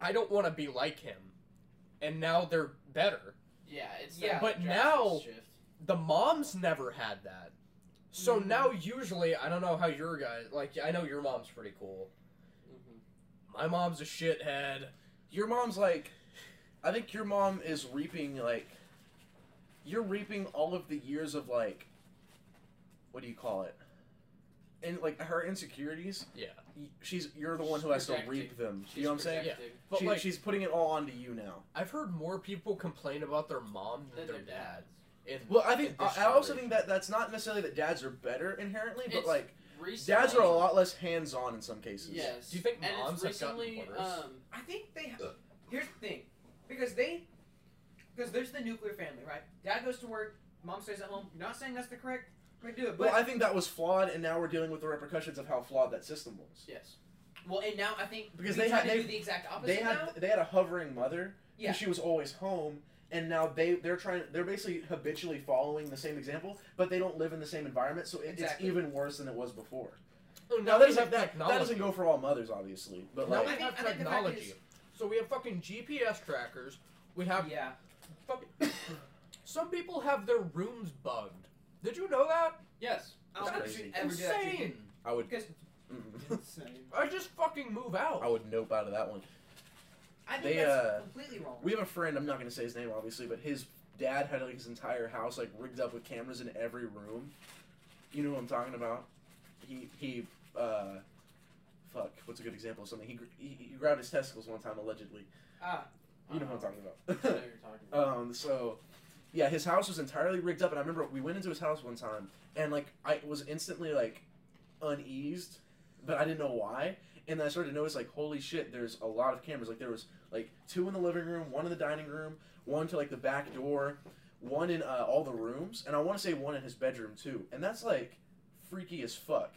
I don't want to be like him. And now they're better. Yeah, it's Yeah, but now- shift. The moms never had that. So Mhm. now usually I don't know how your guys like I know your mom's pretty cool. Mhm. My mom's a shithead. your mom's like i think your mom is reaping like you're reaping all of the years of like what do you call it and like her insecurities Yeah. Y- she's you're the one who has to reap them She's you know what i'm saying Yeah. But She- like she's putting it all onto you now I've heard more people complain about their mom than Than their their dad. In, well i think I, also think that that's not necessarily that dads are better inherently but It's like Recently, dads are a lot less hands-on in some cases Yes. Do you think and moms it's have gotten recently, worse? um, I think they. Have, here's the thing, because they, because there's the nuclear family, right? Dad goes to work, mom stays at home. Not saying that's the correct way to do it, but well i think that was flawed and now we're dealing with the repercussions of how flawed that system was yes. well, and now I think Because we they had- to they- do the exact opposite they had now. they had a hovering mother Yeah. because she was always home and now they they're trying they're basically habitually following the same example but they don't live in the same environment so it, Exactly. it's even worse than it was before Oh, Now we that doesn't that, that doesn't go for all mothers, obviously, but Now like we have think technology. is- So we have fucking GPS trackers. We have Yeah. fucking. <coughs> Some people have their rooms bugged. Did you know that? Yes. I That's think you crazy. should ever do that to your. Insane. I would Because Insane. I just fucking move out. I would nope out of that one. I think They, that's uh, completely wrong. We have a friend. I'm not gonna say his name, obviously, but his dad had like his entire house like rigged up with cameras in every room. You know what I'm talking about? He he. uh Fuck. What's a good example of something? He gr- he, he grabbed his testicles one time allegedly. ah, You know what I'm talking I know about. what you're talking about. <laughs> Um, so, yeah, his house was entirely rigged up, and I remember we went into his house one time, and like I was instantly like uneased, but I didn't know why. And then I started to notice like, holy shit, there's a lot of cameras. Like there was like two in the living room, one in the dining room, one to like the back door, one in uh, all the rooms, and I want to say one in his bedroom too. And that's like freaky as fuck.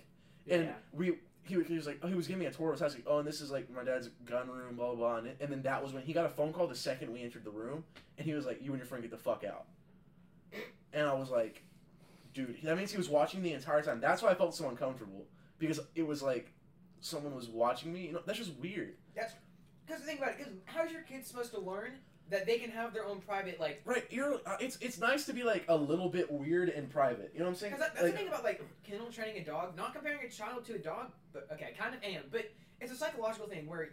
And Yeah. we. He, was- he was like, oh, he was giving me a tour of his house, like, oh, and this is like my dad's gun room, blah blah blah, and, and then that was when he got a phone call the second we entered the room, and he was like, "You and your friend get the fuck out." And I was like, "Dude, that means he was watching the entire time." That's why I felt so uncomfortable because it was like someone was watching me. You know, that's just weird. That's because the thing about it is, how's your kid supposed to learn that they can have their own private like? Right? You're. Uh, it's it's nice to be like a little bit weird and private. You know what I'm saying? Because that, that's Like, the thing about like kennel training a dog. Not comparing a child to a dog, but okay, I kind of am. But it's a psychological thing where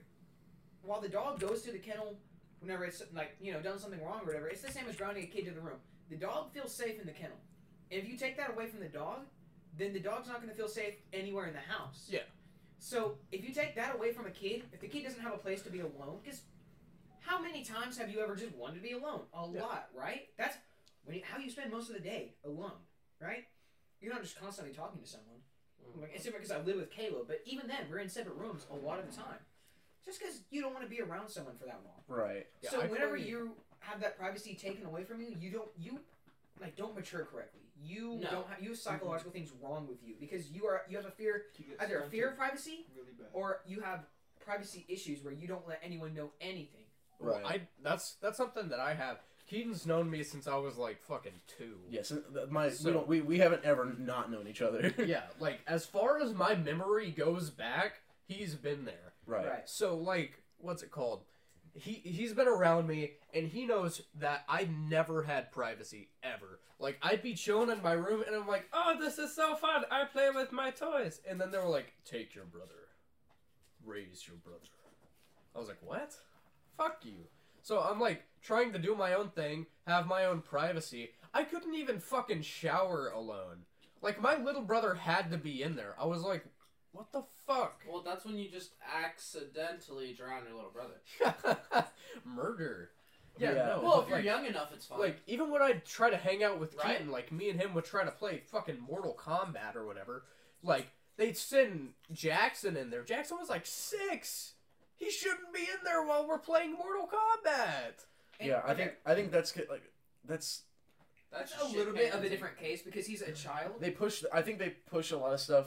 while the dog goes to the kennel whenever it's like you know done something wrong or whatever, it's the same as grounding a kid to the room. The dog feels safe in the kennel. and If you take that away from the dog, then the dog's not going to feel safe anywhere in the house. Yeah. So if you take that away from a kid, if the kid doesn't have a place to be alone, because how many times have you ever just wanted to be alone? A Yeah. lot, right? That's when you, how you spend most of the day alone, right? You're not just constantly talking to someone. Mm-hmm. Like, it's different because I live with Caleb, but even then, we're in separate rooms a lot of the time. Just because you don't want to be around someone for that long. right. Yeah, so I whenever play- you have that privacy taken away from you, you don't you like don't mature correctly. You No. don't have you have psychological mm-hmm. things wrong with you because you are you have a fear either a fear of privacy really bad. or you have privacy issues where you don't let anyone know anything. Well, Right. I that's that's something that I have. Keaton's known me since I was like fucking two. Yes. and th- uh, My So- we don't we, we haven't ever not known each other. <laughs> yeah, like as far as my memory goes back, he's been there. right. Right. So like, what's it called? He he's been around me, and he knows that I never had privacy ever. Like I'd be chilling in my room, and I'm like, "Oh, this is so fun! I play with my toys." And then they were like, "Take your brother, raise your brother." I was like, "What? Fuck you!" So I'm like trying to do my own thing, have my own privacy. I couldn't even fucking shower alone. Like my little brother had to be in there. I was like, "What the fuck?" Well, that's when you just accidentally drown your little brother. <laughs> Murder. Yeah, Yeah. no. well, if you're like, young enough, it's fine. like even when I'd try to hang out with Right. Keaton, like me and him would try to play fucking Mortal Kombat or whatever. Like they'd send Jackson in there. Jackson was like six. He shouldn't be in there while we're playing Mortal Kombat. And- Yeah. I okay, think I think that's like that's that's just a shit little bit of a different case because he's a child. they push. I think they push a lot of stuff.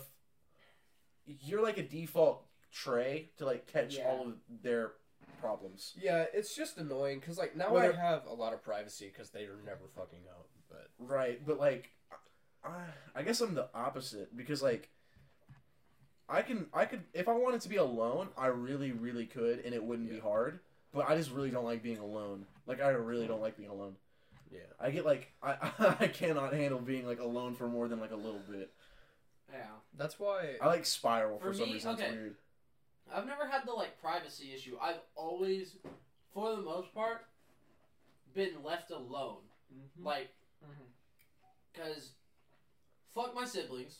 You're like a default tray to like catch Yeah. all of their problems. Yeah, it's just annoying because like now Whether- I have a lot of privacy because they are never fucking out. But Right, but like, I, I guess I'm the opposite because like, I can I could if I wanted to be alone, I really really could, and it wouldn't be hard. But I just really don't like being alone. Like I really don't like being alone. yeah, I get like I <laughs> I cannot handle being like alone for more than like a little bit. yeah. that's why. I like spiral for, For some me, reason. okay. It's weird. I've never had the like privacy issue. I've always, for the most part, been left alone. Mm-hmm. Like, cause fuck my siblings.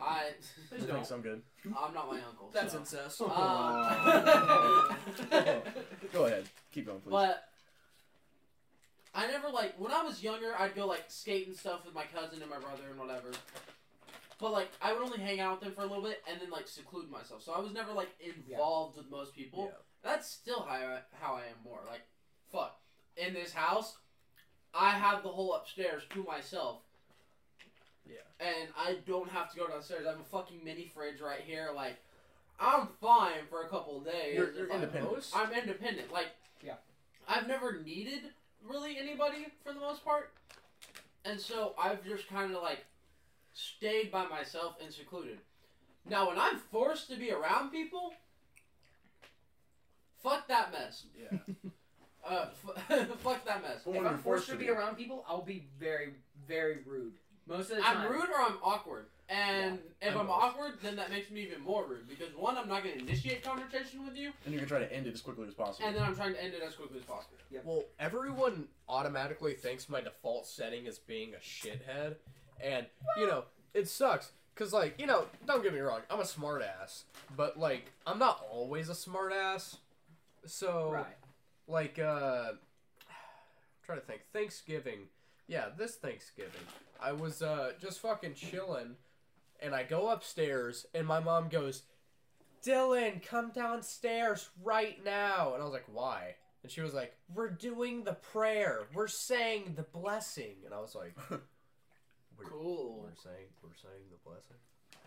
I Please don't. I'm good. I'm not my uncle. That's so. incest. Uh, <laughs> Go ahead. Keep going, please. But I never like when I was younger. I'd go like skate and stuff with my cousin and my brother and whatever. But like I would only hang out with them for a little bit and then like seclude myself. So I was never like involved with most people. Yeah. That's still how I, how I am more. Like fuck in this house, I have the whole upstairs to myself. Yeah. And I don't have to go downstairs. I have a fucking mini fridge right here. Like I'm fine for a couple of days. You're- you're if I- independent. I'm independent. Like Yeah. I've never needed really anybody for the most part. And so I've just kind of like stayed by myself and secluded. Now, when I'm forced to be around people, fuck that mess. Yeah. <laughs> Uh, f- <laughs> fuck that mess. Well, If I'm you're forced to to be be. around people, I'll be very, very rude. Most of the time. I'm rude or I'm awkward. And if I'm I'm awkward, then that makes me even more rude because one, I'm not going to initiate conversation with you, And you're going to try to end it as quickly as possible. and then I'm trying to end it as quickly as possible. Well, everyone automatically thinks my default setting is being a shithead, and you know it sucks. Cause like you know, don't get me wrong, I'm a smart ass, but like I'm not always a smart ass. So Right. like uh, <sighs> try to think. Thanksgiving, yeah, this Thanksgiving, I was uh just fucking chilling, and I go upstairs, and my mom goes, "Dylan, come downstairs right now," and I was like, "Why?" And she was like, "We're doing the prayer. We're saying the blessing." And I was like, <laughs> we're, Cool. We're saying we're saying the blessing.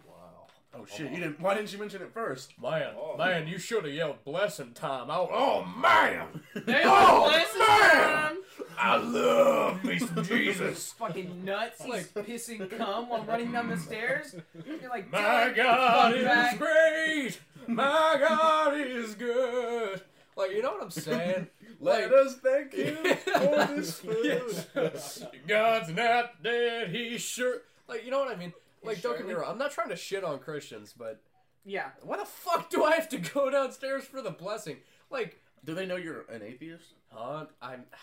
Wow. Oh shit! You didn't. Why didn't you mention it first? Man, Oh. man, you should have yelled blessing time. I, oh, oh man, Oh, blessing man! I love me some <laughs> Jesus. fucking nuts. He's Like- pissing cum while running down the stairs. You're like, My God fuck is back." great. My God is good. Like you know what I'm saying? Let Like- us thank <laughs> you for this food. Yes. God's not dead. He's sure. Like you know what I mean? Like don't get me wrong. I'm not trying to shit on Christians, but Yeah. why the fuck do I have to go downstairs for the blessing? Like, Do they know you're an atheist? huh? I'm. <sighs>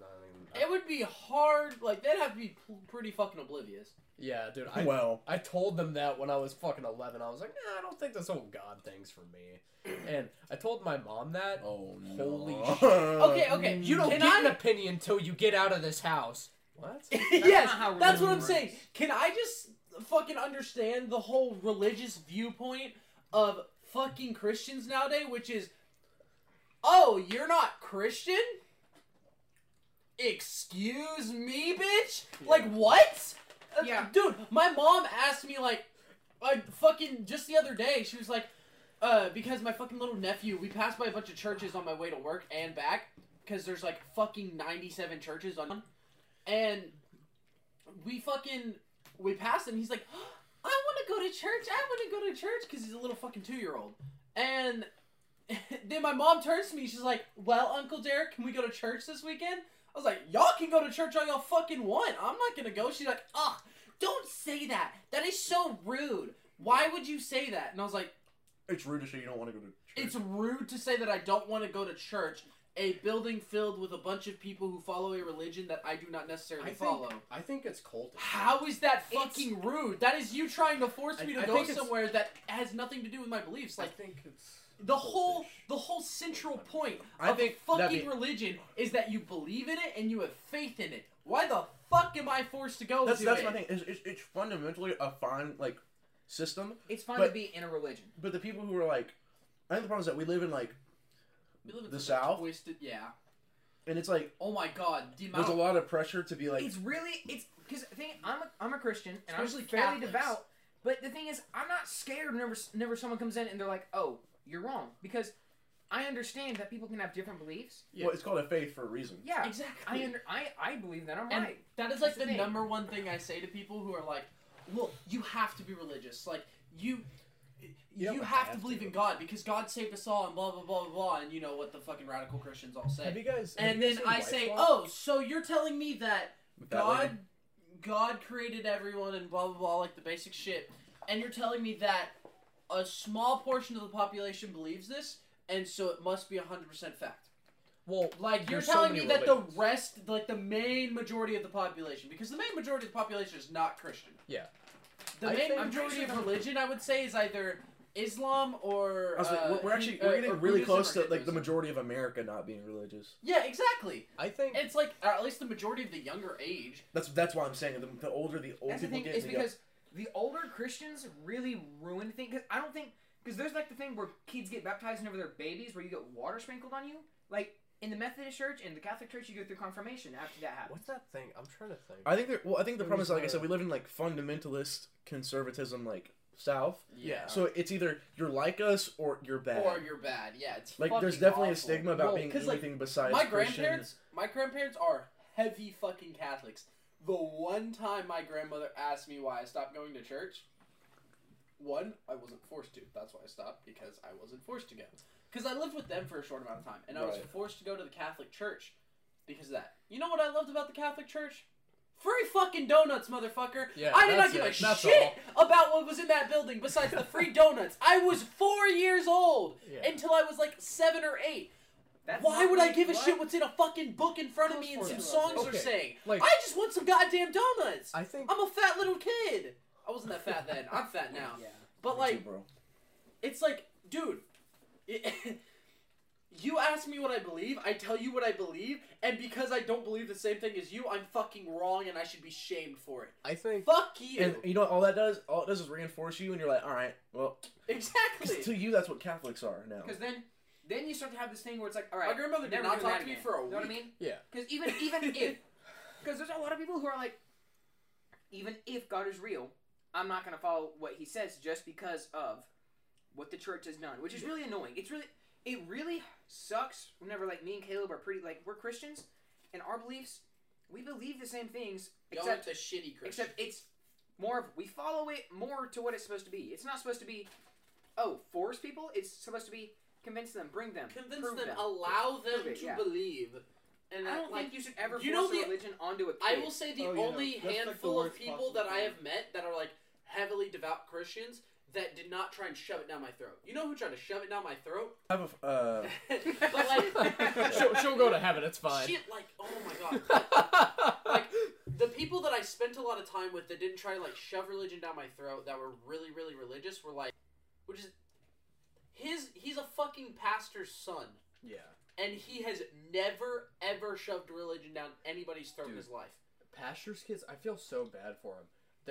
I mean, It would be hard. Like they'd have to be p- pretty fucking oblivious. yeah, dude. I well, I told them that when I was fucking 11. I was like, nah, I don't think this whole God thing's for me. And I told my mom that. oh no. Holy shit. Okay, okay. Mm. You don't Can get I- an <laughs> opinion until you get out of this house. What? <laughs> yes, not how that's what I'm religion saying. Can I just fucking understand the whole religious viewpoint of fucking Christians nowadays, which is, oh, you're not Christian? Excuse me, bitch? Like, what? Uh, Yeah. Dude, my mom asked me, like, I fucking, just the other day, she was like, uh, because my fucking little nephew, we passed by a bunch of churches on my way to work and back, because there's like fucking 97 churches on, and we fucking, we passed him. he's like, <gasps> I want to go to church, I want to go to church, because he's a little fucking two year old. And <laughs> then my mom turns to me, she's like, Well, Uncle Derek, can we go to church this weekend? I was like, Y'all can go to church all y'all fucking want. I'm not gonna go. She's like, Ugh, don't say that. That is so rude. Why would you say that? And I was like, It's rude to say you don't want to go to church. It's rude to say that I don't want to go to church, a building filled with a bunch of people who follow a religion that I do not necessarily I think, follow. I think it's cultic. How is that It's- fucking rude? That is you trying to force me I- to I go somewhere that has nothing to do with my beliefs. I Like think it's the whole the whole central point I of think that'd fucking be- religion is that you believe in it and you have faith in it. Why the fuck am I forced to go That's to that's it? my thing. It's, it's, it's fundamentally a fine like system, It's fine But- to be in a religion. but the people who are like, I think the problem is that we live in like, We live in The South? twisted, yeah. and it's like Oh my god, the there's a lot of pressure to be like. it's really it's because the thing I'm a, I'm a Christian and Especially I'm fairly Catholics. devout. But the thing is, I'm not scared whenever whenever someone comes in and they're like, "Oh, you're wrong," because I understand that people can have different beliefs. Well, it's called a faith for a reason. Yeah, exactly. I under I I believe that I'm And right. that is like That's the the number one thing I say to people who are like, "Look, you have to be religious. Like you, you, don't have, have to believe to. in God because God saved us all, and blah blah blah blah blah." And you know what the fucking radical Christians all say. Have you guys? have and you then I say, Swamp? "Oh, so you're telling me that that God, lady. God created everyone and blah blah blah, like the basic shit, and you're telling me that a small portion of the population believes this, and so it must be hundred percent fact." well, Like you're There's so telling many me that religions. the rest, like the main majority of the population, because the main majority of the population is not Christian. Yeah. The I main majority of religion, I would say, is either Islam or. I was like, uh, we're, we're actually we're uh, getting or really close to like the majority of America not being religious. Yeah, exactly. I think It's like, at least the majority of the younger age. That's that's why I'm saying the, the older the old That's the people thing get, is the- because the older Christians really ruin things. Because I don't think because there's like the thing where kids get baptized whenever they're babies, where you get water sprinkled on you. Like in the Methodist Church and the Catholic Church, you go through confirmation after that happens. what's that thing? I'm trying to think. I think that well, I think the It problem is like I said, we live in like fundamentalist conservatism, like South. Yeah. So it's either you're like us or you're bad. Or you're bad. Yeah, it's like there's definitely a stigma about Well, being 'cause, like, anything besides my Christian. grandparents my grandparents are heavy fucking catholics the one time my grandmother asked me why i stopped going to church one, I wasn't forced to. That's why I stopped because I wasn't forced to go. Because I lived with them for a short amount of time, and I was forced to go to the Catholic Church because of that. You know what I loved about the Catholic Church? Free fucking donuts, motherfucker. Yeah, I did not that's give a. That's shit about what was in that building besides the free donuts. I was four years old Yeah. until I was like seven or eight. That's Why not would I give a what? shit what's in a fucking book in front of me and some songs not. are saying? like- I just want some goddamn donuts. I think I'm a fat little kid. I wasn't that fat then. I'm fat now. <laughs> Yeah. But like, too, bro. it's like, dude, it, <laughs> you ask me what I believe, I tell you what I believe, and because I don't believe the same thing as you, I'm fucking wrong and I should be shamed for it. I think Fuck you. And you know what all that does? All it does is reinforce you, and you're like, alright, well. exactly. to you that's what Catholics are now. Because then, then you start to have this thing where it's like, all right, My grandmother did never not doing talk to me for a You know what I mean? Yeah. Because even even <laughs> if, because there's a lot of people who are like, even if God is real, I'm not gonna follow what He says just because of what the church has done, which is really annoying. It's really, it really sucks whenever like me and Caleb are pretty like we're Christians, and our beliefs, we believe the same things, Y'all except the shitty Christian. Except it's more of we follow it more to what it's supposed to be. It's not supposed to be, oh, force people. It's supposed to be convince them, bring them, convince prove them, them. allow them Prove it, to yeah. believe. And I don't like, think you should ever you force know a the- religion onto a kid. I will say the Oh, yeah. only That's, like, the handful of people that I have met that are like heavily devout Christians that did not try and shove it down my throat. You know who tried to shove it down my throat? I have a, uh, <laughs> but like, <laughs> she'll, she'll go to heaven. It's fine. shit, like, oh my god. like the people that I spent a lot of time with that didn't try to like shove religion down my throat that were really really religious were like, which is his he's a fucking pastor's son. yeah. And he has never ever shoved religion down anybody's throat in his life. Pastor's kids, I feel so bad for him.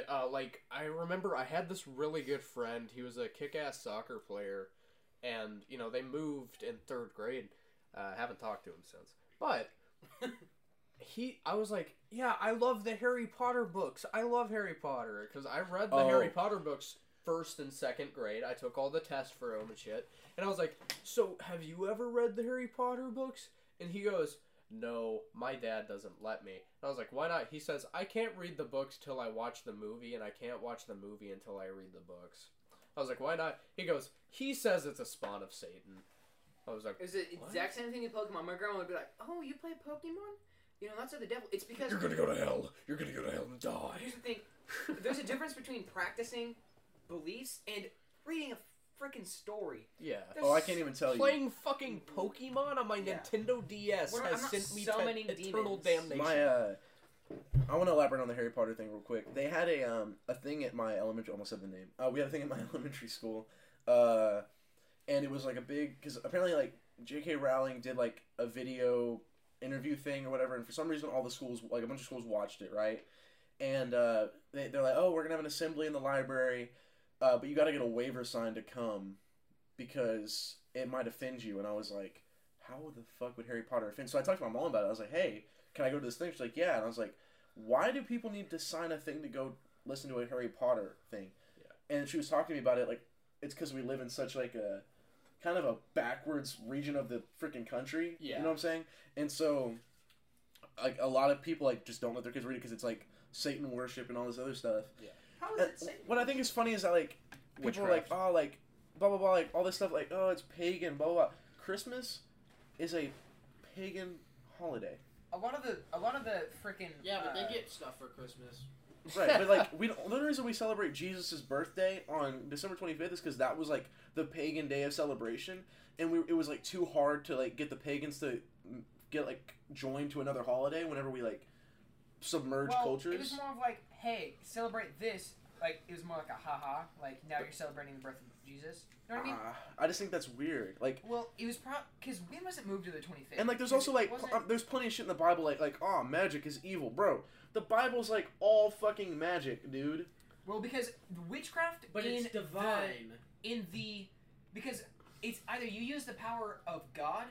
Uh, like I remember, I had this really good friend. He was a kick-ass soccer player, and you know they moved in third grade. Uh, haven't talked to him since, but <laughs> he, I was like, yeah, I love the Harry Potter books. I love Harry Potter because I read the Oh. Harry Potter books first and second grade. I took all the tests for them and shit, and I was like, so have you ever read the Harry Potter books? And he goes, no, my dad doesn't let me. And I was like, why not? He says, I can't read the books till I watch the movie, and I can't watch the movie until I read the books. I was like, why not? He goes, he says it's a spawn of Satan. I was like, the What? exact same thing in Pokemon. My grandma would be like, "Oh, you play Pokemon? You know that's of the devil." It's because you're gonna go to hell. You're gonna go to hell and die. here's the thing: there's a difference between practicing beliefs and reading a freaking story. Yeah. There's oh, I can't even tell you. Playing fucking Pokemon on my Yeah. Nintendo DS We're not- has I'm sent me summoning to eternal demons. damnation. My uh, I want to elaborate on the Harry Potter thing real quick. They had a um a thing at my elementary. Almost said the name. Uh, we had a thing at my <laughs> elementary school, uh, and it was like a big because apparently like J.K. Rowling did like a video interview thing or whatever, and for some reason all the schools like a bunch of schools watched it right, and uh, they they're like, oh, we're gonna have an assembly in the library, uh, but you got to get a waiver signed to come because it might offend you. And I was like, how the fuck would Harry Potter offend? So I talked to my mom about it. I was like, hey, can I go to this thing? She's like, yeah. And I was like, why do people need to sign a thing to go listen to a Harry Potter thing? Yeah. And she was talking to me about it like it's because we live in such like a kind of a backwards region of the freaking country. Yeah. You know what I'm saying? And so like a lot of people like just don't let their kids read it because it's like Satan worship and all this other stuff. How is it safe? what I think is funny is that like people are like, oh, like blah blah blah, like all this stuff, like oh, it's pagan, blah blah blah. Christmas is a pagan holiday, A lot of the a lot of the freaking Yeah, but uh, they get stuff for Christmas. right? but like <laughs> we don't, the only reason we celebrate Jesus' birthday on December twenty fifth is because that was like the pagan day of celebration, and we it was like too hard to like get the pagans to get like joined to another holiday whenever we like submerge well, cultures. It was more of like, hey, celebrate this. Like it was more like a haha. Like now you're celebrating the birth of Jesus. You know what I mean? Ah, I just think that's weird. Like Well, it was pro because we mustn't move to the 25th. And like, there's also like, wasn't- um, there's plenty of shit in the Bible like, like, oh, magic is evil, bro. The Bible's like all fucking magic, dude. well, because witchcraft But in it's divine. The, in the because it's either you use the power of God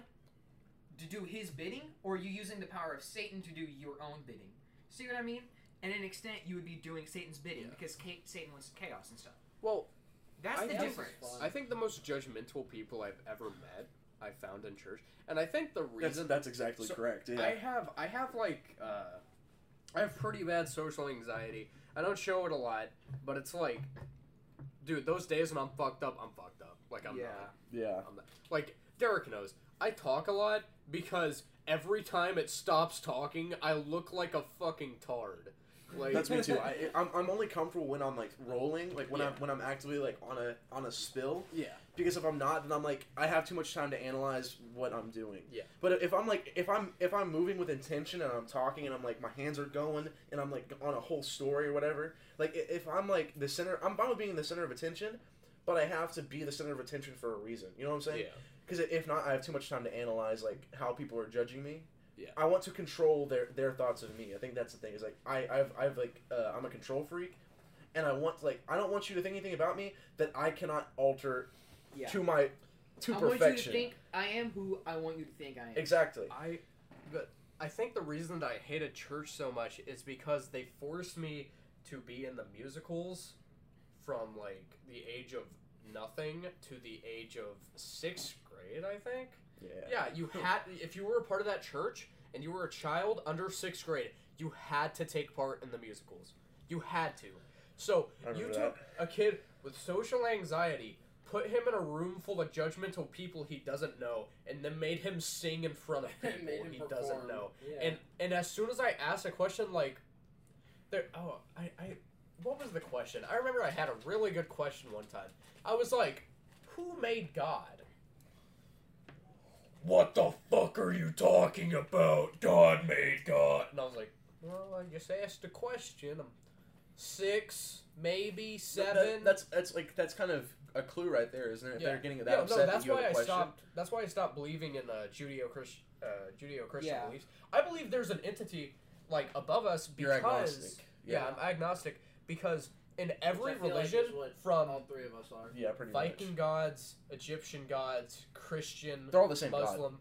to do His bidding, or you using the power of Satan to do your own bidding. See what I mean? And in an extent, you would be doing Satan's bidding Yeah. because Ca- Satan was chaos and stuff. well, That's I the difference. I think the most judgmental people I've ever met I found in church, and I think the That's reason that's exactly So, correct. Yeah. I have I have like uh, I have pretty bad social anxiety. I don't show it a lot, but it's like dude, those days when I'm fucked up, I'm fucked up. Like I'm yeah. not. Yeah. I'm not. Like Derek knows, I talk a lot because every time it stops talking, I look like a fucking tard. Like That's me too. <laughs> I, I'm, I'm only comfortable when I'm like rolling, like when I'm when I'm actively like on a on a spill. yeah. Because if I'm not, then I'm like I have too much time to analyze what I'm doing. Yeah. But if I'm like if I'm if I'm moving with intention and I'm talking and I'm like my hands are going and I'm like on a whole story or whatever, like i- if I'm like the center, I'm fine with being the center of attention, but I have to be the center of attention for a reason. You know what I'm saying? Yeah. Because if not, I have too much time to analyze like how people are judging me. Yeah. I want to control their their thoughts of me. I think that's the thing. Is like I I've I've like uh, I'm a control freak, and I want like I don't want you to think anything about me that I cannot alter Yeah. to my to I want you to perfection. think I am who I want you to think I am. Exactly. I, but I think the reason that I hated church so much is because they forced me to be in the musicals from like the age of nothing to the age of sixth grade. I think. Yeah. Yeah, you had if you were a part of that church and you were a child under sixth grade, you had to take part in the musicals. You had to. So you remember took a kid with social anxiety, put him in a room full of judgmental people he doesn't know, and then made him sing in front of <laughs> people he perform. doesn't know. Yeah. And and as soon as I asked a question like, there, oh, I, I, what was the question? I remember I had a really good question one time. I was like, who made God? What the fuck are you talking about? God made God. And I was like, well, I just asked a question. I'm six, maybe That- seven. that's that's like that's kind of a clue right there, isn't it? Yeah. they're getting that yeah, upset no, that that's you have why a I question. stopped. That's why I stopped believing in uh, Judeo Christian uh, Judeo Christian Yeah. beliefs. I believe there's an entity like above us You're because agnostic. yeah, Yeah. I'm agnostic because in every Which I feel like religion what from all three of us are. Yeah, pretty Viking much. gods, Egyptian gods, Christian, They're all the same god. Muslim,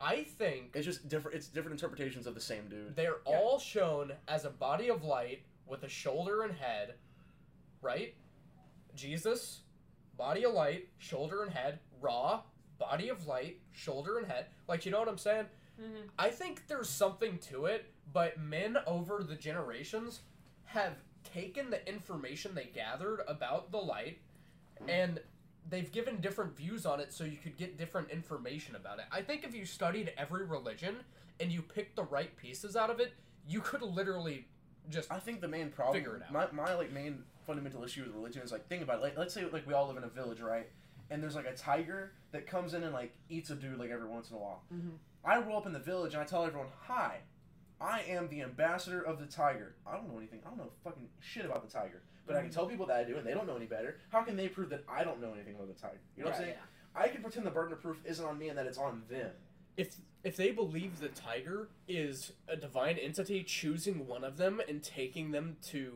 I think It's just different. It's different interpretations of the same dude. they're Yeah. all shown as a body of light with a shoulder and head, right? Jesus, body of light, shoulder and head, Ra, body of light, shoulder and head. Like, you know what I'm saying? Mhm. I think there's something to it, but men over the generations have taken the information they gathered about the light and they've given different views on it so you could get different information about it. I think if you studied every religion and you picked the right pieces out of it, you could literally just I think the main problem, Figure it out. my, my like main fundamental issue with religion is like think about it. Like let's say like we all live in a village, right? And there's like a tiger that comes in and like eats a dude like every once in a while. Mhm. I roll up in the village and I tell everyone, "Hi, I am the ambassador of the tiger. I don't know anything. I don't know fucking shit about the tiger, but I can mm-hmm. tell people that I do, and they don't know any better. How can they prove that I don't know anything about the tiger? You know what I'm Right, saying? I can pretend the burden of proof isn't on me and that it's on them. if if they believe the tiger is a divine entity choosing one of them and taking them to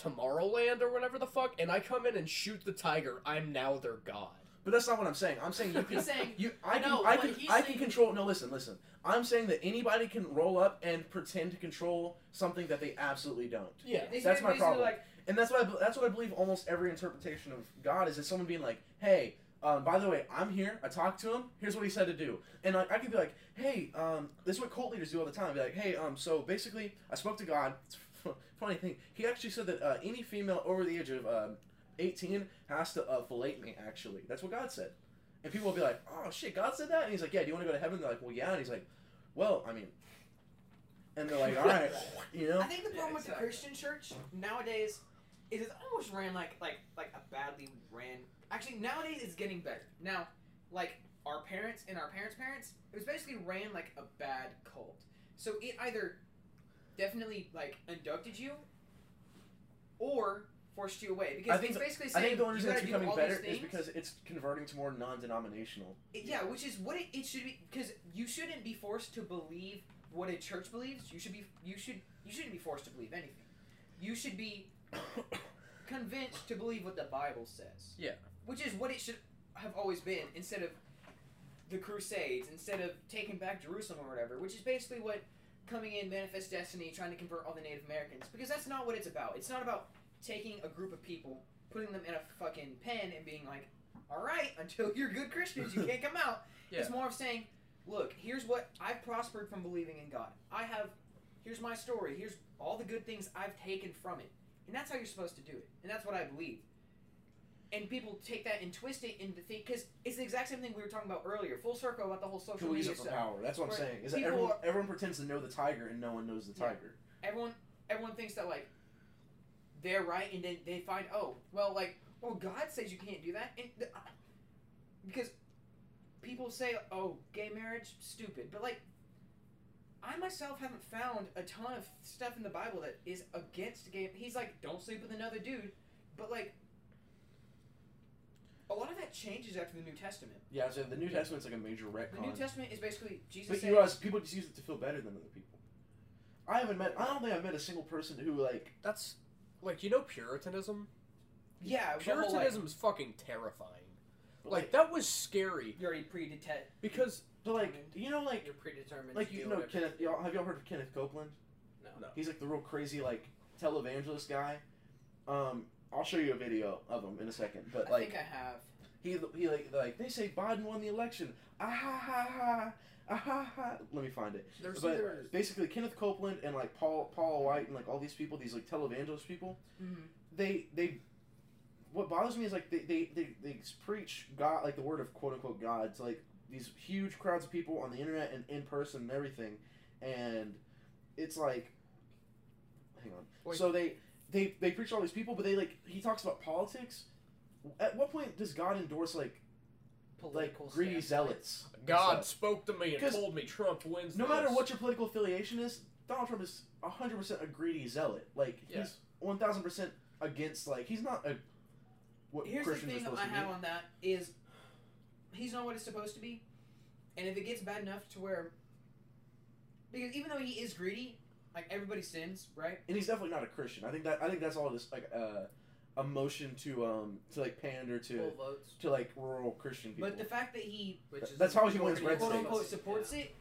Tomorrowland or whatever the fuck, and I come in and shoot the tiger, I'm now their god. But that's not what I'm saying. I'm saying you <laughs> can. He's saying You, I can, No, I can, he's I can control. No, listen, listen. I'm saying that anybody can roll up and pretend to control something that they absolutely don't, Yeah. They That's my problem. Like, and that's what I, that's what I believe. Almost every interpretation of God is that someone being like, "Hey, um, by the way, I'm here. I talked to him. Here's what he said to do." And like, I could be like, "Hey, um, this is what cult leaders do all the time. Be like, hey, um, so basically, I spoke to God. It's <laughs> funny thing. He actually said that uh, any female over the age of um, 18 has to uh, fillet me. Actually, that's what God said. And people will be like, "Oh shit, God said that?" And he's like, "Yeah, do you want to go to heaven?" They're like, "Well, yeah." And he's like, "Well, I mean," and they're like, "All right, <laughs> you know." I think the problem with exactly. the Christian church nowadays is it's almost ran like like like a badly ran. Actually, nowadays it's getting better. Now, like our parents and our parents' parents, it was basically ran like a bad cult. So it either definitely like inducted you or forced you away because I think it's the- basically I saying think the only reason it's becoming better is because it's converting to more non-denominational. Yeah, which is what it, it should be because you shouldn't be forced to believe what a church believes. You should be you should you shouldn't be forced to believe anything. You should be <coughs> convinced to believe what the Bible says. Yeah. Which is what it should have always been instead of the Crusades, instead of taking back Jerusalem or whatever, which is basically what coming in Manifest Destiny trying to convert all the Native Americans because that's not what it's about. It's not about taking a group of people, putting them in a fucking pen and being like, "All right, <laughs> until you're good Christians, you can't come out." <laughs> Yeah. It's more of saying, "Look, here's what I've prospered from believing in God. I have here's my story. Here's all the good things I've taken from it." And that's how you're supposed to do it. And that's what I believe. and people take that and twist it into think because it's the exact same thing we were talking about earlier. Full circle about the whole social Who media it for stuff. power. That's what I'm saying. Is that People everyone, are- everyone pretends to know the tiger and no one knows the Yeah. tiger. Everyone, everyone thinks that like they're right, and then they find oh well like well God says you can't do that, and the, because people say oh gay marriage stupid, but like. I myself haven't found a ton of stuff in the Bible that is against gay. He's like, don't sleep with another dude, but like, a lot of that changes after the New Testament. Yeah, so the New Testament's like a major retcon. The New Testament is basically Jesus But saying, you realize people just use it to feel better than other people. I haven't met. I don't think I've met a single person who like. That's like you know Puritanism. yeah, the whole, like, Puritanism is fucking terrifying. Like, Like that was scary you're already pre-detected. because but like you know, like You're predetermined. like you know whatever Kenneth. Y'all, have y'all heard of Kenneth Copeland? No. No. He's like the real crazy like televangelist guy. Um, I'll show you a video of him in a second. But I like think I have. he he like like they say Biden won the election. Ah ha ha ha. <laughs> Let me find it. there's But either basically Kenneth Copeland and like Paul Paul White and like all these people, these like televangelist people, Mm-hmm. they they what bothers me is like they, they, they, they preach God like the word of quote unquote God to like these huge crowds of people on the internet and in person and everything and it's like hang on. Wait. So they they they preach all these people but they like he talks about politics. At what point does God endorse like like Political greedy standpoint. zealots? And God stuff? spoke to me and told me Trump wins. No this. matter what your political affiliation is, Donald Trump is hundred percent a greedy zealot. Like Yeah. he's one thousand percent against. Like he's not a what Here's Christians the are thing supposed I to have be. on that is he's not what it's supposed to be, and if it gets bad enough to where because even though he is greedy, like everybody sins, right? And he's definitely not a Christian. I think that I think that's all this like uh, a motion to um to like pander to votes. to like rural Christian people. But the fact that he Which is That's the how he wins red quote states. unquote votes. supports Yeah. it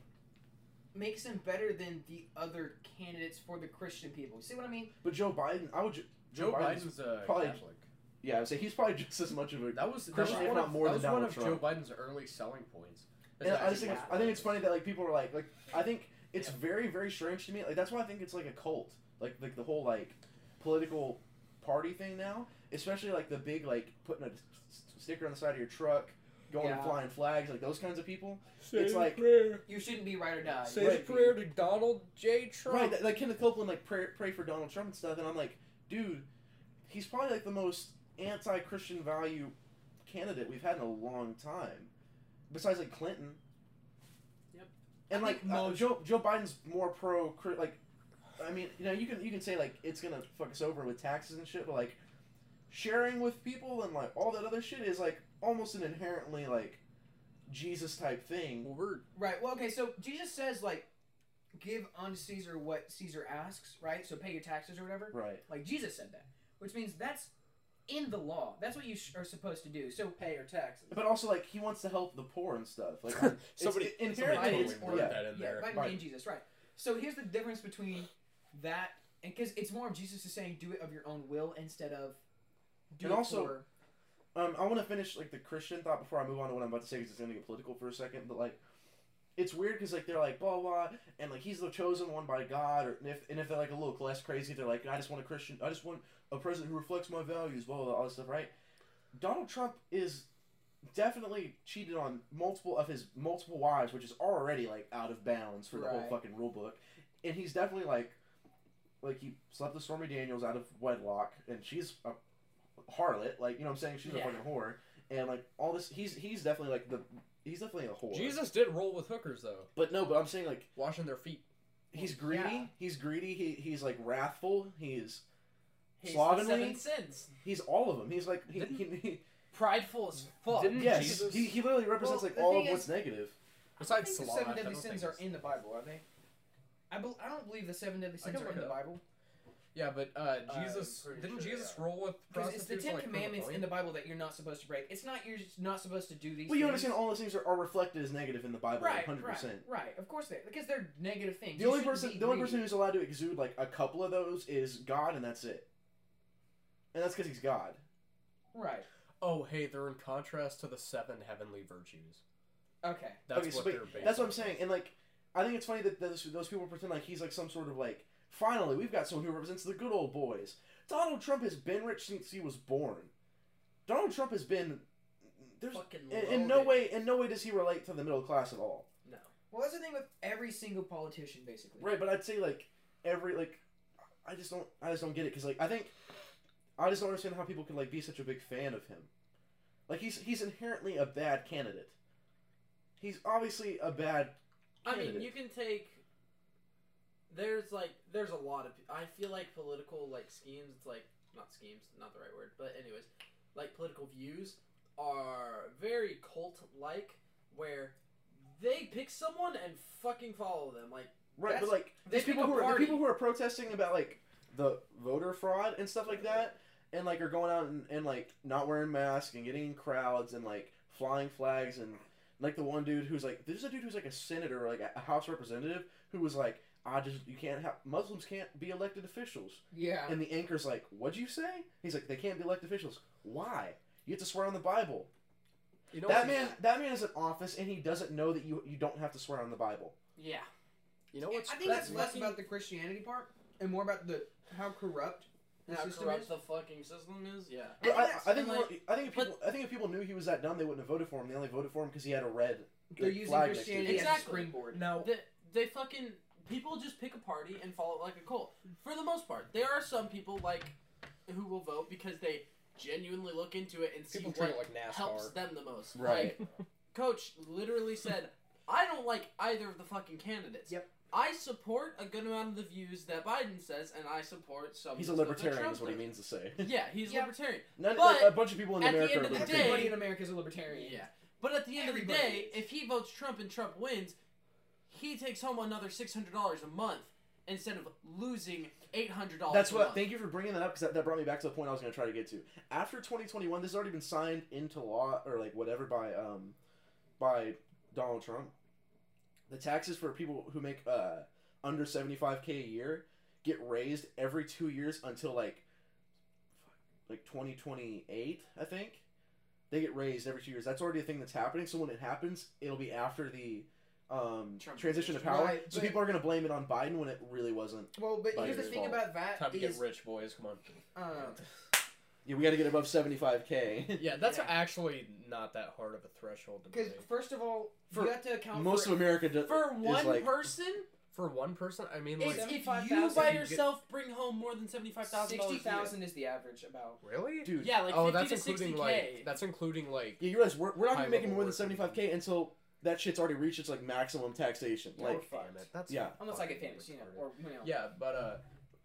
makes him better than the other candidates for the Christian people. See what I mean? but Joe Biden, I would. ju- Joe Biden's- Biden's a probably- Catholic. Yeah, I would say he's probably just as much of a. That was that Christian, was if one not of, more that than was one Donald of Trump. Joe Biden's early selling points. And I just think it's, I think it's funny that like people are like like I think it's Yeah. very very strange to me. Like that's why I think it's like a cult. Like like the whole like political party thing now, especially like the big like putting a s- s- sticker on the side of your truck, going and Yeah. flying flags, like those kinds of people. Say it's like- prayer. You shouldn't be right or die. Say You Right. a prayer to Donald J. Trump. Right, that- like Kenneth Copeland like pray pray for Donald Trump and stuff, and I'm like, dude, he's probably like the most anti-Christian value candidate we've had in a long time, besides like Clinton. Yep. And I like uh, most- Joe Joe Biden's more pro like, I mean you know you can you can say like it's gonna fuck us over with taxes and shit, but like sharing with people and like all that other shit is like almost an inherently like Jesus type thing. Well, we're Right. Well, okay. So Jesus says like, give unto Caesar what Caesar asks. Right. So pay your taxes or whatever. Right. Like Jesus said that, which means that's in the law. That's what you sh- are supposed to do. So Pay your taxes. But also like he wants to help the poor and stuff. Like <laughs> it's- somebody, it- somebody inherently totally it's- worded yeah. that in yeah, there. Biden Right. Jesus. Right. So here's the difference between that and because it's more of Jesus is saying do it of your own will instead of do And it also- for Um, I want to finish like the Christian thought before I move on to what I'm about to say because it's gonna get political for a second. But like, it's weird because like they're like blah blah, and like he's the chosen one by God, or and if and if they're like a little less crazy, they're like I just want a Christian, I just want a president who reflects my values, blah blah, blah all this stuff, right? Donald Trump is definitely cheated on multiple of his multiple wives, which is already like out of bounds for the whole fucking rule book, and he's definitely like, like he slept with Stormy Daniels out of wedlock, and she's a harlot, like you know what I'm saying, she's Yeah. a fucking whore, and like all this, he's he's definitely like the he's definitely a whore. Jesus did roll with hookers though, but no, but I'm saying like washing their feet. he's greedy, Yeah. he's greedy, he he's like wrathful, he's He's slovenly, seven sins. he's all of them. He's like he, he, he Prideful as fuck. Didn't yes, Jesus- he, he literally represents Well, like all thing of what's is- negative. I Besides think the seven deadly sins are in the Bible, aren't they? I, bel I don't believe the seven deadly sins can are in the up. Bible Yeah, but uh, Jesus didn't sure Jesus they roll with because it's the Ten like, Commandments point? in the Bible that you're not supposed to break. It's not you're just not supposed to do these. Well, you things. understand all those things are, are reflected as negative in the Bible, Right, hundred right, percent. right. Of course they because they're negative things. The You only person, the only greedy. person who's allowed to exude like a couple of those is God, and that's it. And that's because he's God. Right. Oh, hey, they're in contrast to the seven heavenly virtues. Okay. That's okay, what wait, they're based. that's what I'm saying, and like, I think it's funny that those, those people pretend like he's like some sort of like. Finally, we've got someone who represents the good old boys. Donald Trump has been rich since he was born. Donald Trump has been there's Fucking in, in no way in no way does he relate to the middle class at all. No. Well, that's the thing with every single politician, basically. Right, but I'd say like every like I just don't I just don't get it because like I think I just don't understand how people can like be such a big fan of him. Like he's he's inherently a bad candidate. He's obviously a bad. I mean, you can take. There's like there's a lot of I feel like political like schemes. It's like not schemes, not the right word, but anyways, like political views are very cult like where they pick someone and fucking follow them. Like Right, but like these people who are the people who are protesting about like the voter fraud and stuff like that, and like are going out and, and like not wearing masks and getting in crowds and like flying flags and like the one dude who's like there's a dude who's like a senator or like a house representative who was like I just you can't have Muslims can't be elected officials. Yeah. and the anchor's like what'd you say? He's like they can't be elected officials. Why? You have to swear on the Bible. You know that man that man is in office and he doesn't know that you you don't have to swear on the Bible. Yeah, You know what's I think that's less about the Christianity part and more about the how corrupt the how system corrupt is. the fucking system is. Yeah, But I, I think and, more- I think if but- people I think if people knew he was that dumb, they wouldn't have voted for him. They only voted for him because he had a red They're like, using flag next to Christianity it. as a Exactly. springboard. now they, they fucking people just pick a party and follow it like a cult. For the most part, there are some people like who will vote because they genuinely look into it and see people treat what like NASCAR. helps them the most. Right. Like, Coach literally said, "I don't like either of the fucking candidates." Yep. I support a good amount of the views that Biden says, and I support some. He's a of the stuff that libertarian, is what he means to say. Yeah, he's Yeah. libertarian. None, But like, a bunch of people in at the America end are of the libertarian. day- Everybody in America is a libertarian. Yeah. But at the end of the day, is. if he votes Trump and Trump wins, he takes home another six hundred dollars a month instead of losing eight hundred dollars. That's a what. month. Thank you for bringing that up because that, that brought me back to the point I was going to try to get to. After 2021, this has already been signed into law or like whatever by um by Donald Trump. The taxes for people who make uh under 75k a year get raised every two years until like like 2028, I think. They get raised every two years. That's already a thing that's happening. So when it happens, it'll be after the um, transition to power. Right, so people are going to blame it on Biden when it really wasn't. Well, but Biden's here's the thing fault. about that Time to get rich, boys. Come on. uh, Yeah, we got to get above 75k. <laughs> Yeah, that's Yeah. actually not that hard of a threshold to because first of all, For you have to account for Most for of America do, For is one like, person, For one person, I mean, if, like, if you 75,000 by you get- yourself bring home more than seventy five thousand sixty thousand is the average about. really? dude. Yeah, like oh, 50 that's to including 60k. like that's including like Yeah, you realize we're, we're not going to be making more than 75k until that shit's already reached its like maximum taxation. Yeah, Like, we're damn it, that's Yeah. Unless I get fucking famous, you know, or you know. yeah, but uh,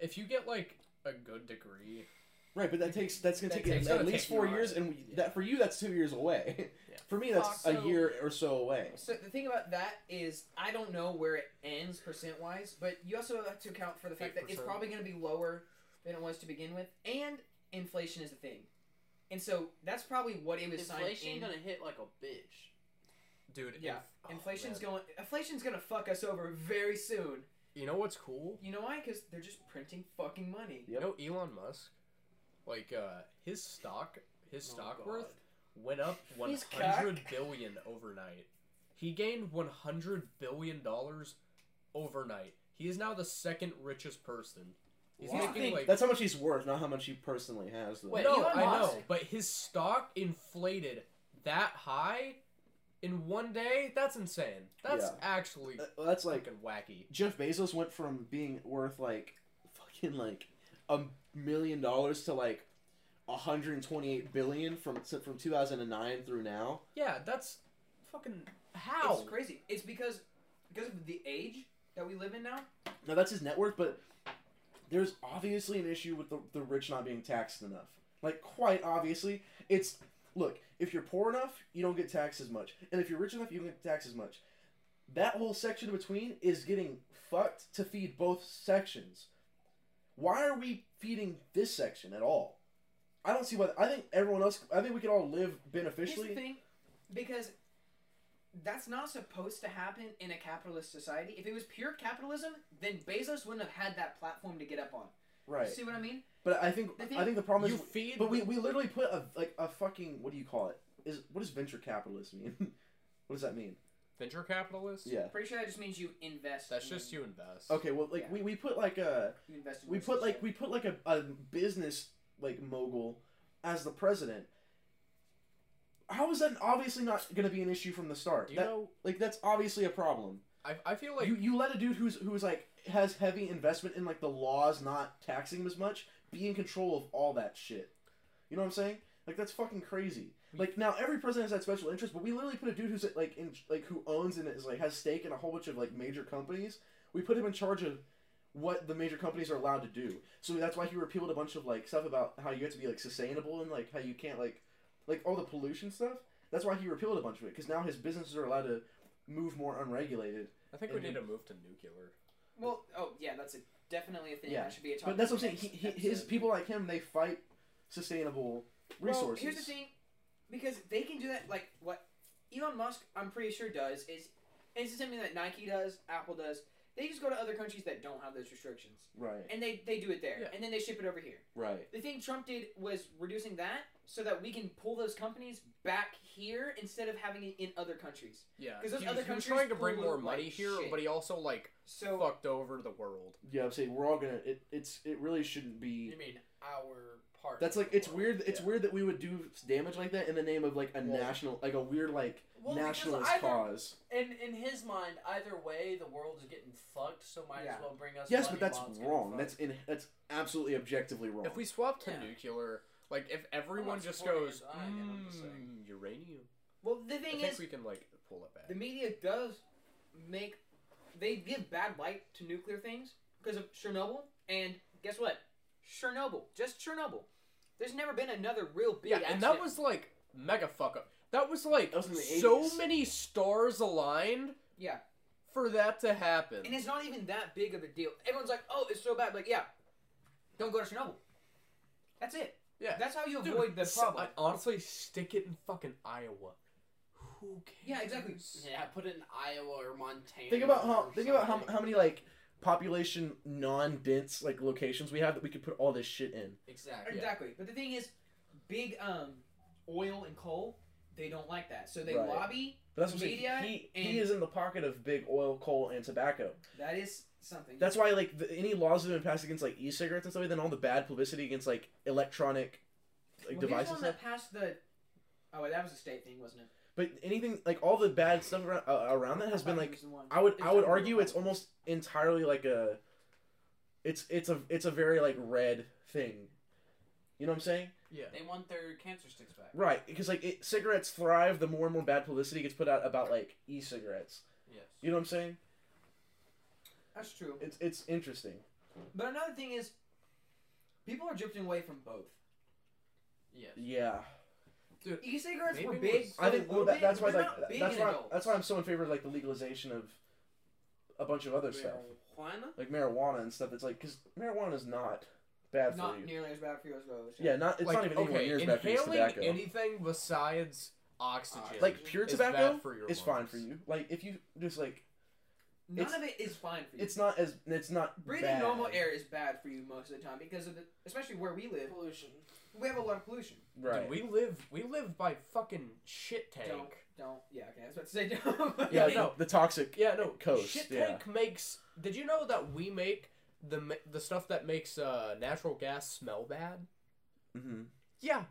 if you get like a good degree, right, but that mm-hmm. takes that's going to That take takes- at gonna least take four years, and we, Yeah. that for you that's two years away. <laughs> Yeah. For me, that's Fuck, a year or so away. So the thing about that is, I don't know where it ends percent wise, but you also have to account for the fact that it's probably going to be lower than it was to begin with, and inflation is a thing, and so that's probably what it was signed Inflation in. gonna hit like a bitch. dude. Yeah, inf- oh, inflation's man. going. Inflation's gonna fuck us over very soon. You know what's cool? You know why? Because they're just printing fucking money. You know Elon Musk, like uh, his stock, his Oh, stock God. worth went up <laughs> one His hundred cock. billion overnight. He gained one hundred billion dollars overnight. He is now the second richest person. He's Wow. making like That's how much he's worth, not how much he personally has. Though. Wait, no, Elon I know, but his stock inflated that high in one day. That's insane. That's Yeah. actually Uh, that's like fucking wacky. Jeff Bezos went from being worth like fucking like a million dollars to like 128 billion from from 2009 through now. Yeah, that's fucking how. It's crazy. It's because because of the age that we live in now. Now that's his net worth, but there's obviously an issue with the, the rich not being taxed enough. Like quite obviously, it's look if you're poor enough, you don't get taxed as much, and if you're rich enough, you don't get taxed as much. That whole section in between is getting fucked to feed both sections. Why are we feeding this section at all? I don't see why. I think everyone else. I think we can all live Here's the beneficially. thing, because that's not supposed to happen in a capitalist society. If it was pure capitalism, then Bezos wouldn't have had that platform to get up on. Right. See what I mean? But I think thing- I think the problem you is feed, But we, we literally put a like a fucking what do you call it? Is what does venture capitalist mean? <laughs> what does that mean? Venture capitalists. Yeah. Pretty sure that just means you invest. That's in- just you invest. Okay, well like Yeah. we, we put like a You invest in we put like we put like a, a business like mogul as the president. how is that obviously not going to be an issue from the start? Do you That- know? like that's obviously a problem. I, I feel like you you let a dude who's who's like has heavy investment in like the laws not taxing him as much be in control of all that shit. You know what I'm saying? Like that's fucking crazy. Like now every president has that special interest, but we literally put a dude who's like in like who owns and is like has stake in a whole bunch of like major companies. We put him in charge of what the major companies are allowed to do. So that's why he repealed a bunch of like stuff about how you have to be like sustainable and like how you can't like like all the pollution stuff. That's why he repealed a bunch of it because now his businesses are allowed to move more unregulated. I think we need to move to nuclear. Well, oh yeah, that's a, definitely a thing. Yeah. That should be a topic. But that's what I'm saying. He, he, his people like him, they fight sustainable resources. Well, here's the thing, because they can do that. Like what Elon Musk, I'm pretty sure does is, and this is something that Nike does, Apple does. They just go to other countries that don't have those restrictions, Right, and they they do it there, Yeah. and then they ship it over here. right. The thing Trump did was reducing that so that we can pull those companies back here instead of having it in other countries. Yeah, 'Cause those he, other was- he was countries trying to bring more money like here, shit. but he also like So fucked over the world. Yeah, I'm saying we're all gonna. It, it's it really shouldn't be. You mean our part? That's like it's weird. It's Yeah. weird that we would do damage like that in the name of like a Well- national, like a weird like Well, nationalist either- cause. In in his mind, either way, the world is getting fucked. So might Yeah. as well bring us. Yes, but that's while it's getting wrong. That's in. That's absolutely objectively wrong. If we swap to Yeah. nuclear, like if everyone just supporting goes, it, I am, I'm just saying. "Mm, uranium. well, the I thing think is, we can like pull it back. the media does make they give bad light to nuclear things because of Chernobyl and guess what Chernobyl just Chernobyl there's never been another real big yeah, and that was like mega fuck up. That was like That was so 80s. many stars aligned yeah for that to happen. and it's not even that big of a deal everyone's like oh it's so bad like yeah don't go to Chernobyl that's it Yeah. that's how you Dude, avoid the problem I- honestly, stick it in fucking Iowa. Who cares? Yeah, exactly. Yeah, put it in Iowa or Montana. think about how think about how, how many like population non-dense like locations we have that we could put all this shit in. exactly. exactly but the thing is big um oil and coal they don't like that so they Right. lobby But that's what I'm Media. He and- he is in the pocket of big oil, coal, and tobacco. that is something That's why like the, any laws that have been passed against like e-cigarettes and stuff, then all the bad publicity against like electronic like well, devices. Here's and one stuff. that passed the. Oh, wait, that was a state thing, wasn't it? But anything like all the bad stuff around, uh, around that has been like was the one. I would It's I would argue it's almost entirely like a it's it's a it's a very like red thing. You know what I'm saying? Yeah. They want their cancer sticks back. Right, because like it, cigarettes thrive the more and more bad publicity gets put out about like e-cigarettes. Yes. You know what I'm saying? That's true. It's it's interesting. But another thing is, people are drifting away from both. Yes. Yeah. E-cigarettes were Vaping big. was- for I a think well, that, that's why like big that's in why adults. that's why I'm so in favor of like the legalization of a bunch of other stuff Marijuana? like marijuana and stuff. It's like because marijuana is not bad not for you. Not nearly as bad for you as those. Yeah, not it's like, not even anywhere okay, near as bad for you as tobacco. anything besides oxygen. like pure is tobacco bad for your is fine for you. Like if you just like None it's- of it is fine for you. it's not as it's not Breathing bad. normal air is bad for you most of the time because of the, especially where we live, Pollution. we have a lot of pollution. Right. Dude, we live we live by fucking shit tank. Don't, don't. Yeah, okay. I was about to say don't. <laughs> yeah, no. the toxic Yeah, no. coast. Shit yeah. tank makes. Did you know that we make the the stuff that makes uh, natural gas smell bad? Mm-hmm. Yeah.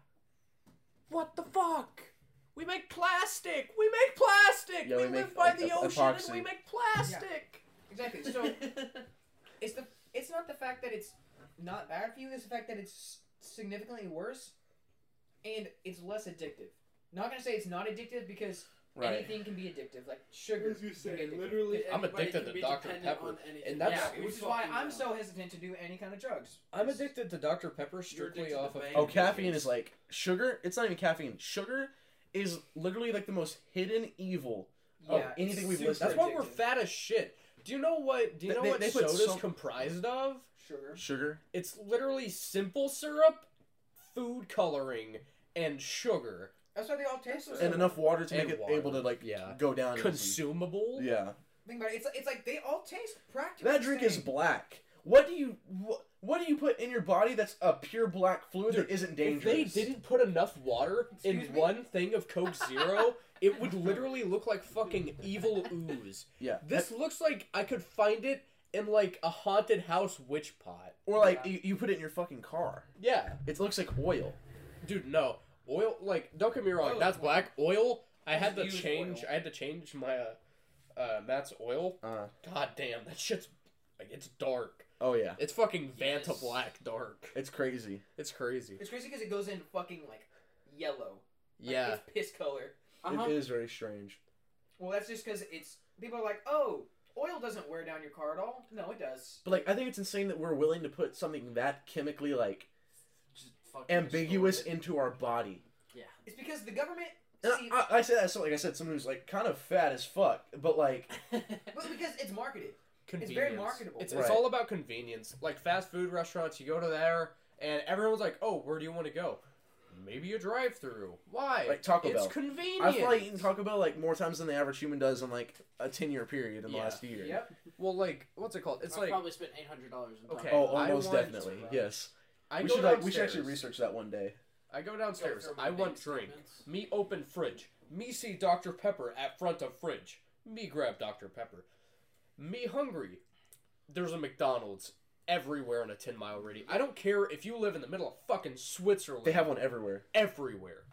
What the fuck? We make plastic. We make plastic. Yeah, we, we make, live by like, the ep- ocean epoxy. and we make plastic. exactly. So <laughs> it's the it's not the fact that it's not bad for you. It's the fact that it's significantly worse, and it's less addictive. Not gonna say it's not addictive because Right. anything can be addictive, like sugar. As you can say, literally I'm addicted to Dr. Pepper, and that's- Yeah, which is why I'm know. so hesitant to do any kind of drugs. I'm addicted to Dr Pepper strictly off of. vape. Oh, caffeine is like sugar. It's not even caffeine. Sugar is literally like the most hidden evil. Oh, Yeah, anything we've super listed. That's why we're addictive. fat as shit. Do you know what? Do you They- know they- what they put soda's so- comprised of? sugar. Sugar. It's literally simple syrup, food coloring, and sugar. That's why they all taste the And same. enough water to And make it water, able to like yeah. go down. easy. Consumable. Yeah. Think about it. It's it's like they all taste practically. That the drink same. is black. What do you what, what do you put in your body that's a pure black fluid Dude, that isn't dangerous? If dangerous? they didn't put enough water in me? one thing of Coke Zero, it would literally look like fucking evil ooze. yeah. This looks like I could find it in like a haunted house witch pot. or like Yeah. you, you put it in your fucking car. Yeah, It looks like oil. dude, no. oil. Like, don't get me wrong, Oil that's is black oil. I had to change. oil. I had to change my uh, uh Matt's oil. Uh, God damn, that shit's like it's dark. Oh yeah, It's fucking Vanta Yes. black dark. it's crazy. It's crazy. It's crazy because it goes in fucking like yellow. Like, Yeah. It's piss color. Uh-huh. It is very strange. Well, that's just because it's people are like, oh, oil doesn't wear down your car at all. No, it does. But like, I think it's insane that we're willing to put something that chemically like Just ambiguous into our body. Yeah, it's because the government. See, I, I say that as like I said, someone who's like kind of fat as fuck, but like <laughs> but because it's marketed. Convenience. very marketable. It's, Right. it's all about convenience. Like fast food restaurants, you go to there, and everyone's like, "Oh, where do you want to go?" Maybe a drive-through. Why? Like Taco it's Bell. It's convenient. I've probably eaten Taco Bell like more times than the average human does in like a ten year period in the Yeah. last year. Yep. Well, like, what's it called? It's I've like probably spent eight hundred dollars. In Okay. Oh, almost want- definitely. Yes. I we go should like we should actually research that one day. I go downstairs. I want drink. Me open fridge. Me see Dr. Pepper at front of fridge. Me grab Dr. Pepper. Me hungry. There's a McDonald's everywhere in a 10 mile radius. I don't care if you live in the middle of fucking Switzerland. They have one everywhere. everywhere.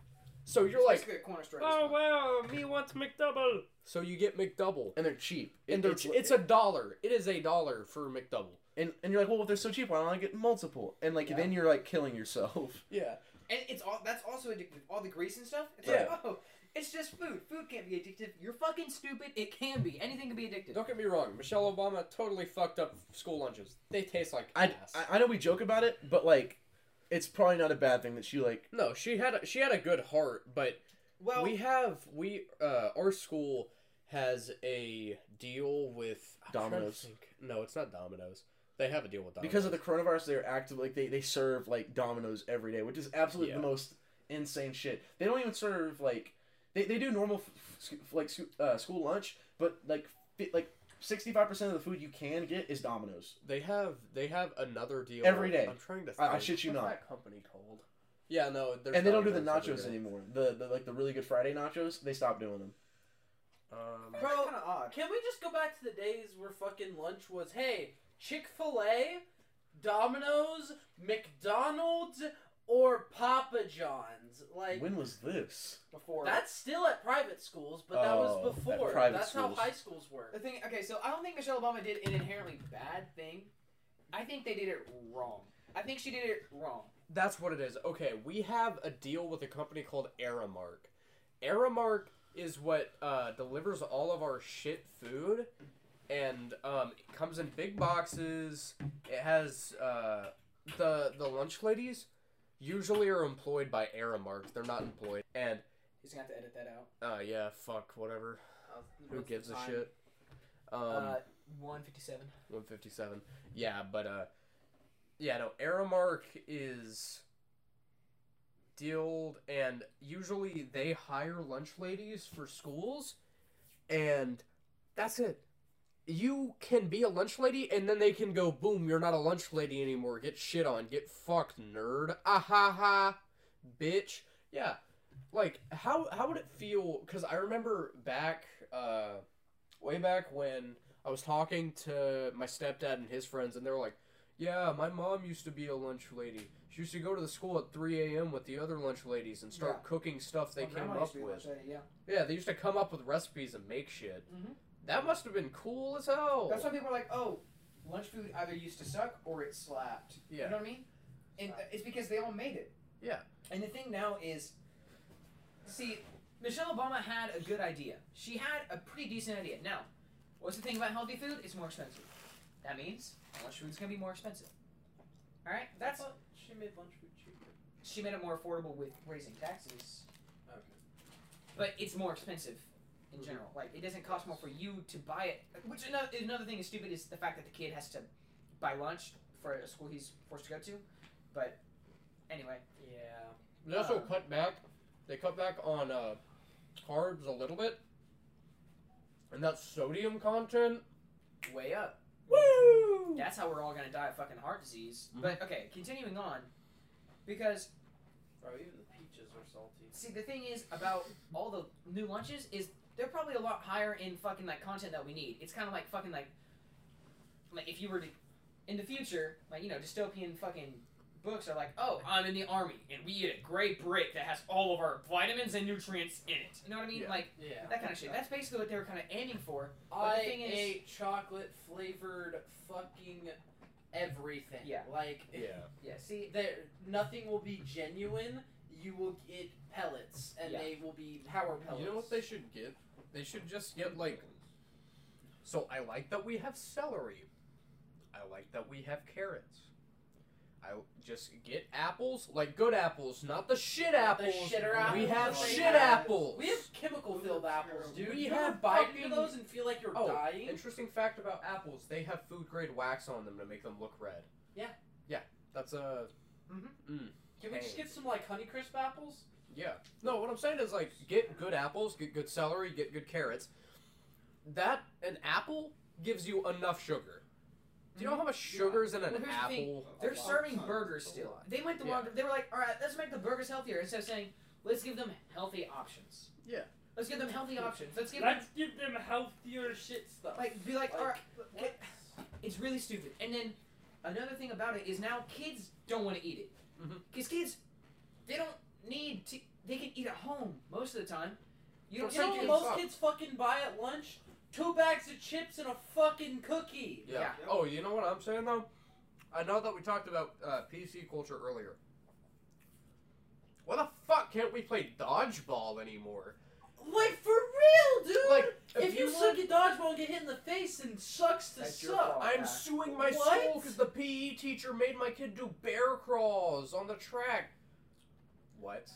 So you're like, a corner oh wow, me wants McDouble. So you get McDouble. And they're cheap. And It- they're, it's, a dollar. It is a dollar for McDouble. and, and you're like, well, if they're so cheap, why don't I get multiple? And like Yeah. then you're like killing yourself. Yeah. And it's all that's also addictive. All the grease and stuff. It's Yeah. like, oh, it's just food. Food can't be addictive. You're fucking stupid. It can be. Anything can be addictive. Don't get me wrong. Michelle Obama totally fucked up school lunches. They taste like I, ass. I I know we joke about it, but like, it's probably not a bad thing that she like. no, she had a, she had a good heart, but Well, we have we uh our school has a deal with I'm Domino's. think. No, it's not Domino's. They have a deal with Domino's Because of the coronavirus, they're active. Like they, they serve like Domino's every day, which is absolutely the most insane shit. They don't even serve like they, they do normal f- f- like uh, school lunch, but like fi- like sixty five percent of the food you can get is Domino's. They have they have another deal Every day. I'm trying to. I- I shit you What's not. that company called? Yeah, no, there's and they don't do the nachos anymore. The, the like the really good Friday nachos, they stopped doing them. Um, Bro, kind of odd. Can we just go back to the days where fucking lunch was, hey, Chick Fil A, Domino's, McDonald's, or Papa John's? Like when was this? Before that's still at private schools, but that Oh, was at before. private That's schools. how high schools were. the thing. Okay, so I don't think Michelle Obama did an inherently bad thing. I think they did it wrong. I think she did it wrong. That's what it is. Okay, we have a deal with a company called Aramark. Aramark is what uh, delivers all of our shit food, and um, it comes in big boxes. It has uh, the the lunch ladies usually are employed by Aramark. They're not employed, and He's gonna have to edit that out. uh, yeah, fuck whatever. Uh, Who gives a shit? Um, uh, one fifty-seven. 157. Yeah, but uh yeah, no, Aramark is dealed and usually they hire lunch ladies for schools and that's it. You can be a lunch lady and then they can go boom, you're not a lunch lady anymore. Get shit on. Get fucked, nerd. Ah ha ha. Bitch. Yeah. Like how how would it feel cuz I remember back uh way back when I was talking to my stepdad and his friends, and they were like, "Yeah, my mom used to be a lunch lady. She used to go to the school at 3 a.m. with the other lunch ladies and start Yeah. cooking stuff they came up to be a with. Yeah. Yeah, they used to come up with recipes and make shit. Mhm. That must have been cool as hell. That's why people are like, oh, lunch food either used to suck or it slapped. Yeah. You know what I mean? And it's because they all made it. Yeah. And the thing now is, see, Michelle Obama had a good idea. She had a pretty decent idea. Now, what's the thing about healthy food? It's more expensive. That means lunch food's gonna be more expensive. All right, that's I she made lunch food cheaper. she made it more affordable with raising taxes, Okay. but it's more expensive in general. Like it doesn't cost more for you to buy it. Which another another thing is stupid is the fact that the kid has to buy lunch for a school he's forced to go to. But anyway, Yeah. They also Um, cut back. They cut back on uh, carbs a little bit, and that sodium content. way up. Woo! That's how we're all gonna die of fucking heart disease. Mhm. But okay, continuing on, because Bro, even the peaches are salty. see the thing is about all the new lunches is they're probably a lot higher in fucking like content that we need. It's kind of like fucking like like if you were to in the future like you know dystopian fucking books are like, oh, I'm in the army and we eat a gray brick that has all of our vitamins and nutrients in it. You know what I mean? Yeah. Like Yeah. that kind of shit. That's basically what they were kind of aiming for. But I the thing is- ate chocolate flavored fucking everything. Yeah. Like Yeah. Yeah. See, there nothing will be genuine. You will get pellets and Yeah. they will be power pellets. You know what they should get? They should just get like. So I like that we have celery. I like that we have carrots. I just get apples, like good apples, not the shit Not the apples. We have that they shit have. apples. We have chemical filled apples, dude. We you have ever bite into those and feel like you're Oh, dying? Interesting fact about apples: they have food grade wax on them to make them look red. Yeah. Yeah, that's a. Mhm. Mm. Can we just get some like Honeycrisp apples? Yeah. No, what I'm saying is like get good apples, get good celery, get good carrots. That an apple gives you enough sugar. Do you know how much sugar's in an Well, here's the thing. apple? they're lot. serving Tons. burgers still. They went the Yeah. wrong. They were like, all right, let's make the burgers healthier instead of saying, let's give them healthy options. Yeah. Let's give them healthy options. Let's give them Let's give them healthier shit stuff. like be like, all right. what? It's really stupid. And then another thing about it is now kids don't want to eat it Mhm. because kids they don't need to. They can eat at home most of the time. You don't You know what kids. most kids fucking buy at lunch? Two bags of chips and a fucking cookie. Yeah. Yeah. Oh, you know what I'm saying though? I know that we talked about uh, PC culture earlier. Why the fuck can't we play dodgeball anymore? Like for real, dude. Like, if, you, suck at dodgeball and get hit in the face, and sucks to suck. fault. I'm Yeah. suing my What? soul because the PE teacher made my kid do bear crawls on the track. What?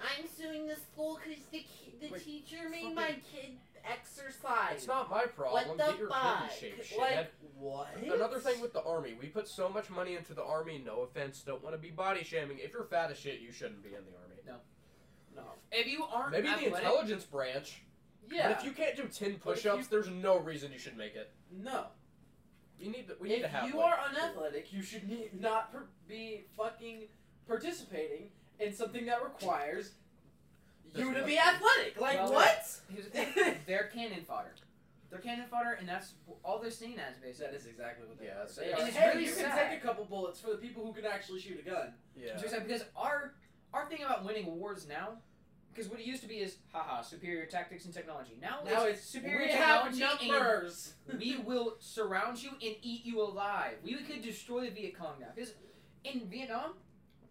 I'm suing the school because the ki- the Wait, teacher made fucking- my kid exercise. It's not my problem. what the Get your fuck? kid in shape, like shithead. what? Another thing with the army, we put so much money into the army. No offense, don't want to be body shaming. If you're fat as shit, you shouldn't be in the army. no. No. If you aren't Maybe the intelligence branch. Yeah. But if you can't do ten push-ups, there's no reason you should make it. no. You need to, we need if to have. you like, are unathletic, you should ne- not per- be fucking participating in something that requires you to be athletic. Like Well, what? Here's the thing. They're cannon fodder. They're cannon fodder, and that's all they're seen as, basically. That is exactly what they Yeah, are. it's- They it's are. it's hey, really you sad. can take a couple bullets for the people who can actually shoot a gun. Yeah. So it's like, because our our thing about winning wars now, because what it used to be is, haha, superior tactics and technology. Now, Now it's, it's superior we have numbers. and <laughs> we will surround you and eat you alive. We could destroy the Viet Cong now. Because in Vietnam,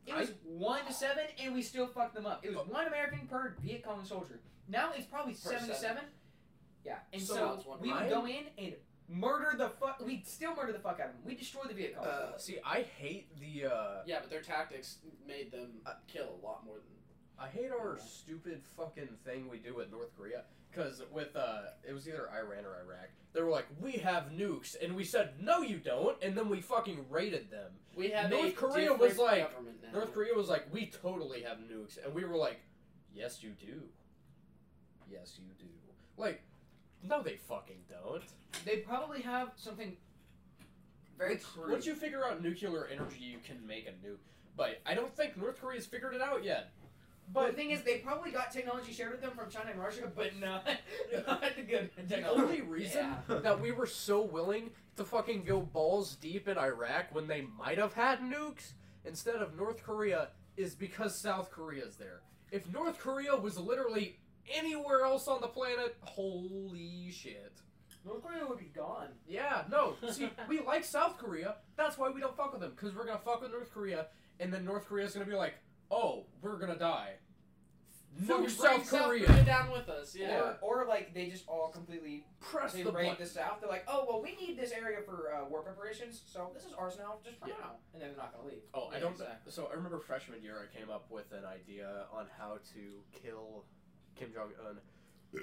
it was one to seven, and we still fucked them up. It was one American per Viet Cong soldier. Now it's probably seven to seven. seven. Yeah, and So, so, we would go in and murder the fuck. We'd still murder the fuck out of them. We destroy the Viet Cong. Uh, see, I hate the. uh Yeah, but their tactics made them kill a lot more than. I hate our Yeah. stupid fucking thing we do with North Korea. Because with, uh, it was either Iran or Iraq. They were like, we have nukes. And we said, no, you don't. And then we fucking raided them. We have North a Korea was like- North Korea was like, we totally have nukes. And we were like, yes, you do. Yes, you do. Like, no, they fucking don't. they probably have something very Once- crude. Once you figure out nuclear energy, you can make a nuke. But I don't think North Korea's figured it out yet. But the thing is, they probably got technology shared with them from China and Russia, but <laughs> not, not the good The technology. only reason Yeah. that we were so willing to fucking go balls deep in Iraq when they might have had nukes instead of North Korea is because South Korea's there. If North Korea was literally anywhere else on the planet, holy shit. North Korea would be gone. Yeah, no. See, we like South Korea. That's why we don't fuck with them. Because we're going to fuck with North Korea, and then North Korea's going to be like, oh, we're going to die. Fucking Nuke bring South Korea. down with us. Yeah. Or, or like they just all completely Press they the raid button. the South. They're like, oh well, we need this area for uh, war preparations, so this is ours now, just for Yeah. now, and then they're not gonna leave. Oh, I don't. exactly. So I remember freshman year, I came up with an idea on how to kill Kim Jong Un. <sighs>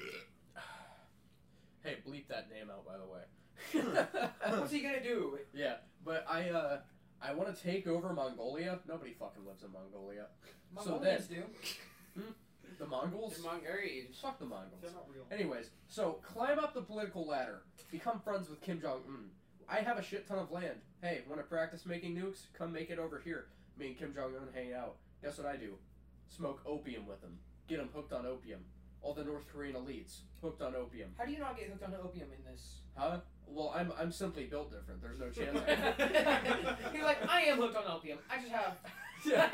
hey, bleep that name out, by the way. <laughs> What's he gonna do? yeah, but I uh, I want to take over Mongolia. Nobody fucking lives in Mongolia. So Mongolians do. Hmm? The Mongols. The Mongolians. Fuck the Mongols. They're not real. Anyways, so climb up the political ladder. Become friends with Kim Jong Un. I have a shit ton of land. Hey, want to practice making nukes? Come make it over here. Me and Kim Jong Un hang out. Guess what I do? Smoke opium with him. Get him hooked on opium. All the North Korean elites hooked on opium. How do you not get hooked on opium in this? Huh? Well, I'm I'm simply built different. There's no <laughs> chance. <laughs> He's like, I am hooked on opium. I just have. <laughs> yeah.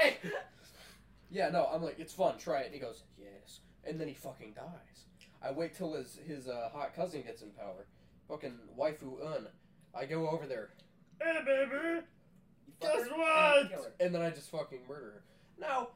yeah, no, I'm like, it's fun. Try it. And he goes, yes. And then he fucking dies. I wait till his his uh, hot cousin gets in power. Fucking waifu un. I go over there. Hey, baby. Guess what? And then I just fucking murder her. Now,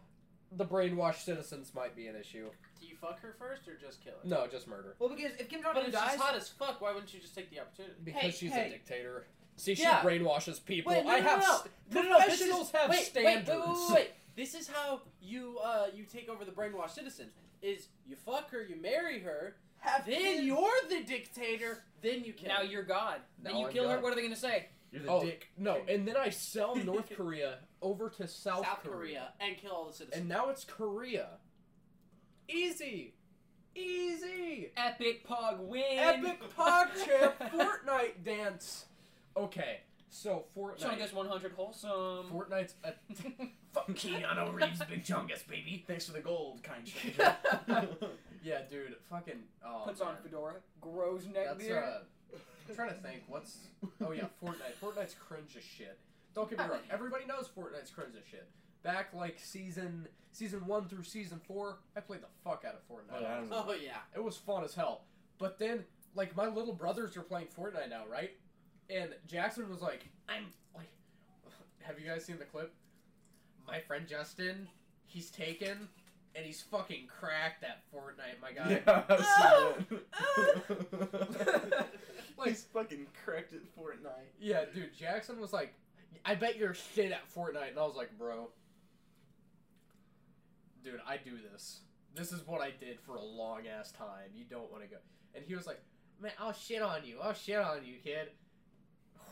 the brainwashed citizens might be an issue. Do you fuck her first or just kill her? No, just murder. Well, because if Kim Jong But Un if dies, she's hot as fuck, why wouldn't you just take the opportunity? Because Hey, she's hey. a dictator. See, she Yeah. brainwashes people. Wait, no, I no, have no, st- no, no, no, this professionals is- have wait, standards. Wait, wait, wait, wait. This is how you uh you take over the brainwashed citizens. Is you fuck her, you marry her, Have then you're the dictator, then you kill. now her. you're God. Then Now you I'm kill her. God. What are they gonna say? You're the Oh dick. no! And then I sell North <laughs> Korea over to South, South Korea and kill all the citizens. and now it's Korea. Easy, easy. Epic Pog win. Epic Pog <laughs> champ Fortnite dance. Okay, so Fortnite. Chungus 100 wholesome. Fortnite's a <laughs> Fuck Keanu Reeves, Big Chungus, baby. Thanks for the gold, kind <laughs> stranger. yeah, dude. Fucking oh, Puts on fedora. Grows neck beard. uh. I'm trying to think. What's oh yeah, Fortnite. Fortnite's cringe as shit. Don't get me wrong. Everybody knows Fortnite's cringe as shit. Back like season season one through season four, I played the fuck out of Fortnite. Oh, yeah, I don't know. oh yeah. It was fun as hell. But then, like, my little brothers are playing Fortnite now, right? And Jackson was like, I'm like, <sighs> have you guys seen the clip? My friend Justin, he's taken, and he's fucking cracked at Fortnite, my guy. <laughs> Yeah, I've seen oh, it. Oh. <laughs> <laughs> Like- He's fucking cracked at Fortnite. Yeah, dude, Jackson was like, I bet you're shit at Fortnite. And I was like, bro, dude, I do this. This is what I did for a long ass time. You don't want to go. And he was like, man, I'll shit on you. I'll shit on you, kid.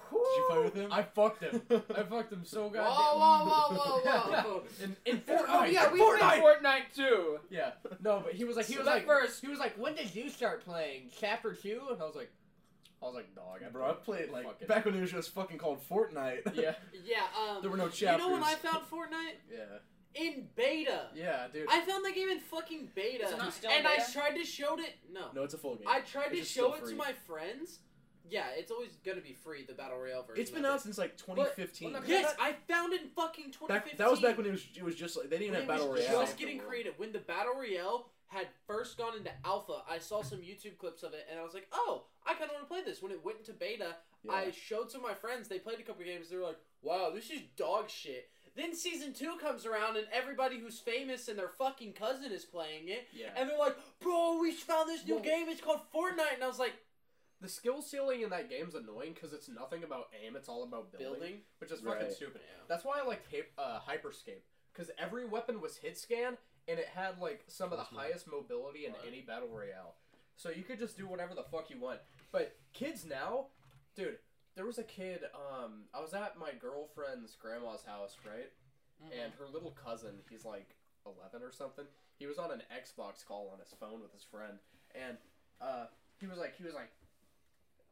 Did you fight with him? I fucked him. I <laughs> fucked him so Whoa, goddamn. whoa, whoa, whoa, whoa. <laughs> in, in Fortnite. Oh yeah, we Fortnite. played Fortnite too. Yeah, no, but he was like, he So was like, first- he was like, when did you start playing? Chapter two? And I was like, I was like, dog, I Bro, I played like fucking- back when it was just fucking called Fortnite. Yeah, <laughs> Yeah, um. There were no chapters. You know when I found Fortnite? yeah, In beta. yeah, dude. I found that game in fucking beta. Is it not still in and I tried to show it. No. No, it's a full game. I tried It's to show still it to my friends. Yeah, it's always gonna be free, the Battle Royale version. It's been out it. since like 2015. well, no, Yes, I found it in fucking 2015. Back, that was back when it was it was just like they didn't even have battle was royale. just getting creative. When the Battle Royale had first gone into alpha, I saw some YouTube clips of it, and I was like, "Oh, I kind of want to play this." When it went into beta, Yeah. I showed some of my friends. They played a couple games. They were like, "Wow, this is dog shit." Then season two comes around, and everybody who's famous and their fucking cousin is playing it, yeah. and they're like, "Bro, we found this new Well- game. It's called Fortnite." And I was like, The skill ceiling in that game's annoying because it's nothing about aim; it's all about building, "Building." which is fucking Right. stupid. Yeah. That's why I liked Hy- uh, Hyperscape because every weapon was hit scan and it had like some of the highest mobility in Right. any battle royale. So you could just do whatever the fuck you want. But kids now, dude, there was a kid. Um, I was at my girlfriend's grandma's house, right? and her little cousin he's like 11 or something he was on an xbox call on his phone with his friend and uh, he was like he was like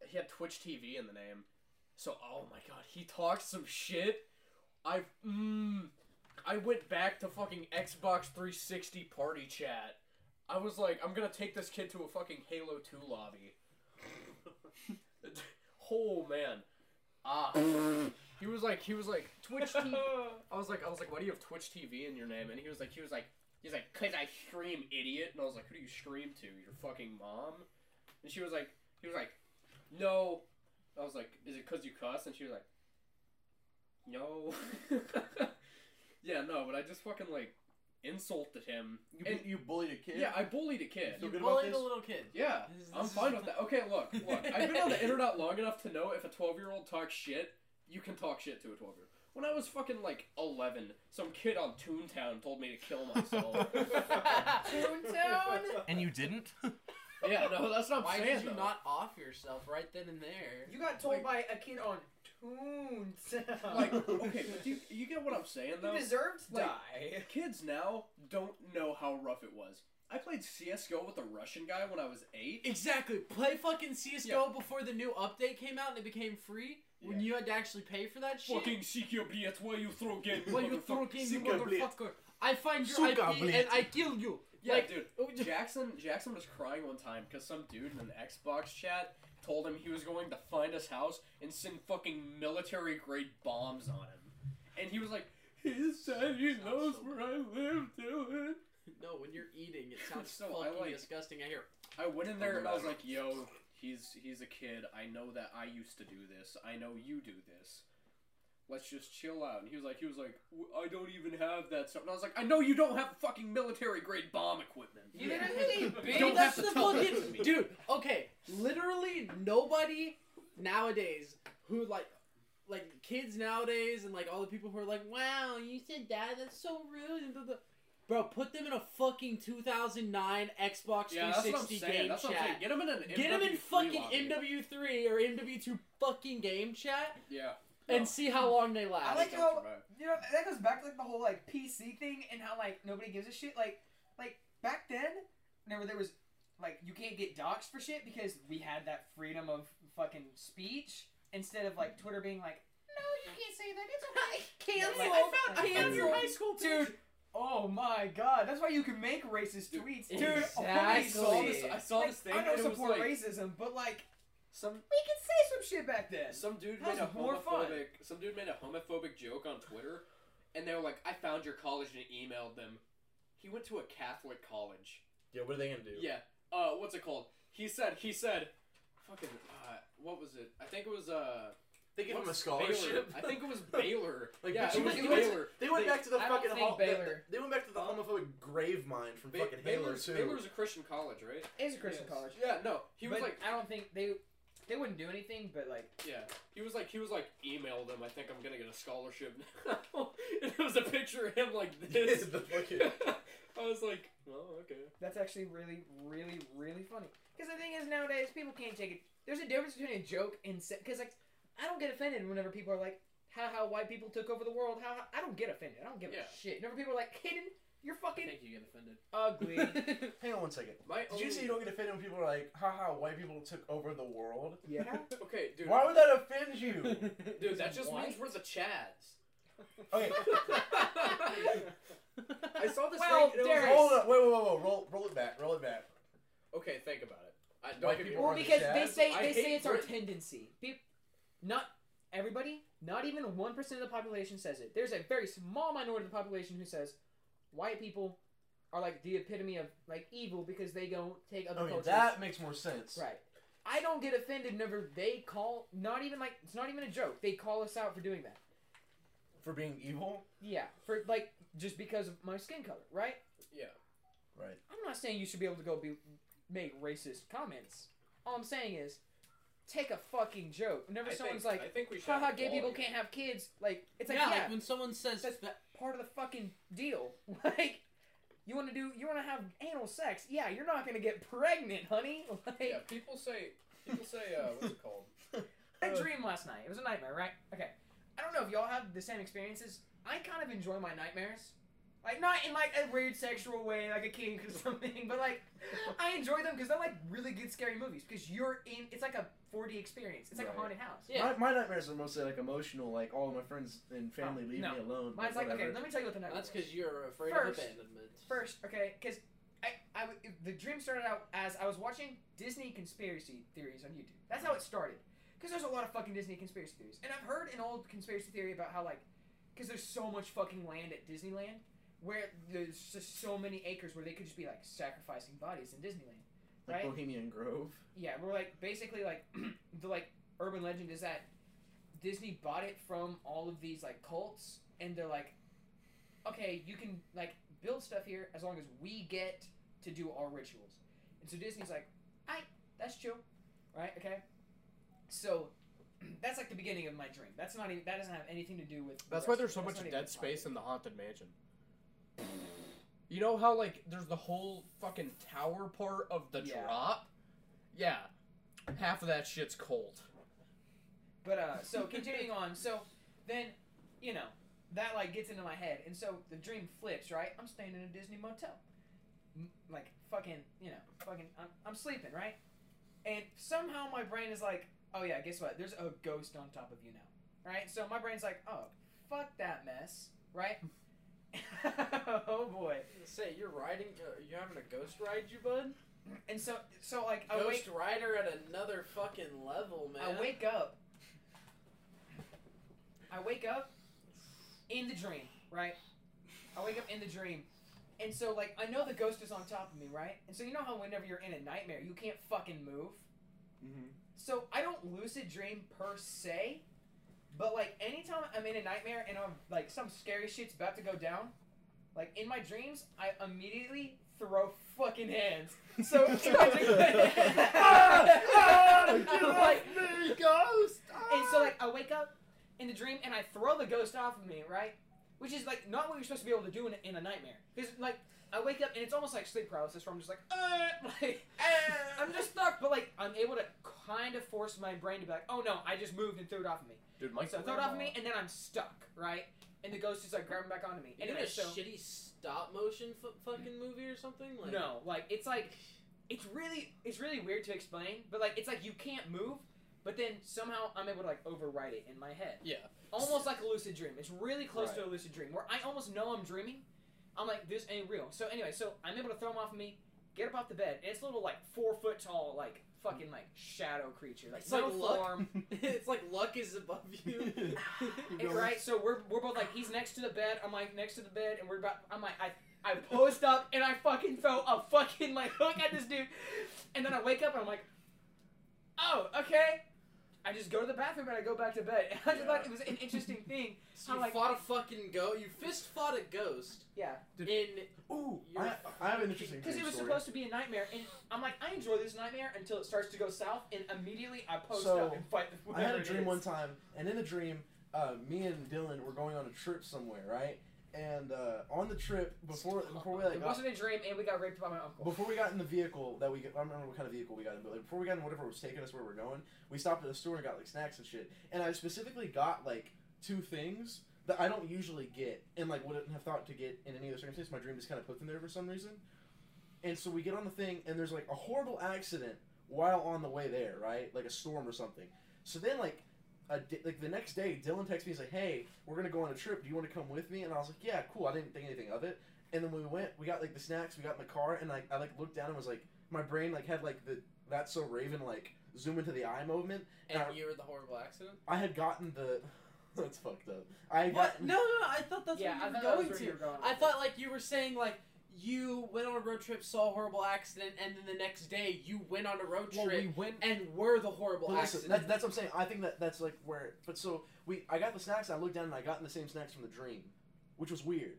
he had twitch tv in the name so oh my god he talked some shit i mm, i went back to fucking xbox 360 party chat i was like i'm gonna take this kid to a fucking halo 2 lobby <laughs> <laughs> oh man ah he was like he was like twitch tv I was like, I was like, why do you have Twitch TV in your name? And he was like, he was like, he's like, cause I stream, idiot. And I was like, who do you stream to? Your fucking mom? And she was like, he was like, no. I was like, is it cause you cuss? And she was like, no. yeah, no, but I just fucking like insulted him. You, And- you bullied a kid. yeah, I bullied a kid. Feel You bullied a little kid. Yeah, This is- I'm this is- fine with that. Okay, look, look. <laughs> I've been on the internet long enough to know if a 12 year old talks shit, you can talk shit to a 12 year old. When I was fucking like 11, some kid on Toontown told me to kill myself. <laughs> Toontown. And you didn't? <laughs> yeah, no, that's not Why saying did you though. not off yourself right then and there? You got told Like- by a kid on Toontown. <laughs> Like, okay, do you, you get what I'm saying you though? deserved to Like- die. <laughs> Kids now don't know how rough it was. I played CSGO with a Russian guy when I was 8. Exactly. Play fucking CS:GO before the new update came out and it became free. When you had to actually pay for that shit. Fucking Sikyo Bliet, why you throw game? Why you throw game, you Suka Blitz. motherfucker? I find your Suka IP Blitz. and I kill you. Yeah, like, dude. <laughs> Jackson Jackson was crying one time because some dude in an Xbox chat told him he was going to find his house and send fucking military grade bombs on him. And he was like, he said he Sounds knows so where I live, Dylan. No, when you're eating, it sounds <laughs> So I fucking like- disgusting. I hear. I went in there and I was like, yo, he's he's a kid. I know that I used to do this. I know you do this. Let's just chill out. And he was like, he was like, "W- I don't even have that stuff. And I was like, I know you don't have fucking military grade bomb equipment. You didn't really <laughs> don't That's have to the tell that to fucking me. dude. Okay, literally nobody nowadays who like like kids nowadays and like all the people who are like, wow, you said that. That's so rude. And blah, blah. Bro, put them in a fucking 2009 Xbox Yeah, that's what I'm 360 game That's what I'm saying. chat. Get him in an Get them in MW3 fucking. MW3 or MW2 fucking game chat Yeah. And see how long they last. I like how you know that goes back to like the whole like PC thing and how like nobody gives a shit. Like like back then, whenever there was like you can't get doxxed for shit because we had that freedom of fucking speech instead of like Twitter being like, no, you can't say that. It's okay. <laughs> Cancel. Like, I found, I found your high school picture. Dude, oh my god, that's why you can make racist tweets, dude. Oh, exactly. I saw this. I saw Like, this thing. I don't and was support like racism, but like some we can say some shit back then. some dude That made a was more fun. homophobic. Some dude made a homophobic joke on Twitter, and they were like, "I found your college," and emailed them. He went to a Catholic college. Yeah, what are they gonna do? Yeah. Uh, what's it called? He said. He said. Fucking. Uh, what was it? I think it was. Uh. They give him a scholarship. Baylor? I think it was Baylor. <laughs> Like, yeah, it was went- you Baylor. They went They- back to the I don't fucking think hom- Baylor- They, they went back to the homophobic grave mine from Ba- fucking Halo Baylor's, too. Baylor's a Christian college, right? It's a Christian college. Yeah. No. He was but like. I don't think they they wouldn't do anything, but like Yeah, he was like he was like emailed him. I think I'm gonna get a scholarship now. <laughs> and it was a picture of him like <laughs> this. <laughs> I was like, oh okay. that's actually really, really, really funny. Because the thing is, nowadays people can't take it. There's a difference between a joke and because like I don't get offended whenever people are like, how how white people took over the world. How, how I don't get offended. I don't give Yeah. a shit. Whenever people are like, Hayden, you're I fucking think you get offended. ugly. <laughs> Hang on one second. My Did only... you say you don't get offended when people are like, haha, white people took over the world? yeah. <laughs> Okay, dude. Why would that offend you? <laughs> Dude, that just White? means we're the Chads. Okay, I saw this Well, thing. and it was hold on, wait, wait, wait, wait, roll, roll it back, roll it back. okay, think about it. I, don't White get people Well, wrong. the because they Chads? say I they say hate it's our tendency. Peop not everybody, not even one percent of the population says it. There's a very small minority of the population who says white people are like the epitome of like evil because they don't take other Okay, cultures. that makes more sense. right. I don't get offended whenever they call. Not even like it's not even a joke. They call us out for doing that. For being evil? Yeah, for like just because of my skin color, right? Yeah. Right. I'm not saying you should be able to go be make racist comments. All I'm saying is take a fucking joke. Whenever I someone's think, like, I think we should. haha, have gay people can't have kids. Like, it's like, yeah, yeah, like when someone says that's that. Part of the fucking deal. <laughs> Like, you want to do, you want to have anal sex? Yeah, you're not gonna get pregnant, honey. <laughs> Like, Yeah, people say. People say. Uh, what's it called? <laughs> I dreamed last night. It was a nightmare, right? Okay. I don't know if y'all have the same experiences. I kind of enjoy my nightmares. Like not in like a weird sexual way, like a kink or something, but like I enjoy them because they're like really good scary movies. Because you're in, it's like a 4D experience. It's like Right. a haunted house. Yeah. My, my nightmares are mostly like emotional, like all of my friends and family Oh, leave no. me alone. Mine's like okay. Let me tell you what the nightmare. That's because you're afraid First- of abandonment. First, okay, because I, I, w- the dream started out as I was watching Disney conspiracy theories on YouTube. That's how it started. Because there's a lot of fucking Disney conspiracy theories. And I've heard an old conspiracy theory about how, like, because there's so much fucking land at Disneyland, where there's just so many acres where they could just be, like, sacrificing bodies in Disneyland. Like right? Bohemian Grove. Yeah, we're like, basically, like, <clears throat> the, like, urban legend is that Disney bought it from all of these, like, cults, and they're like, okay, you can, like, build stuff here as long as we get to do our rituals. And so Disney's like, I that's chill, right? Okay. So <clears throat> that's like the beginning of my dream. That's not even that doesn't have anything to do with. That's rest why there's so That's much dead space in the haunted mansion. You know how like there's the whole fucking tower part of the Yeah. drop? Yeah. Half of that shit's cold. But uh, so continuing on, so then, you know, that like gets into my head, and so the dream flips. Right, I'm staying in a Disney motel, like fucking, you know, fucking, I'm, I'm sleeping, right, and somehow my brain is like, oh yeah, guess what? There's a ghost on top of you now, right? So my brain's like, oh, fuck that mess, right? <laughs> <laughs> oh boy. Say you're riding. Uh, you having a ghost ride, you bud? And so, so like I Ghost wake, Rider at another fucking level, man. I wake up. I wake up in the dream, right? I wake up in the dream. And so like I know the ghost is on top of me, right? And so you know how whenever you're in a nightmare, you can't fucking move. Mm-hmm. So I don't lucid dream per se, but like anytime I'm in a nightmare and I'm like some scary shit's about to go down, like in my dreams, I immediately throw fucking hands. So <laughs> <laughs> <laughs> like, me, ghost! and so like I wake up in the dream and I throw the ghost off of me, right? Which is like not what you're supposed to be able to do in a, in a nightmare. Because like I wake up and it's almost like sleep paralysis, where I'm just like, uh, like I'm just stuck, but like I'm able to kind of force my brain to be like, oh no, I just moved and threw it off of me. Dude, my so I throw it off of me and then I'm stuck, right? And the ghost is like grabbing back onto me. You Anyway, in a so shitty stop motion f- fucking movie or something? Like, no, like it's like it's really it's really weird to explain, but like it's like you can't move, but then somehow I'm able to like overwrite it in my head. Yeah. almost like a lucid dream. It's really close to a lucid dream where I almost know I'm dreaming. I'm like, this ain't real. So anyway, so I'm able to throw him off of me, get up off the bed, and it's a little like four foot tall, like fucking like shadow creature, like It's no like luck. form. <laughs> it's like luck is above you. <laughs> And, <laughs> right, so we're we're both like he's next to the bed, I'm like next to the bed, and we're about I'm like I I post up and I fucking throw a fucking like hook at this dude, and then I wake up and I'm like, oh okay. I just go to the bathroom and I go back to bed. <laughs> And I just thought it was an interesting <laughs> thing. So How, you like- fought a fucking ghost. You fist fought a ghost Yeah. Did- in. Ooh, You're I, I have an interesting Because it dream was story. supposed to be a nightmare, and I'm like, I enjoy this nightmare until it starts to go south, and immediately I post So, up and fight the I had whoever a it dream is. one time, and in the dream, uh, me and Dylan were going on a trip somewhere, right? And uh, on the trip, before before we like It got, wasn't a dream, and we got raped by my uncle. before we got in the vehicle that we got, I don't remember what kind of vehicle we got in, but like before we got in whatever was taking us where we're going, we stopped at a store and got like snacks and shit. And I specifically got like two things that I don't usually get and like wouldn't have thought to get in any other circumstance. My dream just kind of put them there for some reason. And so we get on the thing, and there's like a horrible accident while on the way there, right? Like a storm or something. So then like. A di- like the next day, Dylan texts me. He's like, "Hey, we're gonna go on a trip. Do you want to come with me?" And I was like, "Yeah, cool." I didn't think anything of it. And then when we went, we got like the snacks. We got in the car, and like I like looked down and was like, my brain like had like the that's so Raven like zoom into the eye movement. And I- you were the horrible accident. I had gotten the <laughs> that's fucked up. I had What? gotten No, no, no. I thought that's yeah, what you were thought that was going to. you were going. I thought like you were saying like you went on a road trip, saw a horrible accident, and then the next day you went on a road Well, trip we went. and were the horrible listen, accident. that, that's what I'm saying. I think that that's like where. But so we, I got the snacks. I looked down and I got in the same snacks from the dream, which was weird.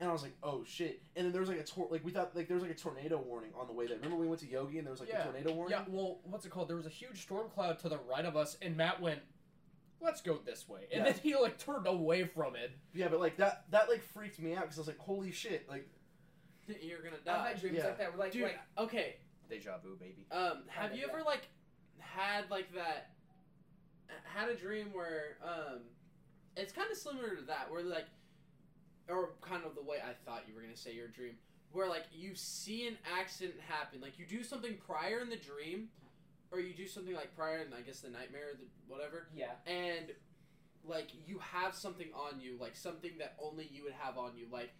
And I was like, oh shit. And then there was like a tor- like we thought like there was like a tornado warning on the way there. Remember we went to Yogi and there was like Yeah. a tornado warning. Yeah, well, what's it called? There was a huge storm cloud to the right of us, and Matt went, "Let's go this way," and Yeah. then he like turned away from it. Yeah, but like that that like freaked me out because I was like, holy shit, like You're gonna I've die. had dreams Yeah. like that. Where, like, Dude, like okay. Deja vu, baby. Um, have you yeah. ever like had like that? Had a dream where um, it's kind of similar to that, where like, or kind of the way I thought you were gonna say your dream, where like you see an accident happen, like you do something prior in the dream, or you do something like prior in I guess the nightmare, or the whatever, yeah, and like you have something on you, like something that only you would have on you, like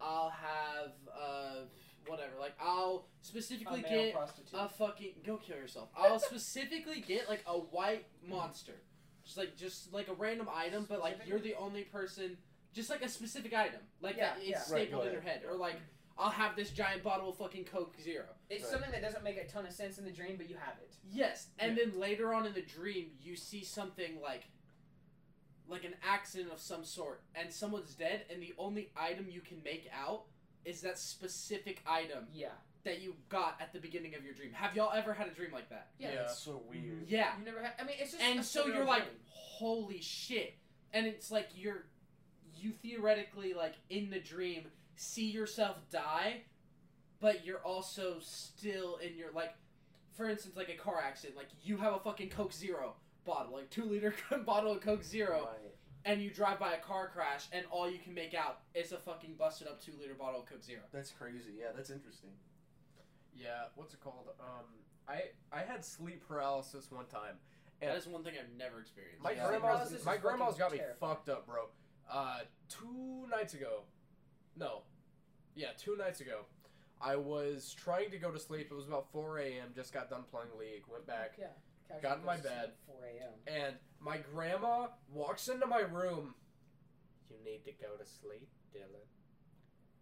I'll have uh whatever, like I'll a specifically male get prostitute. a fucking go kill yourself. I'll specifically get like a white monster, just like just like a random item, but like you're the only person, just like a specific item, like Yeah, that yeah. it's Right, stapled go in your head, or like I'll have this giant bottle of fucking Coke Zero. it's Right. something that doesn't make a ton of sense in the dream, but you have it. Yes, and then later on in the dream, you see something like like an accident of some sort, and someone's dead, and the only item you can make out is that specific item Yeah, that you got at the beginning of your dream. Have y'all ever had a dream like that? yeah. Yeah. that's so weird. Yeah. You never had. I mean, it's just. and a so you're like, dream. holy shit. And it's like you're you theoretically like in the dream see yourself die, but you're also still in your like for instance, like a car accident, like you have a fucking Coke Zero bottle, like two liter <laughs> bottle of Coke Zero, Right. and you drive by a car crash, and all you can make out is a fucking busted up two liter bottle of Coke Zero. That's crazy. Yeah, that's interesting. Yeah, what's it called? Um, I I had sleep paralysis one time. And That is one thing I've never experienced. My Yeah. grandma's Paralysis my is grandma's fucking got me terrifying. fucked up, bro. Uh, two nights ago, no, yeah, two nights ago, I was trying to go to sleep. It was about 4 a.m. Just got done playing League. Went back. Yeah. Casual Got in my bed. 4 a.m. And my grandma walks into my room. You need to go to sleep, Dylan.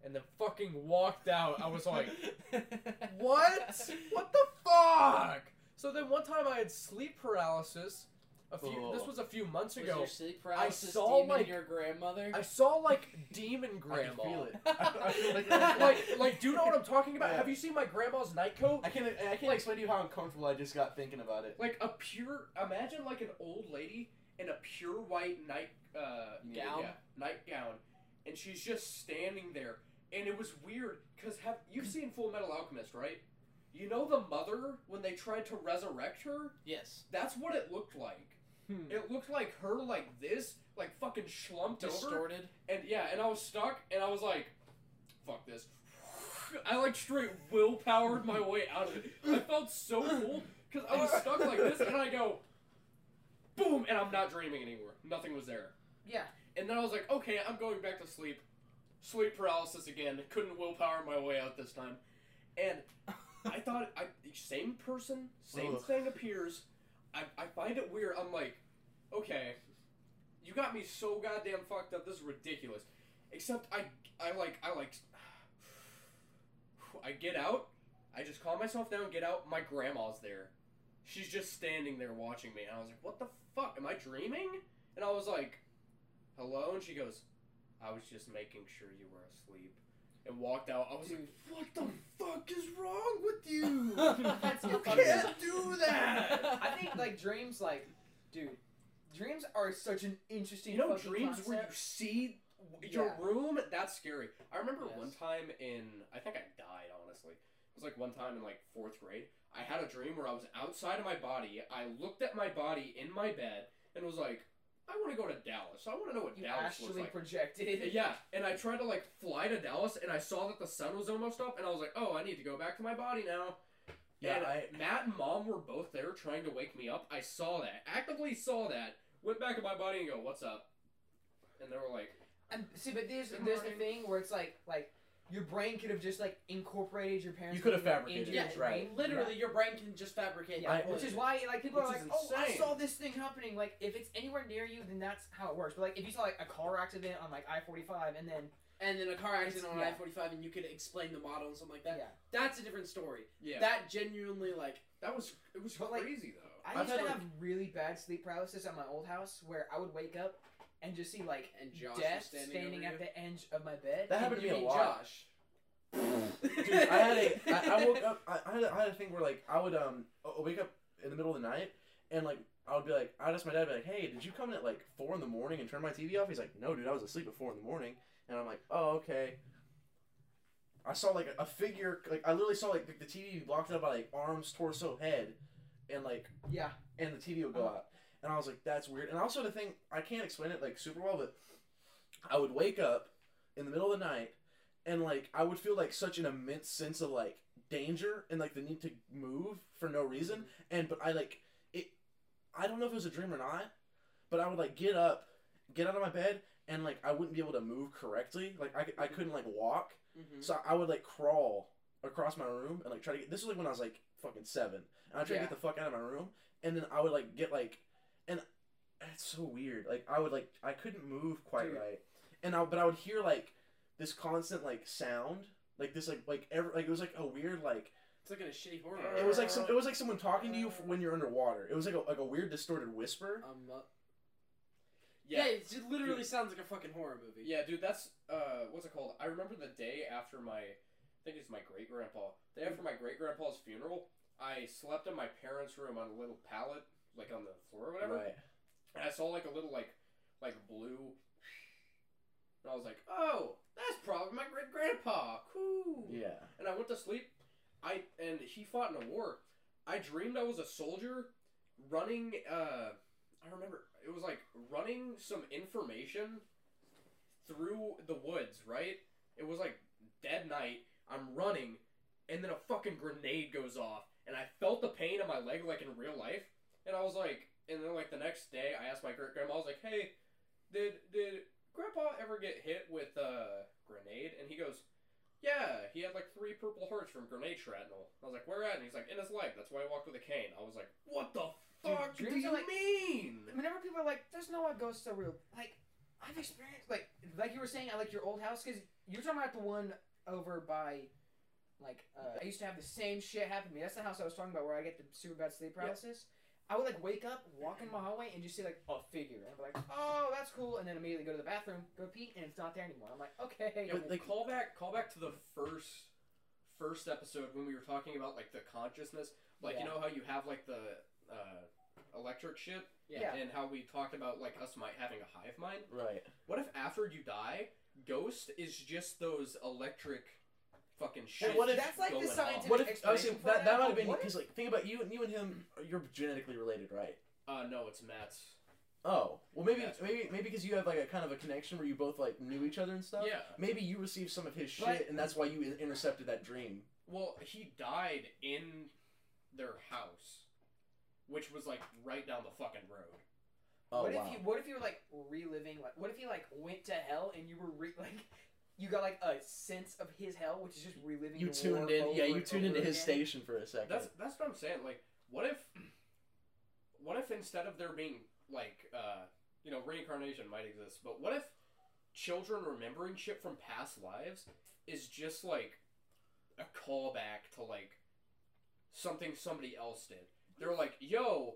And then fucking walked out. I was like, <laughs> what? What the fuck? So then one time I had sleep paralysis. A few. This was a few months Was ago. your sleep paralysis saw, demon like- your grandmother? I saw like demon <laughs> I grandma. can feel it. I, <laughs> I feel like, like, like, do you know what I'm talking about? Yeah. Have you seen my grandma's night coat? I can't. I can't explain to you how uncomfortable I just got thinking about it. Like a pure. Imagine like an old lady in a pure white night uh, gown, yeah. nightgown, and she's just standing there. And it was weird because have you've seen Full Metal Alchemist, right? You know the mother when they tried to resurrect her. yes. That's what it looked like. Hmm. It looked like her like this, like fucking schlumped over. Distorted. And yeah, and I was stuck, and I was like, "Fuck this." I like straight willpowered my way out of it. I felt so cool because I was stuck like this, and I go, boom, and I'm not dreaming anymore. Nothing was there. Yeah. And then I was like, okay, I'm going back to sleep. Sleep paralysis again. Couldn't willpower my way out this time. And I thought, I same person, same Ugh. thing appears. I, I find it weird. I'm like, okay, you got me so goddamn fucked up. This is ridiculous. Except I, I like, I like, <sighs> I get out. I just calm myself down, get out. My grandma's there. She's just standing there watching me. And I was like, what the fuck? Am I dreaming? And I was like, hello? And she goes, I was just making sure you were asleep. And walked out. I was like, what the fuck is wrong with you? <laughs> <laughs> That's you can't do that. <laughs> I think like dreams, like, dude, dreams are such an interesting. You know, fucking dreams where you see your Yeah. room, that's scary. I remember Yes. one time in, I think I died, honestly. It was like one time in like fourth grade. I had a dream where I was outside of my body. I looked at my body in my bed and was like, I want to go to Dallas. I want to know what You Dallas looks actually like. projected. Yeah, and I tried to like fly to Dallas, and I saw that the sun was almost up, and I was like, "Oh, I need to go back to my body now." Yeah, and I- Matt and Mom were both there trying to wake me up. I saw that, actively saw that. Went back to my body and go, "What's up?" And they were like, And see, but there's there's the thing where it's like like your brain could have just like incorporated your parents. You could have fabricated into it, your right. brain. Literally, your brain can just fabricate. Yeah, I- which is why like people are like, is oh, I saw this thing happening. Like if it's anywhere near you, then that's how it works. But like if you saw like a car accident on like I forty five, and then And then a car accident on Yeah. I forty five, and you could explain the model and something like that. yeah, That's a different story. "Yeah, That genuinely like that was it was But, like, crazy though." I used to had, have really bad sleep paralysis at my old house where I would wake up and just see like and Josh was death standing, standing, over at you. the edge of my bed. That happened to You me a mean lot. Josh. Dude, I had a, I, I woke up. I, I, had a, I had a thing where like I would um uh, wake up in the middle of the night and like I would be like I'd ask my dad, I'd be like, hey, did you come in at like four in the morning and turn my TV off? He's like, no, dude, I was asleep at four in the morning, and I'm like, oh, okay. I saw like a, a figure, like I literally saw like the, the TV blocked out by like arms, torso, head, and like yeah, and the TV would go out. And I was like, that's weird. And also the thing, I can't explain it like super well, but I would wake up in the middle of the night and like I would feel like such an immense sense of like danger and like the need to move for no reason. And but I like it I don't know if it was a dream or not, but I would like get up, get out of my bed and like I wouldn't be able to move correctly. Like I, I couldn't like walk. Mhm. So I would like crawl across my room and like try to get. This was like when I was like fucking seven, and I tried Yeah. to get the fuck out of my room, and then I would like get like, and it's so weird. Like I would like I couldn't move quite Dude. right, and I but I would hear like this constant like sound, like this like like every like it was like a weird like It's like in a shitty horror. it was like some it was like someone talking to you when you're underwater. It was like a like a weird distorted whisper. Um, uh, yeah. yeah, it literally Dude. sounds like a fucking horror movie. Yeah, dude, that's uh, what's it called? I remember the day after my, I think it's my great grandpa. The day after my great grandpa's funeral, I slept in my parents' room on a little pallet, like on the floor or whatever, Right. and I saw like a little like, like blue, <sighs> and I was like, oh, that's probably my great grandpa. Cool. Yeah. And I went to sleep. I and he fought in a war. I dreamed I was a soldier running. Uh, I remember it was like running some information through the woods. Right? It was like dead night. I'm running, and then a fucking grenade goes off, and I felt the pain in my leg like in real life. And I was like, and then like the next day, I asked my great grandma, I was like, hey, did did Grandpa ever get hit with a grenade? And he goes, Yeah, he had like three purple hearts from grenade shrapnel. I was like, where at? And he's like, in his leg. That's why he walked with a cane. I was like, what the Dude, fuck do dreams you like- mean? Whenever people are like, "There's no way ghosts are real," like I've experienced, like like you were saying, I like your old house because you're talking about the one over by, like uh, I used to have the same shit happen to me. That's the house I was talking about where I get the super bad sleep paralysis. I would like wake up, walk in my hallway, and just see like a figure, and I'd be like, "Oh, that's cool," and then immediately go to the bathroom, go pee, and it's not there anymore. I'm like, "Okay." Yeah, But, well, like- call back, call back to the first, first episode when we were talking about like the consciousness, like Yeah. you know how you have like the uh, electric shit, Yeah. and how we talked about like us might having a hive mind. Right. What if after you die, ghost is just those electric, fucking shit? what if- That's like the scientific- off? What if I was saying for that, that, that might have been because like think about you and you and him you're genetically related, right? Uh, no, it's Matt's. Oh well, maybe That's- maybe maybe because you have like a kind of a connection where you both like knew each other and stuff. Yeah. Maybe you received some of his shit, But- and that's why you intercepted that dream. Well, he died in their house, which was like right down the fucking road. Oh what wow. if you what if you were like reliving like what if you like went to hell and you were re- <laughs> like you got like a sense of his hell which is just reliving you the tuned war in, over yeah, you tuned over into his again? station for a second. That's that's what I'm saying. Like, what if, what if instead of there being like, uh, you know, reincarnation might exist, but what if children remembering shit from past lives is just like a callback to like something somebody else did? They're like, "Yo,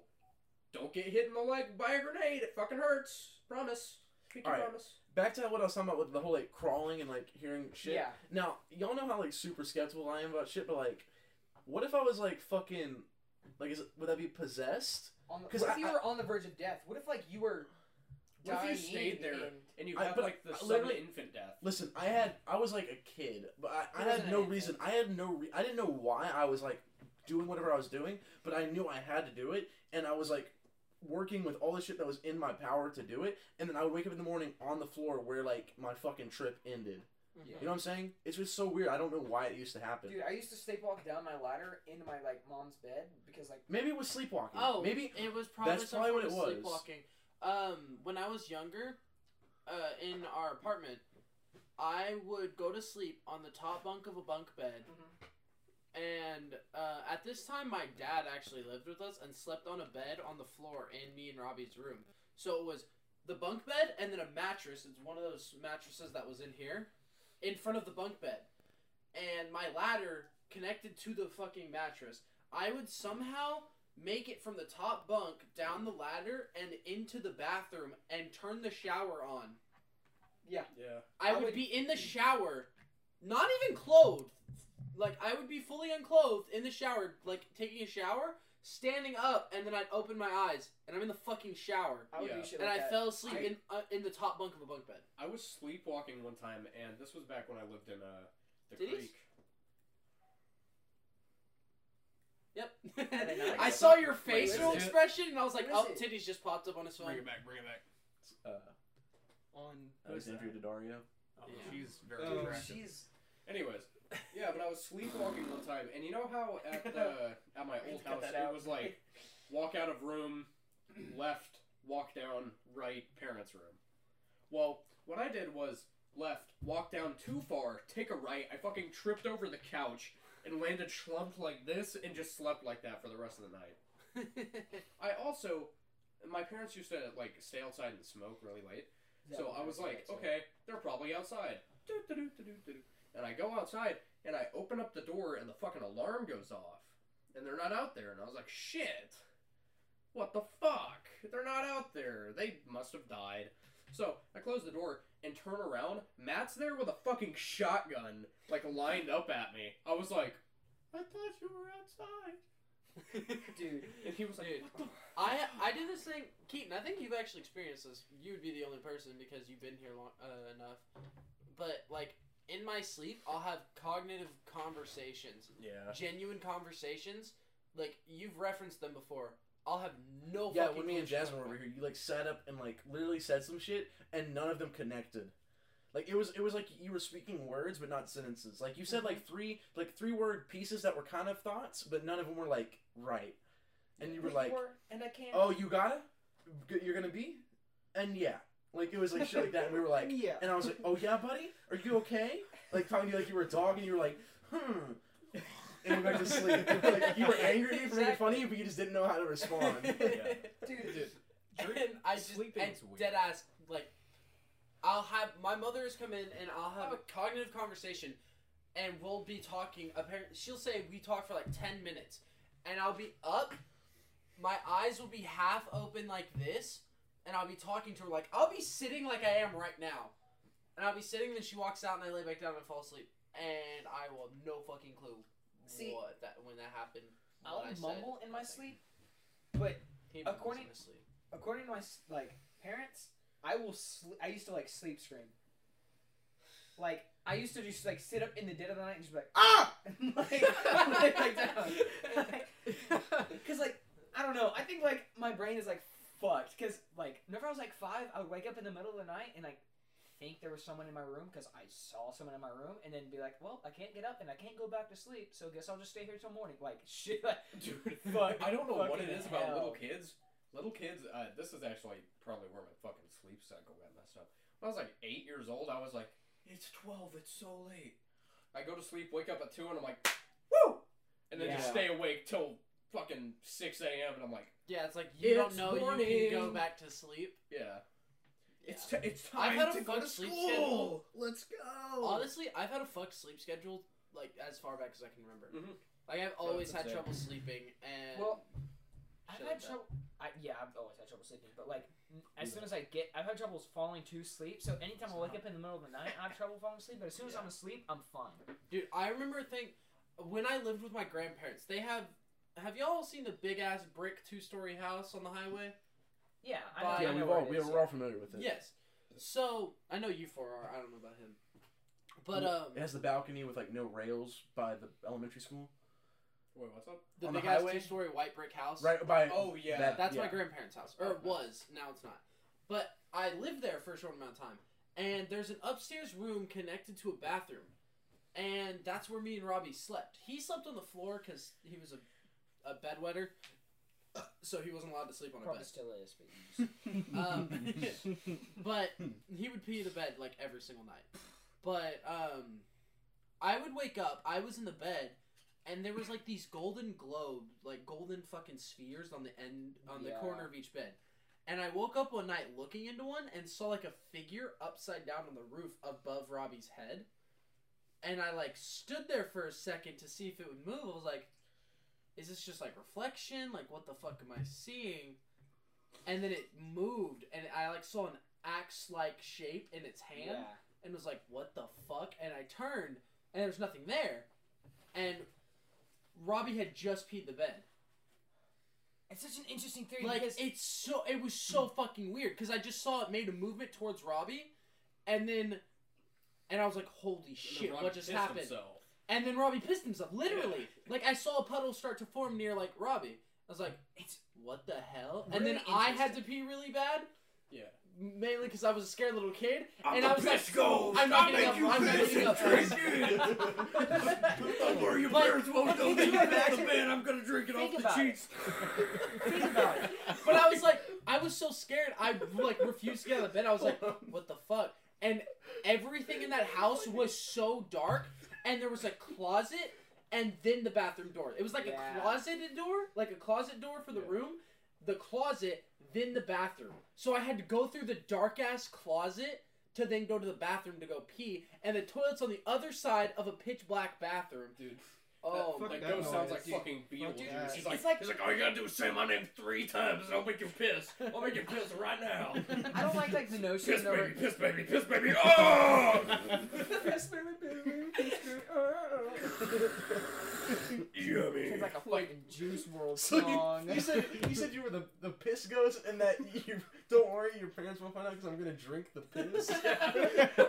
don't get hit in the leg by a grenade. It fucking hurts. Promise. Pinky Alright. promise." Back to what I was talking about with the whole like crawling and like hearing shit. Yeah. Now y'all know how like super skeptical I am about shit, but like, what if I was like fucking, like, is it, would that be possessed? On the, 'Cause what if you I- were on the verge of death? What if like you were What if you stayed there and- and you I- have but like the I sudden literally- infant death? Listen, I had I was like a kid, but I, I had wasn't no an infant. reason. I had no. Re- I didn't know why I was like doing whatever I was doing, but I knew I had to do it, and I was like working with all the shit that was in my power to do it, and then I would wake up in the morning on the floor where like my fucking trip ended. Yeah. You know what I'm saying? It's just so weird. I don't know why it used to happen. Dude, I used to sleepwalk down my ladder into my like mom's bed because like Maybe it was sleepwalking. Oh, maybe it was probably that's probably what it was. Sleepwalking. Um, when I was younger, uh, in our apartment, I would go to sleep on the top bunk of a bunk bed. Mhm. And uh, at this time, my dad actually lived with us and slept on a bed on the floor in me and Robbie's room. So it was the bunk bed and then a mattress. It's one of those mattresses that was in here, in front of the bunk bed, and my ladder connected to the fucking mattress. I would somehow make it from the top bunk down the ladder and into the bathroom and turn the shower on. Yeah. I, I would, would- be in the shower, not even clothed. Like I would be fully unclothed in the shower, like taking a shower, standing up, and then I'd open my eyes, and I'm in the fucking shower, I would Yeah. do shit and like I that. fell asleep I- in uh, in the top bunk of a bunk bed. I was sleepwalking one time, and this was back when I lived in uh, the Titties? creek. Yep. nice. I <laughs> saw your facial is it- expression, and I was like, What "Oh, is it? titties just popped up on his swing. Bring phone." it back. Bring it back. uh, on Alexandria Daddario. Oh, Yeah. she's very Oh, attractive. She's Anyways, yeah, but I was sleepwalking one time, and you know how at the <laughs> at my old Cut house that it out. was like walk out of room, left, walk down, right, parents' room. Well, what I did was left, walk down too far, take a right. I fucking tripped over the couch and landed slumped like this, and just slept like that for the rest of the night. <laughs> I also, my parents used to like stay outside and smoke really late. So I was like, okay, they're probably outside. Do-do-do-do-do-do. And I go outside and I open up the door and the fucking alarm goes off. And they're not out there. And I was like, shit. What the fuck? They're not out there. They must have died. So I close the door and turn around. Matt's there with a fucking shotgun, like lined up at me. I was like, I thought you were outside. <laughs> dude. And he was like, Dude. the I I did this thing, Keaton. I think you've actually experienced this. You would be the only person because you've been here long uh, enough. But like in my sleep, I'll have cognitive conversations, Yeah. genuine conversations. Like you've referenced them before. I'll have no. Yeah, fucking when me and Jasmine were over here, you like sat up and like literally said some shit, and none of them connected. Like it was, it was like you were speaking words but not sentences. Like you said, like mm-hmm. three, like three word pieces that were kind of thoughts, but none of them were like right. And you were like, and I can't. "Oh, you gotta, you're gonna be," and yeah, Like it was like shit like that, and we were like, <laughs> Yeah. and I was like, oh yeah, buddy, are you okay? Like talking to you like you were a dog, and you were like, hmm. And we went to sleep. <laughs> like you were angry at me for making fun of you, but you just didn't know how to respond. <laughs> Yeah. Dude, and I just Sleeping's and weird. dead ass like I'll have my mother has come in and I'll have a cognitive conversation and we'll be talking apparently she'll say we talk for like 10 minutes and I'll be up my eyes will be half open like this and I'll be talking to her like I'll be sitting like I am right now and I'll be sitting then she walks out and I lay back down and fall asleep and I will have no fucking clue See, what that when that happened I'll I said, mumble in my sleep, but According- in sleep. according to my like parents, I will. Sl- I used to like sleep scream. Like I used to just like sit up in the dead of the night and just be like ah, <laughs> and, like, <laughs> lay back down. <laughs> Because like I don't know. I think like my brain is like fucked. Because like whenever I was like five, I would wake up in the middle of the night and like think there was someone in my room because I saw someone in my room, and then be like, well, I can't get up and I can't go back to sleep, so guess I'll just stay here till morning. Like <laughs> shit. Like, Dude, <laughs> Fuck- I don't know what it is is about little kids. Little kids, uh, this is actually probably where my fucking sleep cycle got messed up. When I was like eight years old, I was like, it's 12, it's so late. I go to sleep, wake up at 2, and I'm like, woo! And then just stay awake till fucking 6 a.m., and I'm like, Yeah, it's like you don't It's know you morning. can go back to sleep. yeah. It's, Yeah. t- it's I've time had a to go fucked to sleep school. schedule. Let's go. Honestly, I've had a fucked sleep schedule like as far back as I can remember. Mhm. Like I've always that's had it. trouble sleeping, and Well, I've shit had like that. trouble. I, yeah, I've always had trouble sleeping, but like n- as soon as I get, I've had troubles falling to sleep. So anytime I wake up in the middle of the night, I have trouble falling asleep. But as soon as I'm asleep, I'm fine. dude, I remember a thing when I lived with my grandparents. They have. Have y'all seen the big ass brick two story house on the highway? Yeah, I But- know. yeah, I know we've where all it we is, we're all familiar with it. Yes. So I know you four are. I don't know about him, but um, It has the balcony with like no rails by the elementary school. Wait, what's up? the on the big ass highway? two story white brick house. Right by Oh, yeah. that- That's yeah. my grandparents' house, or it was. Now it's not. But I lived there for a short amount of time, and there's an upstairs room connected to a bathroom, and that's where me and Robbie slept. He slept on the floor because he was a, a bedwetter, so he wasn't allowed to sleep on a Probably bed. still is, but you just, <laughs> Um, <laughs> but he would pee the bed like every single night. But um, I would wake up. I was in the bed, and there was like these golden globe, like golden fucking spheres on the end on the Yeah. corner of each bed. And I woke up one night looking into one and saw like a figure upside down on the roof above Robbie's head. And I like stood there for a second to see if it would move. I was like, is this just like reflection? Like what the fuck am I seeing? And then it moved and I like saw an axe like shape in its hand yeah. and was like, "What the fuck?" And I turned, and there was nothing there. And Robbie had just peed the bed. It's such an interesting theory Like because it's so it was so <clears throat> fucking weird because I just saw it made a movement towards Robbie, and then, and I was like, "Holy shit! What just happened?" himself. And then Robbie pissed himself. Literally, like I saw a puddle start to form near like Robbie. I was like, "It's what the hell?" and then I had to pee really bad, Yeah. mainly because I was a scared little kid, I'm and the I was like, ghost. "I'm not I'll getting make up. you I'm not piss getting and up." drink Don't worry, your But- parents won't know Can you you back imagine- the bed. I'm gonna drink it off the about sheets. think about it. But I was like, I was so scared. I like refused to get out of bed. I was like, what the fuck? And everything in that house was so dark, and there was a closet, and then the bathroom door. It was like Yeah. a closeted door, like a closet door for the Yeah. room, the closet, then the bathroom. So I had to go through the dark ass closet to then go to the bathroom to go pee, and the toilet's on the other side of a pitch black bathroom. Dude, Oh that that ghost sounds like fucking Beetlejuice. that. He's like, It's like- he's like, all oh, you gotta do is say my name three times, and I'll make you piss. I'll make you piss right now. <laughs> I don't like like the <laughs> notion Piss of baby, piss baby, piss baby. <laughs> Oh! oh! Yummy. It's like a fucking Juice WRLD So song. you, you said you said you were the, the piss ghost, and that you don't worry, your parents won't find out because I'm gonna drink the piss.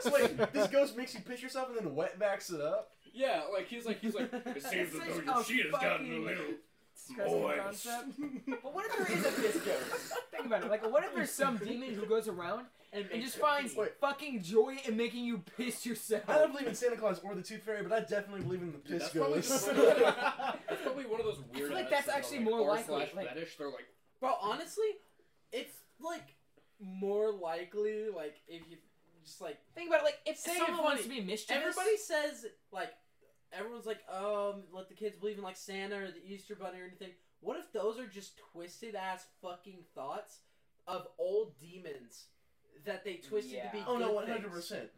so wait, this ghost makes you piss yourself and then wet backs it up. Yeah, like he's like he's like. <laughs> It seems as It's though your a shit has gotten a fucking- little Disgusting moist. concept. <laughs> But what if there is a piss ghost? Think about it. Like, what if there's some demon who goes around And, and just finds. Wait. fucking joy in making you piss yourself? I don't believe in Santa Claus or the Tooth Fairy, but I definitely believe in the piss that's probably ghost. just one <laughs> That's probably one of those weird. I feel like that's actually like, more likely, slash like- fetish. They're like, Bro, honestly, it's like more likely like if you just like Think about it. Like if Say it someone wants to be mischievous, everybody says like everyone's like um let the kids believe in like Santa or the Easter Bunny or anything. What if those are just twisted ass fucking thoughts of old demons that they twisted Yeah. to be Oh no, good one hundred percent.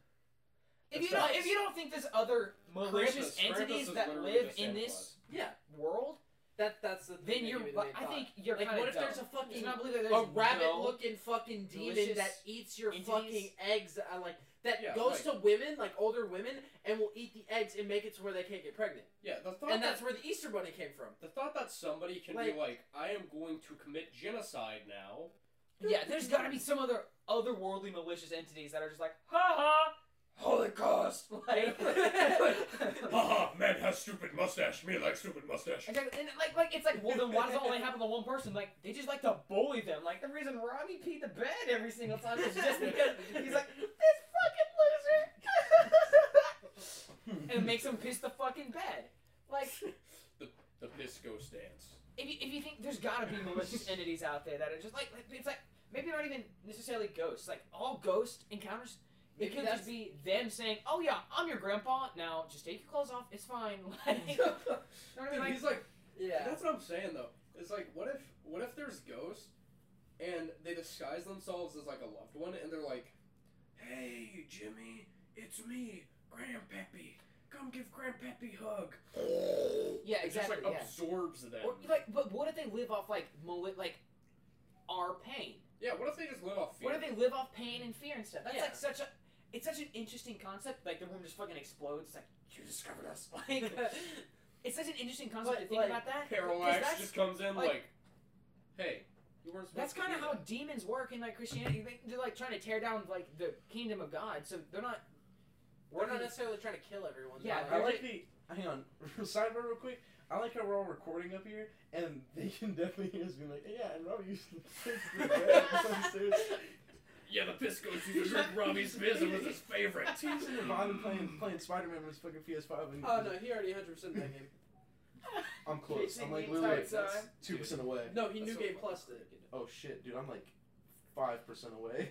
If you don't, if you don't think there's other malicious Krampus- Krampus entities is that live in this Yeah, world, that that's the thing then that you're. gave but I thought. think you're like kind what of if there's a fucking not believe that there's a rabbit looking fucking demon that eats your entities? fucking eggs that are like that Yeah, goes like- to women like older women and will eat the eggs and make it to where they can't get pregnant Yeah, the thought and that that's where the Easter Bunny came from. the thought that somebody can Like- be like, I am going to commit genocide now. Yeah, there's got to be some other otherworldly malicious entities that are just like, ha ha, Holocaust. <laughs> Like, <laughs> Haha, man has stupid mustache. Me like stupid mustache. Exactly, and like, like it's like, well, then why does it only happen to one person? Like, they just like to bully them. Like, the reason Robbie peed the bed every single time is just because he's like, this fucking loser, <laughs> and it makes him piss the fucking bed. Like, The the Pisco stance. if you, if you think there's gotta be malicious <laughs> entities out there that are just like, like it's like maybe not even necessarily ghosts. Like all ghost encounters, it could just be them saying, "Oh yeah, I'm your grandpa. Now just take your clothes off. It's fine." <laughs> Like, you know what I mean? Dude, Like, he's like, Yeah. that's what I'm saying though. It's like, what if, what if there's ghosts, and they disguise themselves as like a loved one, and they're like, "Hey, Jimmy, it's me, Grandpappy. Come give Grandpappy a hug." yeah, exactly. It just like yeah. absorbs them. Or like, but what if they live off like mali- like our pain? yeah, what if they just live off fear? What if they live off pain and fear and stuff? That's Yeah. like such a it's such an interesting concept. Like the room just fucking explodes. It's like you discovered us. <laughs> Like <laughs> it's such an interesting concept But, to think like, about that. Parallax that's- just comes in like- like, "Hey, you weren't supposed That's kind of how that." demons work in like Christianity. They, they're like trying to tear down like the kingdom of God. So they're not. We're not necessarily trying to kill everyone. Yeah, They're I like- like the. Hang on, <laughs> sidebar real quick. I like how we're all recording up here, and they can definitely hear us being like, "Yeah," and Robbie used to <laughs> piss the <laughs> bed. Yeah, the Pisco used to drink Robbie's fizz. It was his favorite. He's in Nirvana playing playing Spider Man on his fucking PS5. And Oh no, he already 100 percent that game. I'm close. I'm like the literally entire two percent away. No, he That's new so game plus it. Oh shit, dude, I'm like five percent away.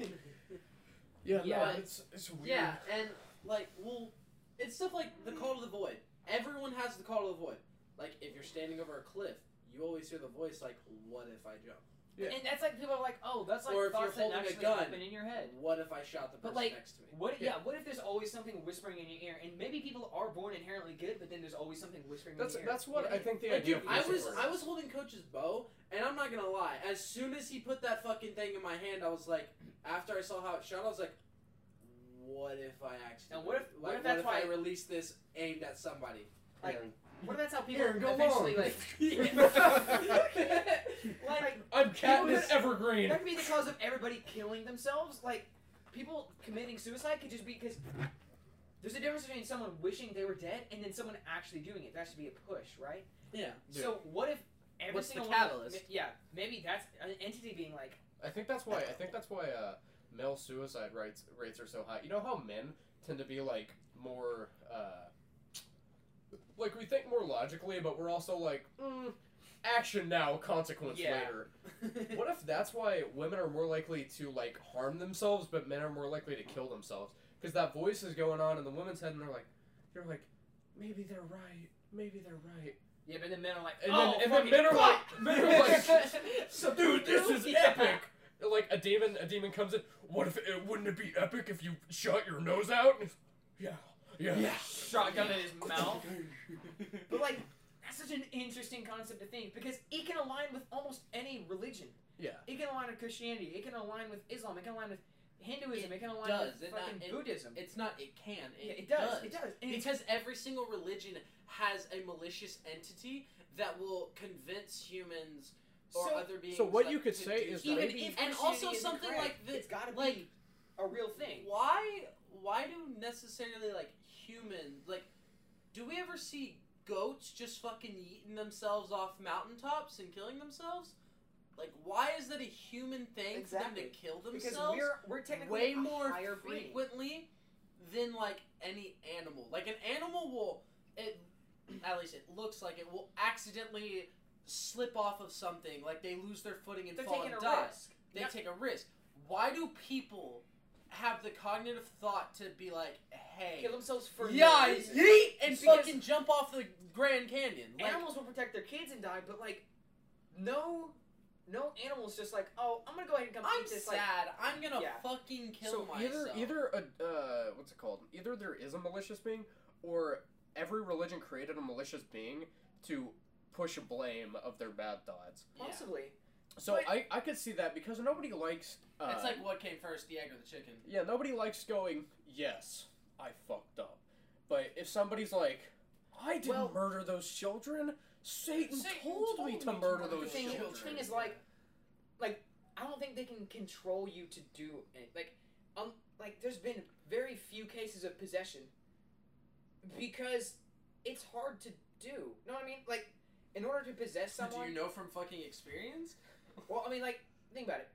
Yeah, <laughs> Yeah. no, it's it's weird. Yeah, and like, well, it's stuff like the call to the void. Everyone has the call to the void. Like, if you're standing over a cliff, you always hear the voice like, "What if I jump? Yeah. And that's like people are like, oh, that's like Or if you're thoughts that holding a actually gun. happen in your head. What if I shot the But, person like, next to me?" What? Yeah. Yeah. What if there's always something whispering in your ear, and maybe people are born inherently good, but then there's always something whispering That's in your ear. that's what Yeah. I think the Like, idea. dude, of I was Lucifer I was holding Coach's bow, and I'm not gonna lie. As soon as he put that fucking thing in my hand, I was like, after I saw how it shot, I was like, "What if I accidentally? And what if- what like, if that's if why- I release this aimed at somebody?" Like, Aaron, What if that's how people Aaron, go eventually long. <laughs> <laughs> like? like I'm People Katniss Evergreen. that could be the cause of everybody killing themselves. Like people committing suicide could just be because there's a difference between someone wishing they were dead and then someone actually doing it. That should be a push, right? Yeah. So what if every What's the single one catalyst? yeah, maybe that's an entity being like, I think that's why. I think that's why uh, male suicide rates rates are so high. You know how men tend to be like more, uh, like we think more logically, but we're also like, mm, action now, consequence Yeah. later. <laughs> What if that's why women are more likely to like harm themselves, but men are more likely to kill themselves? Because that voice is going on in the women's head, and they're like, they're like, maybe they're right, maybe they're right. yeah, but then men are like, And oh, then, and then <laughs> men are like, men are like, so dude, this is Yeah. epic. Like a demon, a demon comes in. What if it wouldn't it be epic if you shot your nose out? And he's, yeah, yeah, shotgun in his mouth. <laughs> But like, that's such an interesting concept to think because it can align with almost any religion. yeah. It can align with Christianity. It can align with Islam. It can align with Hinduism. It, It can align does. with It not- fucking it- Buddhism. It's not. It can. It, Yeah, it does. It does. And it's- Because every single religion has a malicious entity that will convince humans or So- other beings. so what like, you could say is stuff. even maybe- if and also something correct, like this. it's got to like be a real thing. why why do necessarily like humans like do we ever see goats just fucking eating themselves off mountaintops and killing themselves? Like why is that a human thing for them to kill themselves? Because we're we're technically way a more higher being. frequently than like any animal. Like an animal will it <clears throat> at least it looks like it will accidentally slip off of something, like they lose their footing and They're fall and a die. risk. They Yeah. take a risk. why do people have the cognitive thought to be like, hey, Kill themselves for no yeah, reason. yeet, and Because- fucking jump off the Grand Canyon? Like, Animals will protect their kids and die, but like, no, no animal's just like, oh, I'm gonna go ahead and come I'm eat this. Like, sad. I'm gonna Yeah. fucking kill so myself. either either a uh, what's it called? Either there is a malicious being, or every religion created a malicious being to push blame of their bad thoughts. Yeah. possibly. So But- I I could see that because nobody likes. Uh, It's like what came first, the egg or the chicken? yeah, nobody likes going. Yes, I fucked up. But if somebody's like, I didn't Well- murder those children. Satan, Satan told, told me me to to murder murder those thing, children. the thing is like, like I don't think they can control you to do it. Like, um, like there's been very few cases of possession because it's hard to do. You Know what I mean? Like, in order to possess someone, Do you know from fucking experience? Well, I mean, like, think about it.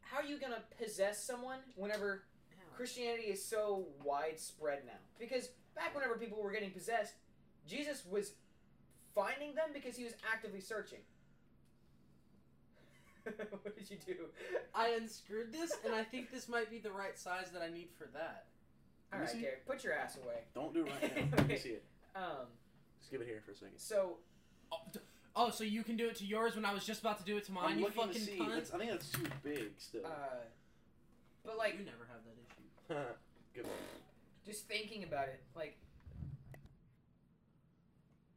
How are you gonna possess someone whenever Christianity is so widespread now? Because back whenever people were getting possessed, Jesus was finding them because he was actively searching. <laughs> what did you do? I unscrewed this, and I think this might be the right size that I need for that. All right, me right, see. Garrett, put your ass away. Don't do it right now. Let me <laughs> see it. Um, Just give it here for a second. so Oh, d- oh, so you can do it to yours when I was just about to do it to mine, I'm you looking fucking to see. cunt? That's, I think that's too big still. uh, but like, you never have that issue. <laughs> Good one. just thinking about it, like,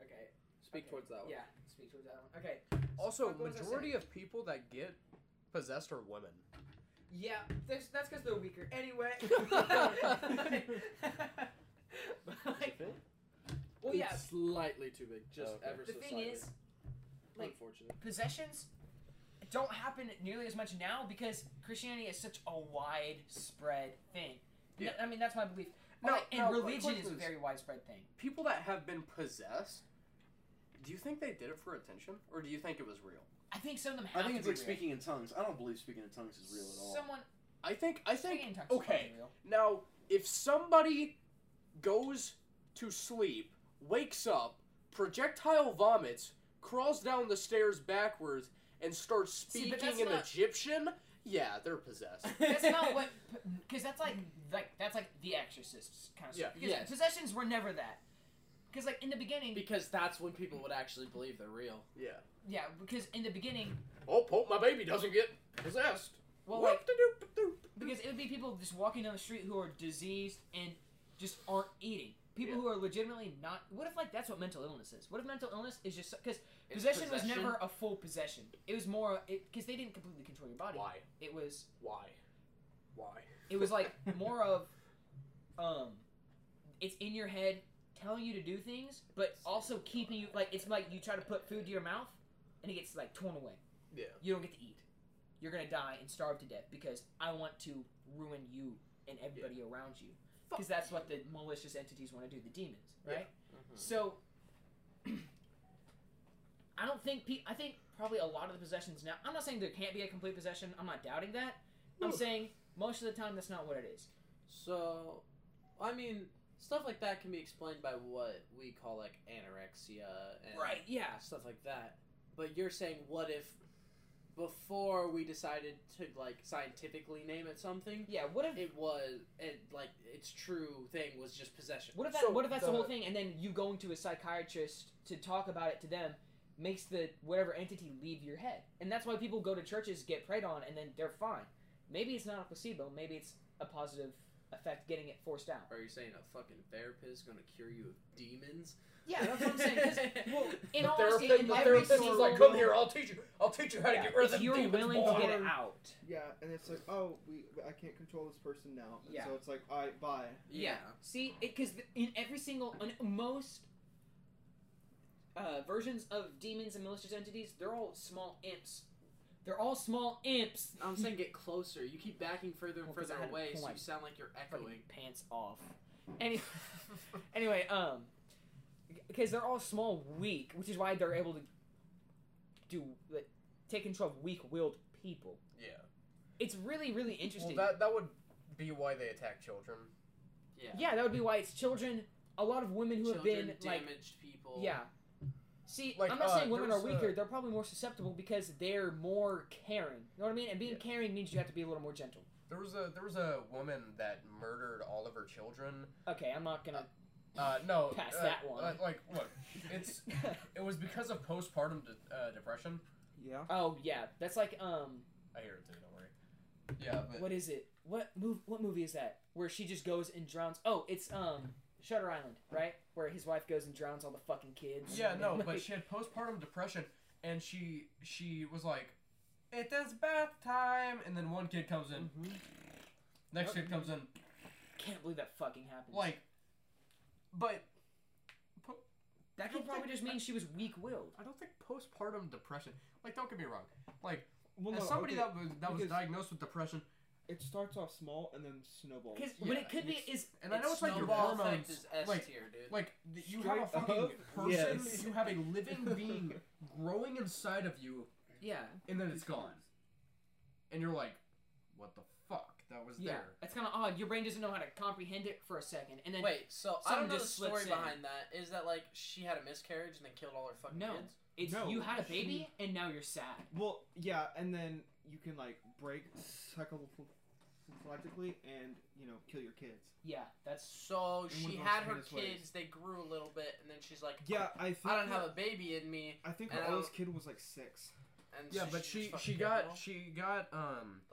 okay, Speak Okay. towards that one. yeah, speak towards that one. Okay, Also, Fuck, what was I majority of people that get possessed are women. Yeah, that's that's because they're weaker. Anyway. <laughs> <laughs> But, like, well, yeah. It's slightly too big, just Oh, okay. ever The so thing slightly. is, like, possessions don't happen nearly as much now because Christianity is such a widespread thing. Yeah. I mean, that's my belief. No, and no, religion question is a very widespread thing. People that have been possessed, do you think they did it for attention, or do you think it was real? I think some of them have I think to it's be like real. speaking in tongues. I don't believe speaking in tongues is real at all. Someone I think I speaking in think okay. real. Now, if somebody goes to sleep, wakes up, projectile vomits, crawls down the stairs backwards, and starts See, but speaking that's in not- Egyptian, yeah, they're possessed. <laughs> That's not what, <laughs> because that's like like that's like The Exorcist kind of Yeah. stuff. Because Yes. possessions were never that. Because like in the beginning, Because that's when people would actually believe they're real. yeah. yeah, because in the beginning, Oh, hope my baby doesn't get possessed. well, like Whoop-de-doop-de-doop. because it would be people just walking down the street who are diseased and just aren't eating. People Yeah. who are legitimately not. What if like that's what mental illness is? What if mental illness is just because It's possession, was never a full possession. It was more because they didn't completely control your body. Why? It was Why? Why? it was like more of um it's in your head telling you to do things but also keeping you like it's like you try to put food to your mouth and it gets like torn away Yeah. you don't get to eat you're gonna die and starve to death because i want to ruin you and everybody around you because that's what the malicious entities want to do the demons right mm-hmm. so <clears throat> i don't think pe- i think probably a lot of the possessions now i'm not saying there can't be a complete possession i'm not doubting that i'm No. saying most of the time that's not what it is So, I mean, stuff like that can be explained by what we call like anorexia and Right, yeah. stuff like that. But you're saying, what if before we decided to like scientifically name it something, Yeah, what if it was it like its true thing was just possession? what if that So what if that's the, the- whole thing and then you going to a psychiatrist to talk about it to them makes the whatever entity leave your head. And that's why people go to churches, get prayed on, and then they're fine. Maybe it's not a placebo, maybe it's a positive effect getting it forced out. Are you saying a fucking therapist is gonna cure you of demons? Yeah, that's what I'm saying. 'cause, well, <laughs> in the all therapist, honesty, in the every therapist was single like, "Come here, I'll teach you. I'll teach you how to get rid of if them you're demons, willing to get it boy." out. Yeah, and it's like, oh, we I can't control this person now. And Yeah. So it's like, all right, bye. Yeah. See, because in every single, in most uh, versions of demons and malicious entities, they're all small imps. They're all small imps. I'm saying get closer. You keep backing further and Well, 'cause I further had to away, so my you sound like you're Fucking echoing. pants off. <laughs> Any, <laughs> anyway, um, because they're all small, weak, which is why they're able to do like, take control of weak-willed people. Yeah. It's really, really Well, interesting. that that would be why they attack children. Yeah. yeah, that would be why it's children. A lot of women who Children, have been like damaged people. Yeah. See, Like, I'm not uh, saying women are weaker. uh, They're probably more susceptible because they're more caring. You know what I mean? And being Yeah. caring means you have to be a little more gentle. There was a there was a woman that murdered all of her children. Okay, I'm not gonna. Uh, no, Pass uh, that one. uh, like, look, it's <laughs> it was because of postpartum de- uh, depression. Yeah. oh yeah, that's like um, I hear it too. Don't worry. Yeah, but what is it? What move? What movie is that? Where she just goes and drowns? Oh, it's um, Shutter Island, right? Where his wife goes and drowns all the fucking kids. Yeah, no, Like, <laughs> but she had postpartum depression, and she she was like, "It is bath time," and then one kid comes in, Mhm. next kid comes in, Can't believe that fucking happened. like, but that could probably just mean she was weak-willed. I don't think postpartum depression. Like, don't get me wrong. Like, Well, as no, somebody okay, that was that was because- diagnosed with depression, It starts off small and then snowballs. Because Yeah, what it could be it's- is and I know it's like your snowball hormones, is S like tier, dude. like th- you have a Straight fucking up, <laughs> person, yes. you have a living <laughs> being growing inside of you, yeah, and then it's gone, and you're like, what the fuck? That was yeah. there. It's kind of odd. Your brain doesn't know how to comprehend it for a second, and then Wait, so I don't know the just slips story in. behind that. Is that like she had a miscarriage and then killed all her fucking No. kids? it's No, you had a she- baby and now you're sad. Well, yeah, and then you can like break psychologically and you know kill your kids. Yeah, that's So she had her heinous ways. kids. They grew a little bit, and then she's like, Yeah, I think I don't that- have a baby in me." I think and her oldest kid was like six. And Yeah, so but just she she killed got she got um the fuck?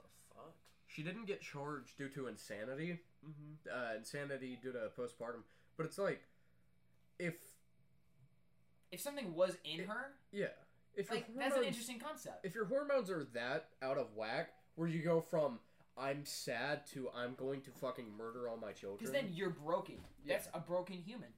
She didn't get charged due to insanity, Mm-hmm. uh, insanity due to postpartum. But it's like, if if something was in her, yeah, if like hormones, that's an interesting concept. if your hormones are that out of whack, where you go from I'm sad to I'm going to fucking murder all my children. Because then you're broken. That's a broken human.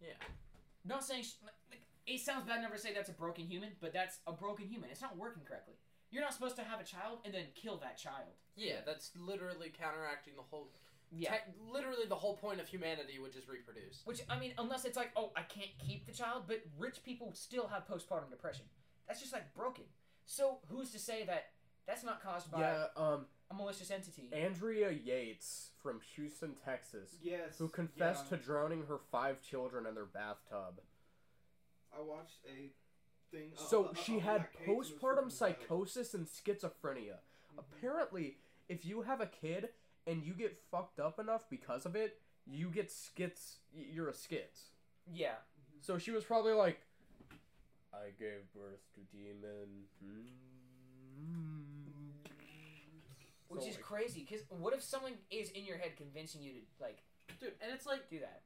Yeah. I'm not saying sh- like, it sounds bad never say that's a broken human, but that's a broken human. It's not working correctly. You're not supposed to have a child and then kill that child. Yeah, that's literally counteracting the whole. Yeah. tech- literally the whole point of humanity, which is reproduce. Which I mean, unless it's like, oh, I can't keep the child, but rich people still have postpartum depression. That's just like broken. So who's to say that that's not caused by yeah, um, a malicious entity? Andrea Yates from Houston, Texas, Yes. who confessed yeah. to drowning her five children in their bathtub. I watched a thing. So she uh, had that case was postpartum psychosis and schizophrenia. Apparently, if you have a kid and you get fucked up enough because of it, you get skits. You're a skits. yeah. So she was probably like, "I gave birth to demon." Hmm. Which So, is like- crazy, because what if someone is in your head convincing you to like Dude, and it's like do that?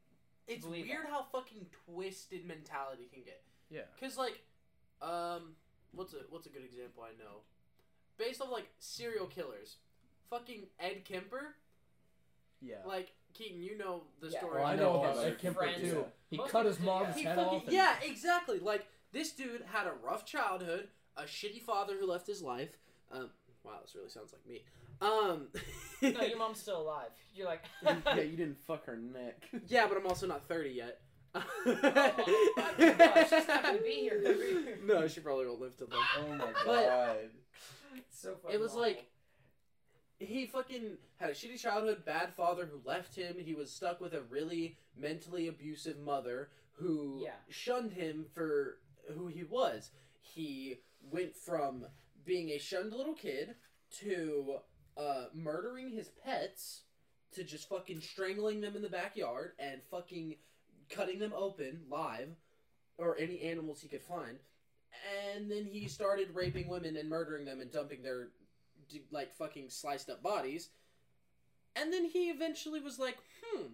it's Believe weird that. how fucking twisted mentality can get. Yeah. Cause like, um, what's a what's a good example I know? Based off like serial killers, fucking Ed Kemper. Yeah. Like Keaton, you know the Yeah. story. Well, I know Ed about Kemper. Ed Kemper Friends. too. He Most cut his do, mom's yeah. Head fucking, off. and- yeah, exactly. Like this dude had a rough childhood, a shitty father who left his life. Um, wow, this really sounds like me. Um, no, your <laughs> mom's still alive. You're like, <laughs> yeah, you <laughs> didn't fuck her neck. yeah, but I'm also not 30 yet. Oh, my she's not gonna be here. no, she probably won't live till then. Oh my <laughs> But- god. so It was like he fucking had a shitty childhood, bad father who left him. He was stuck with a really mentally abusive mother who Yeah. shunned him for who he was. He went from being a shunned little kid to uh, murdering his pets to just fucking strangling them in the backyard and fucking cutting them open live or any animals he could find. And then he started raping women and murdering them and dumping their like fucking sliced up bodies. And then he eventually was like, hmm.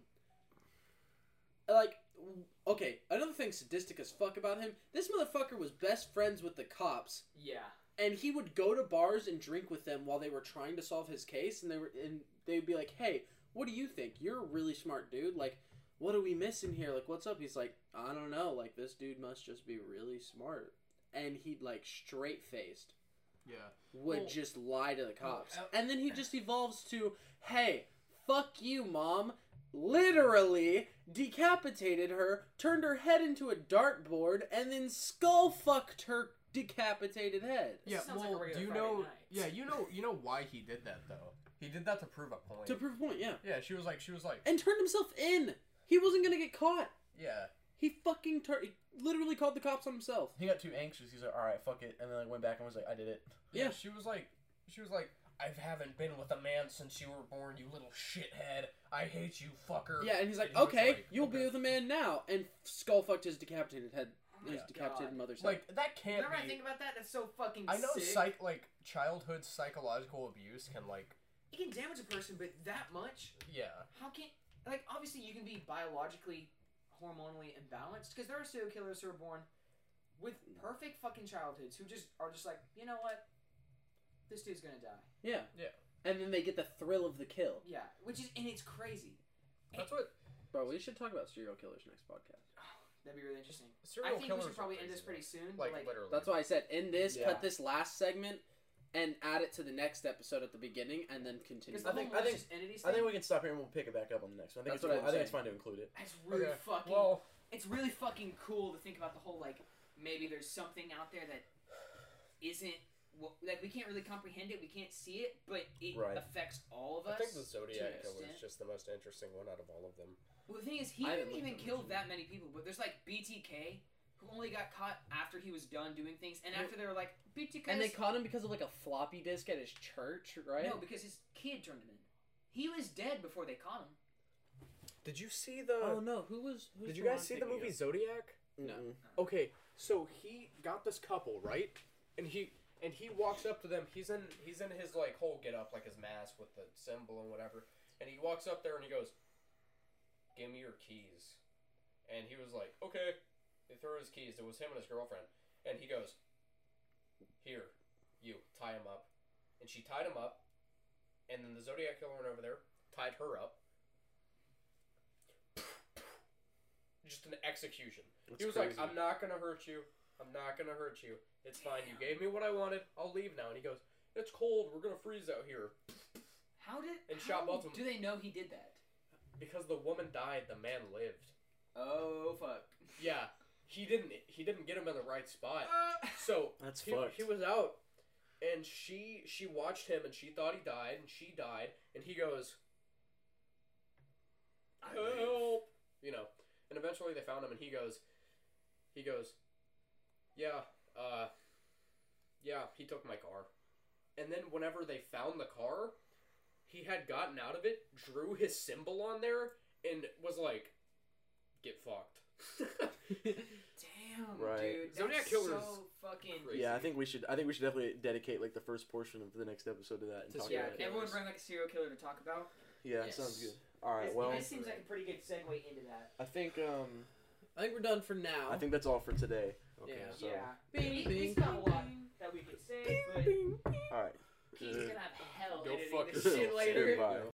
Like, okay, another thing sadistic as fuck about him this motherfucker was best friends with the cops. yeah. And he would go to bars and drink with them while they were trying to solve his case, and they were and they'd be like, "Hey, what do you think? You're a really smart dude. Like, what are we missing here? Like, what's up?" He's like, "I don't know. Like, this dude must just be really smart." And he'd like straight faced Yeah. would Well- just lie to the cops. Well, uh, and then he just evolves to, hey, fuck you, mom. Literally decapitated her, turned her head into a dartboard, and then skull fucked her decapitated head. Yeah. sounds like a well, do you Friday know? night. Yeah, you know. You know why he did that though. He did that to prove a point. To prove a point, yeah. yeah, she was like, she was like, And turned himself in. He wasn't gonna get caught. yeah. He fucking tur- he literally called the cops on himself. He got too anxious. He's like, all right, fuck it, and then like went back and was like, I did it. Yeah, Yeah. she was like, she was like, I haven't been with a man since you were born, you little shithead. I hate you, fucker. Yeah, and he's like, And he okay, like, you'll okay. be with a man now, and skull fucked his decapitated head, oh his decapitated God. mother's head. Like that can't Whenever I think about that, that's so fucking I know sick. psych like childhood psychological abuse can like it can damage a person, but that much? yeah How can like obviously you can be biologically, hormonally imbalanced because there are serial killers who are born with perfect fucking childhoods who just are just like you know what, this dude's gonna die. yeah, Yeah. and then they get the thrill of the kill. Yeah, which is and it's crazy. that's what Bro, we should talk about serial killers next podcast. <sighs> That'd be really interesting. serial I think we killers should probably end this crazy, pretty soon. though. like, like literally That's why I said in this, Yeah. cut this last segment, and add it to the next episode at the beginning, and then continue. I think- I think- I think we can stop here and we'll pick it back up on the next one. I think That's it's what cool. I'm I think it's fine to include it. it's really Okay, fucking. well it's really fucking cool to think about the whole like maybe there's something out there that isn't well, like we can't really comprehend it, we can't see it, but it Right. affects all of us. I us. think the to Zodiac an killer is extent. just the most interesting one out of all of them. Well, the thing is, he I haven't didn't looked even at kill that many people, but there's like BTK who only got caught after he was done doing things, and after they were like BTK. and they caught him because of like a floppy disk at his church, right? no, because his kid turned him in. He was dead before they caught him. Did you see the? oh no, who was? Who's did you guys see the movie of? Zodiac? No. Okay, so he got this couple right, and he and he walks up to them he's in he's in his like whole get up like his mask with the symbol and whatever and he walks up there and he goes give me your keys and he was like okay they throw his keys. It was him and his girlfriend. And he goes here you tie him up. And she tied him up. And then the zodiac killer went over there tied her up. Just an execution. That's he was crazy. like i'm not gonna hurt you. I'm not gonna hurt you. It's fine. You gave me what i wanted. I'll leave now. And he goes it's cold. We're gonna freeze out here. How did? And how shot both of them. Do they know he did that? because the woman died. The man lived. Oh fuck. yeah he didn't he didn't get him in the right spot. Uh, so <laughs> That's he, fucked. he was out. And she she watched him and she thought he died and she died. And he goes help you know. And eventually they found him and he goes he goes yeah uh yeah he took my car. And then whenever they found the car he had gotten out of it drew his symbol on there and was like get fucked Damn, Right. dude. Zodiac That's Killer's so fucking. crazy. Yeah, I think we should. I think we should definitely dedicate like the first portion of the next episode to that and To talk Yeah, about it. everyone killers. bring like a serial killer to talk about. Yeah, Yes. sounds good. All right. This- Well, this seems like a pretty good segue into that. I think um, I think we're done for now. I think that's all for today. Okay. Yeah. So, yeah, Bing, we, bing, we still a lot bing. that we could say, but all right. Keith's gonna have hell Go editing fuck this <laughs> shit yourself. later. Goodbye.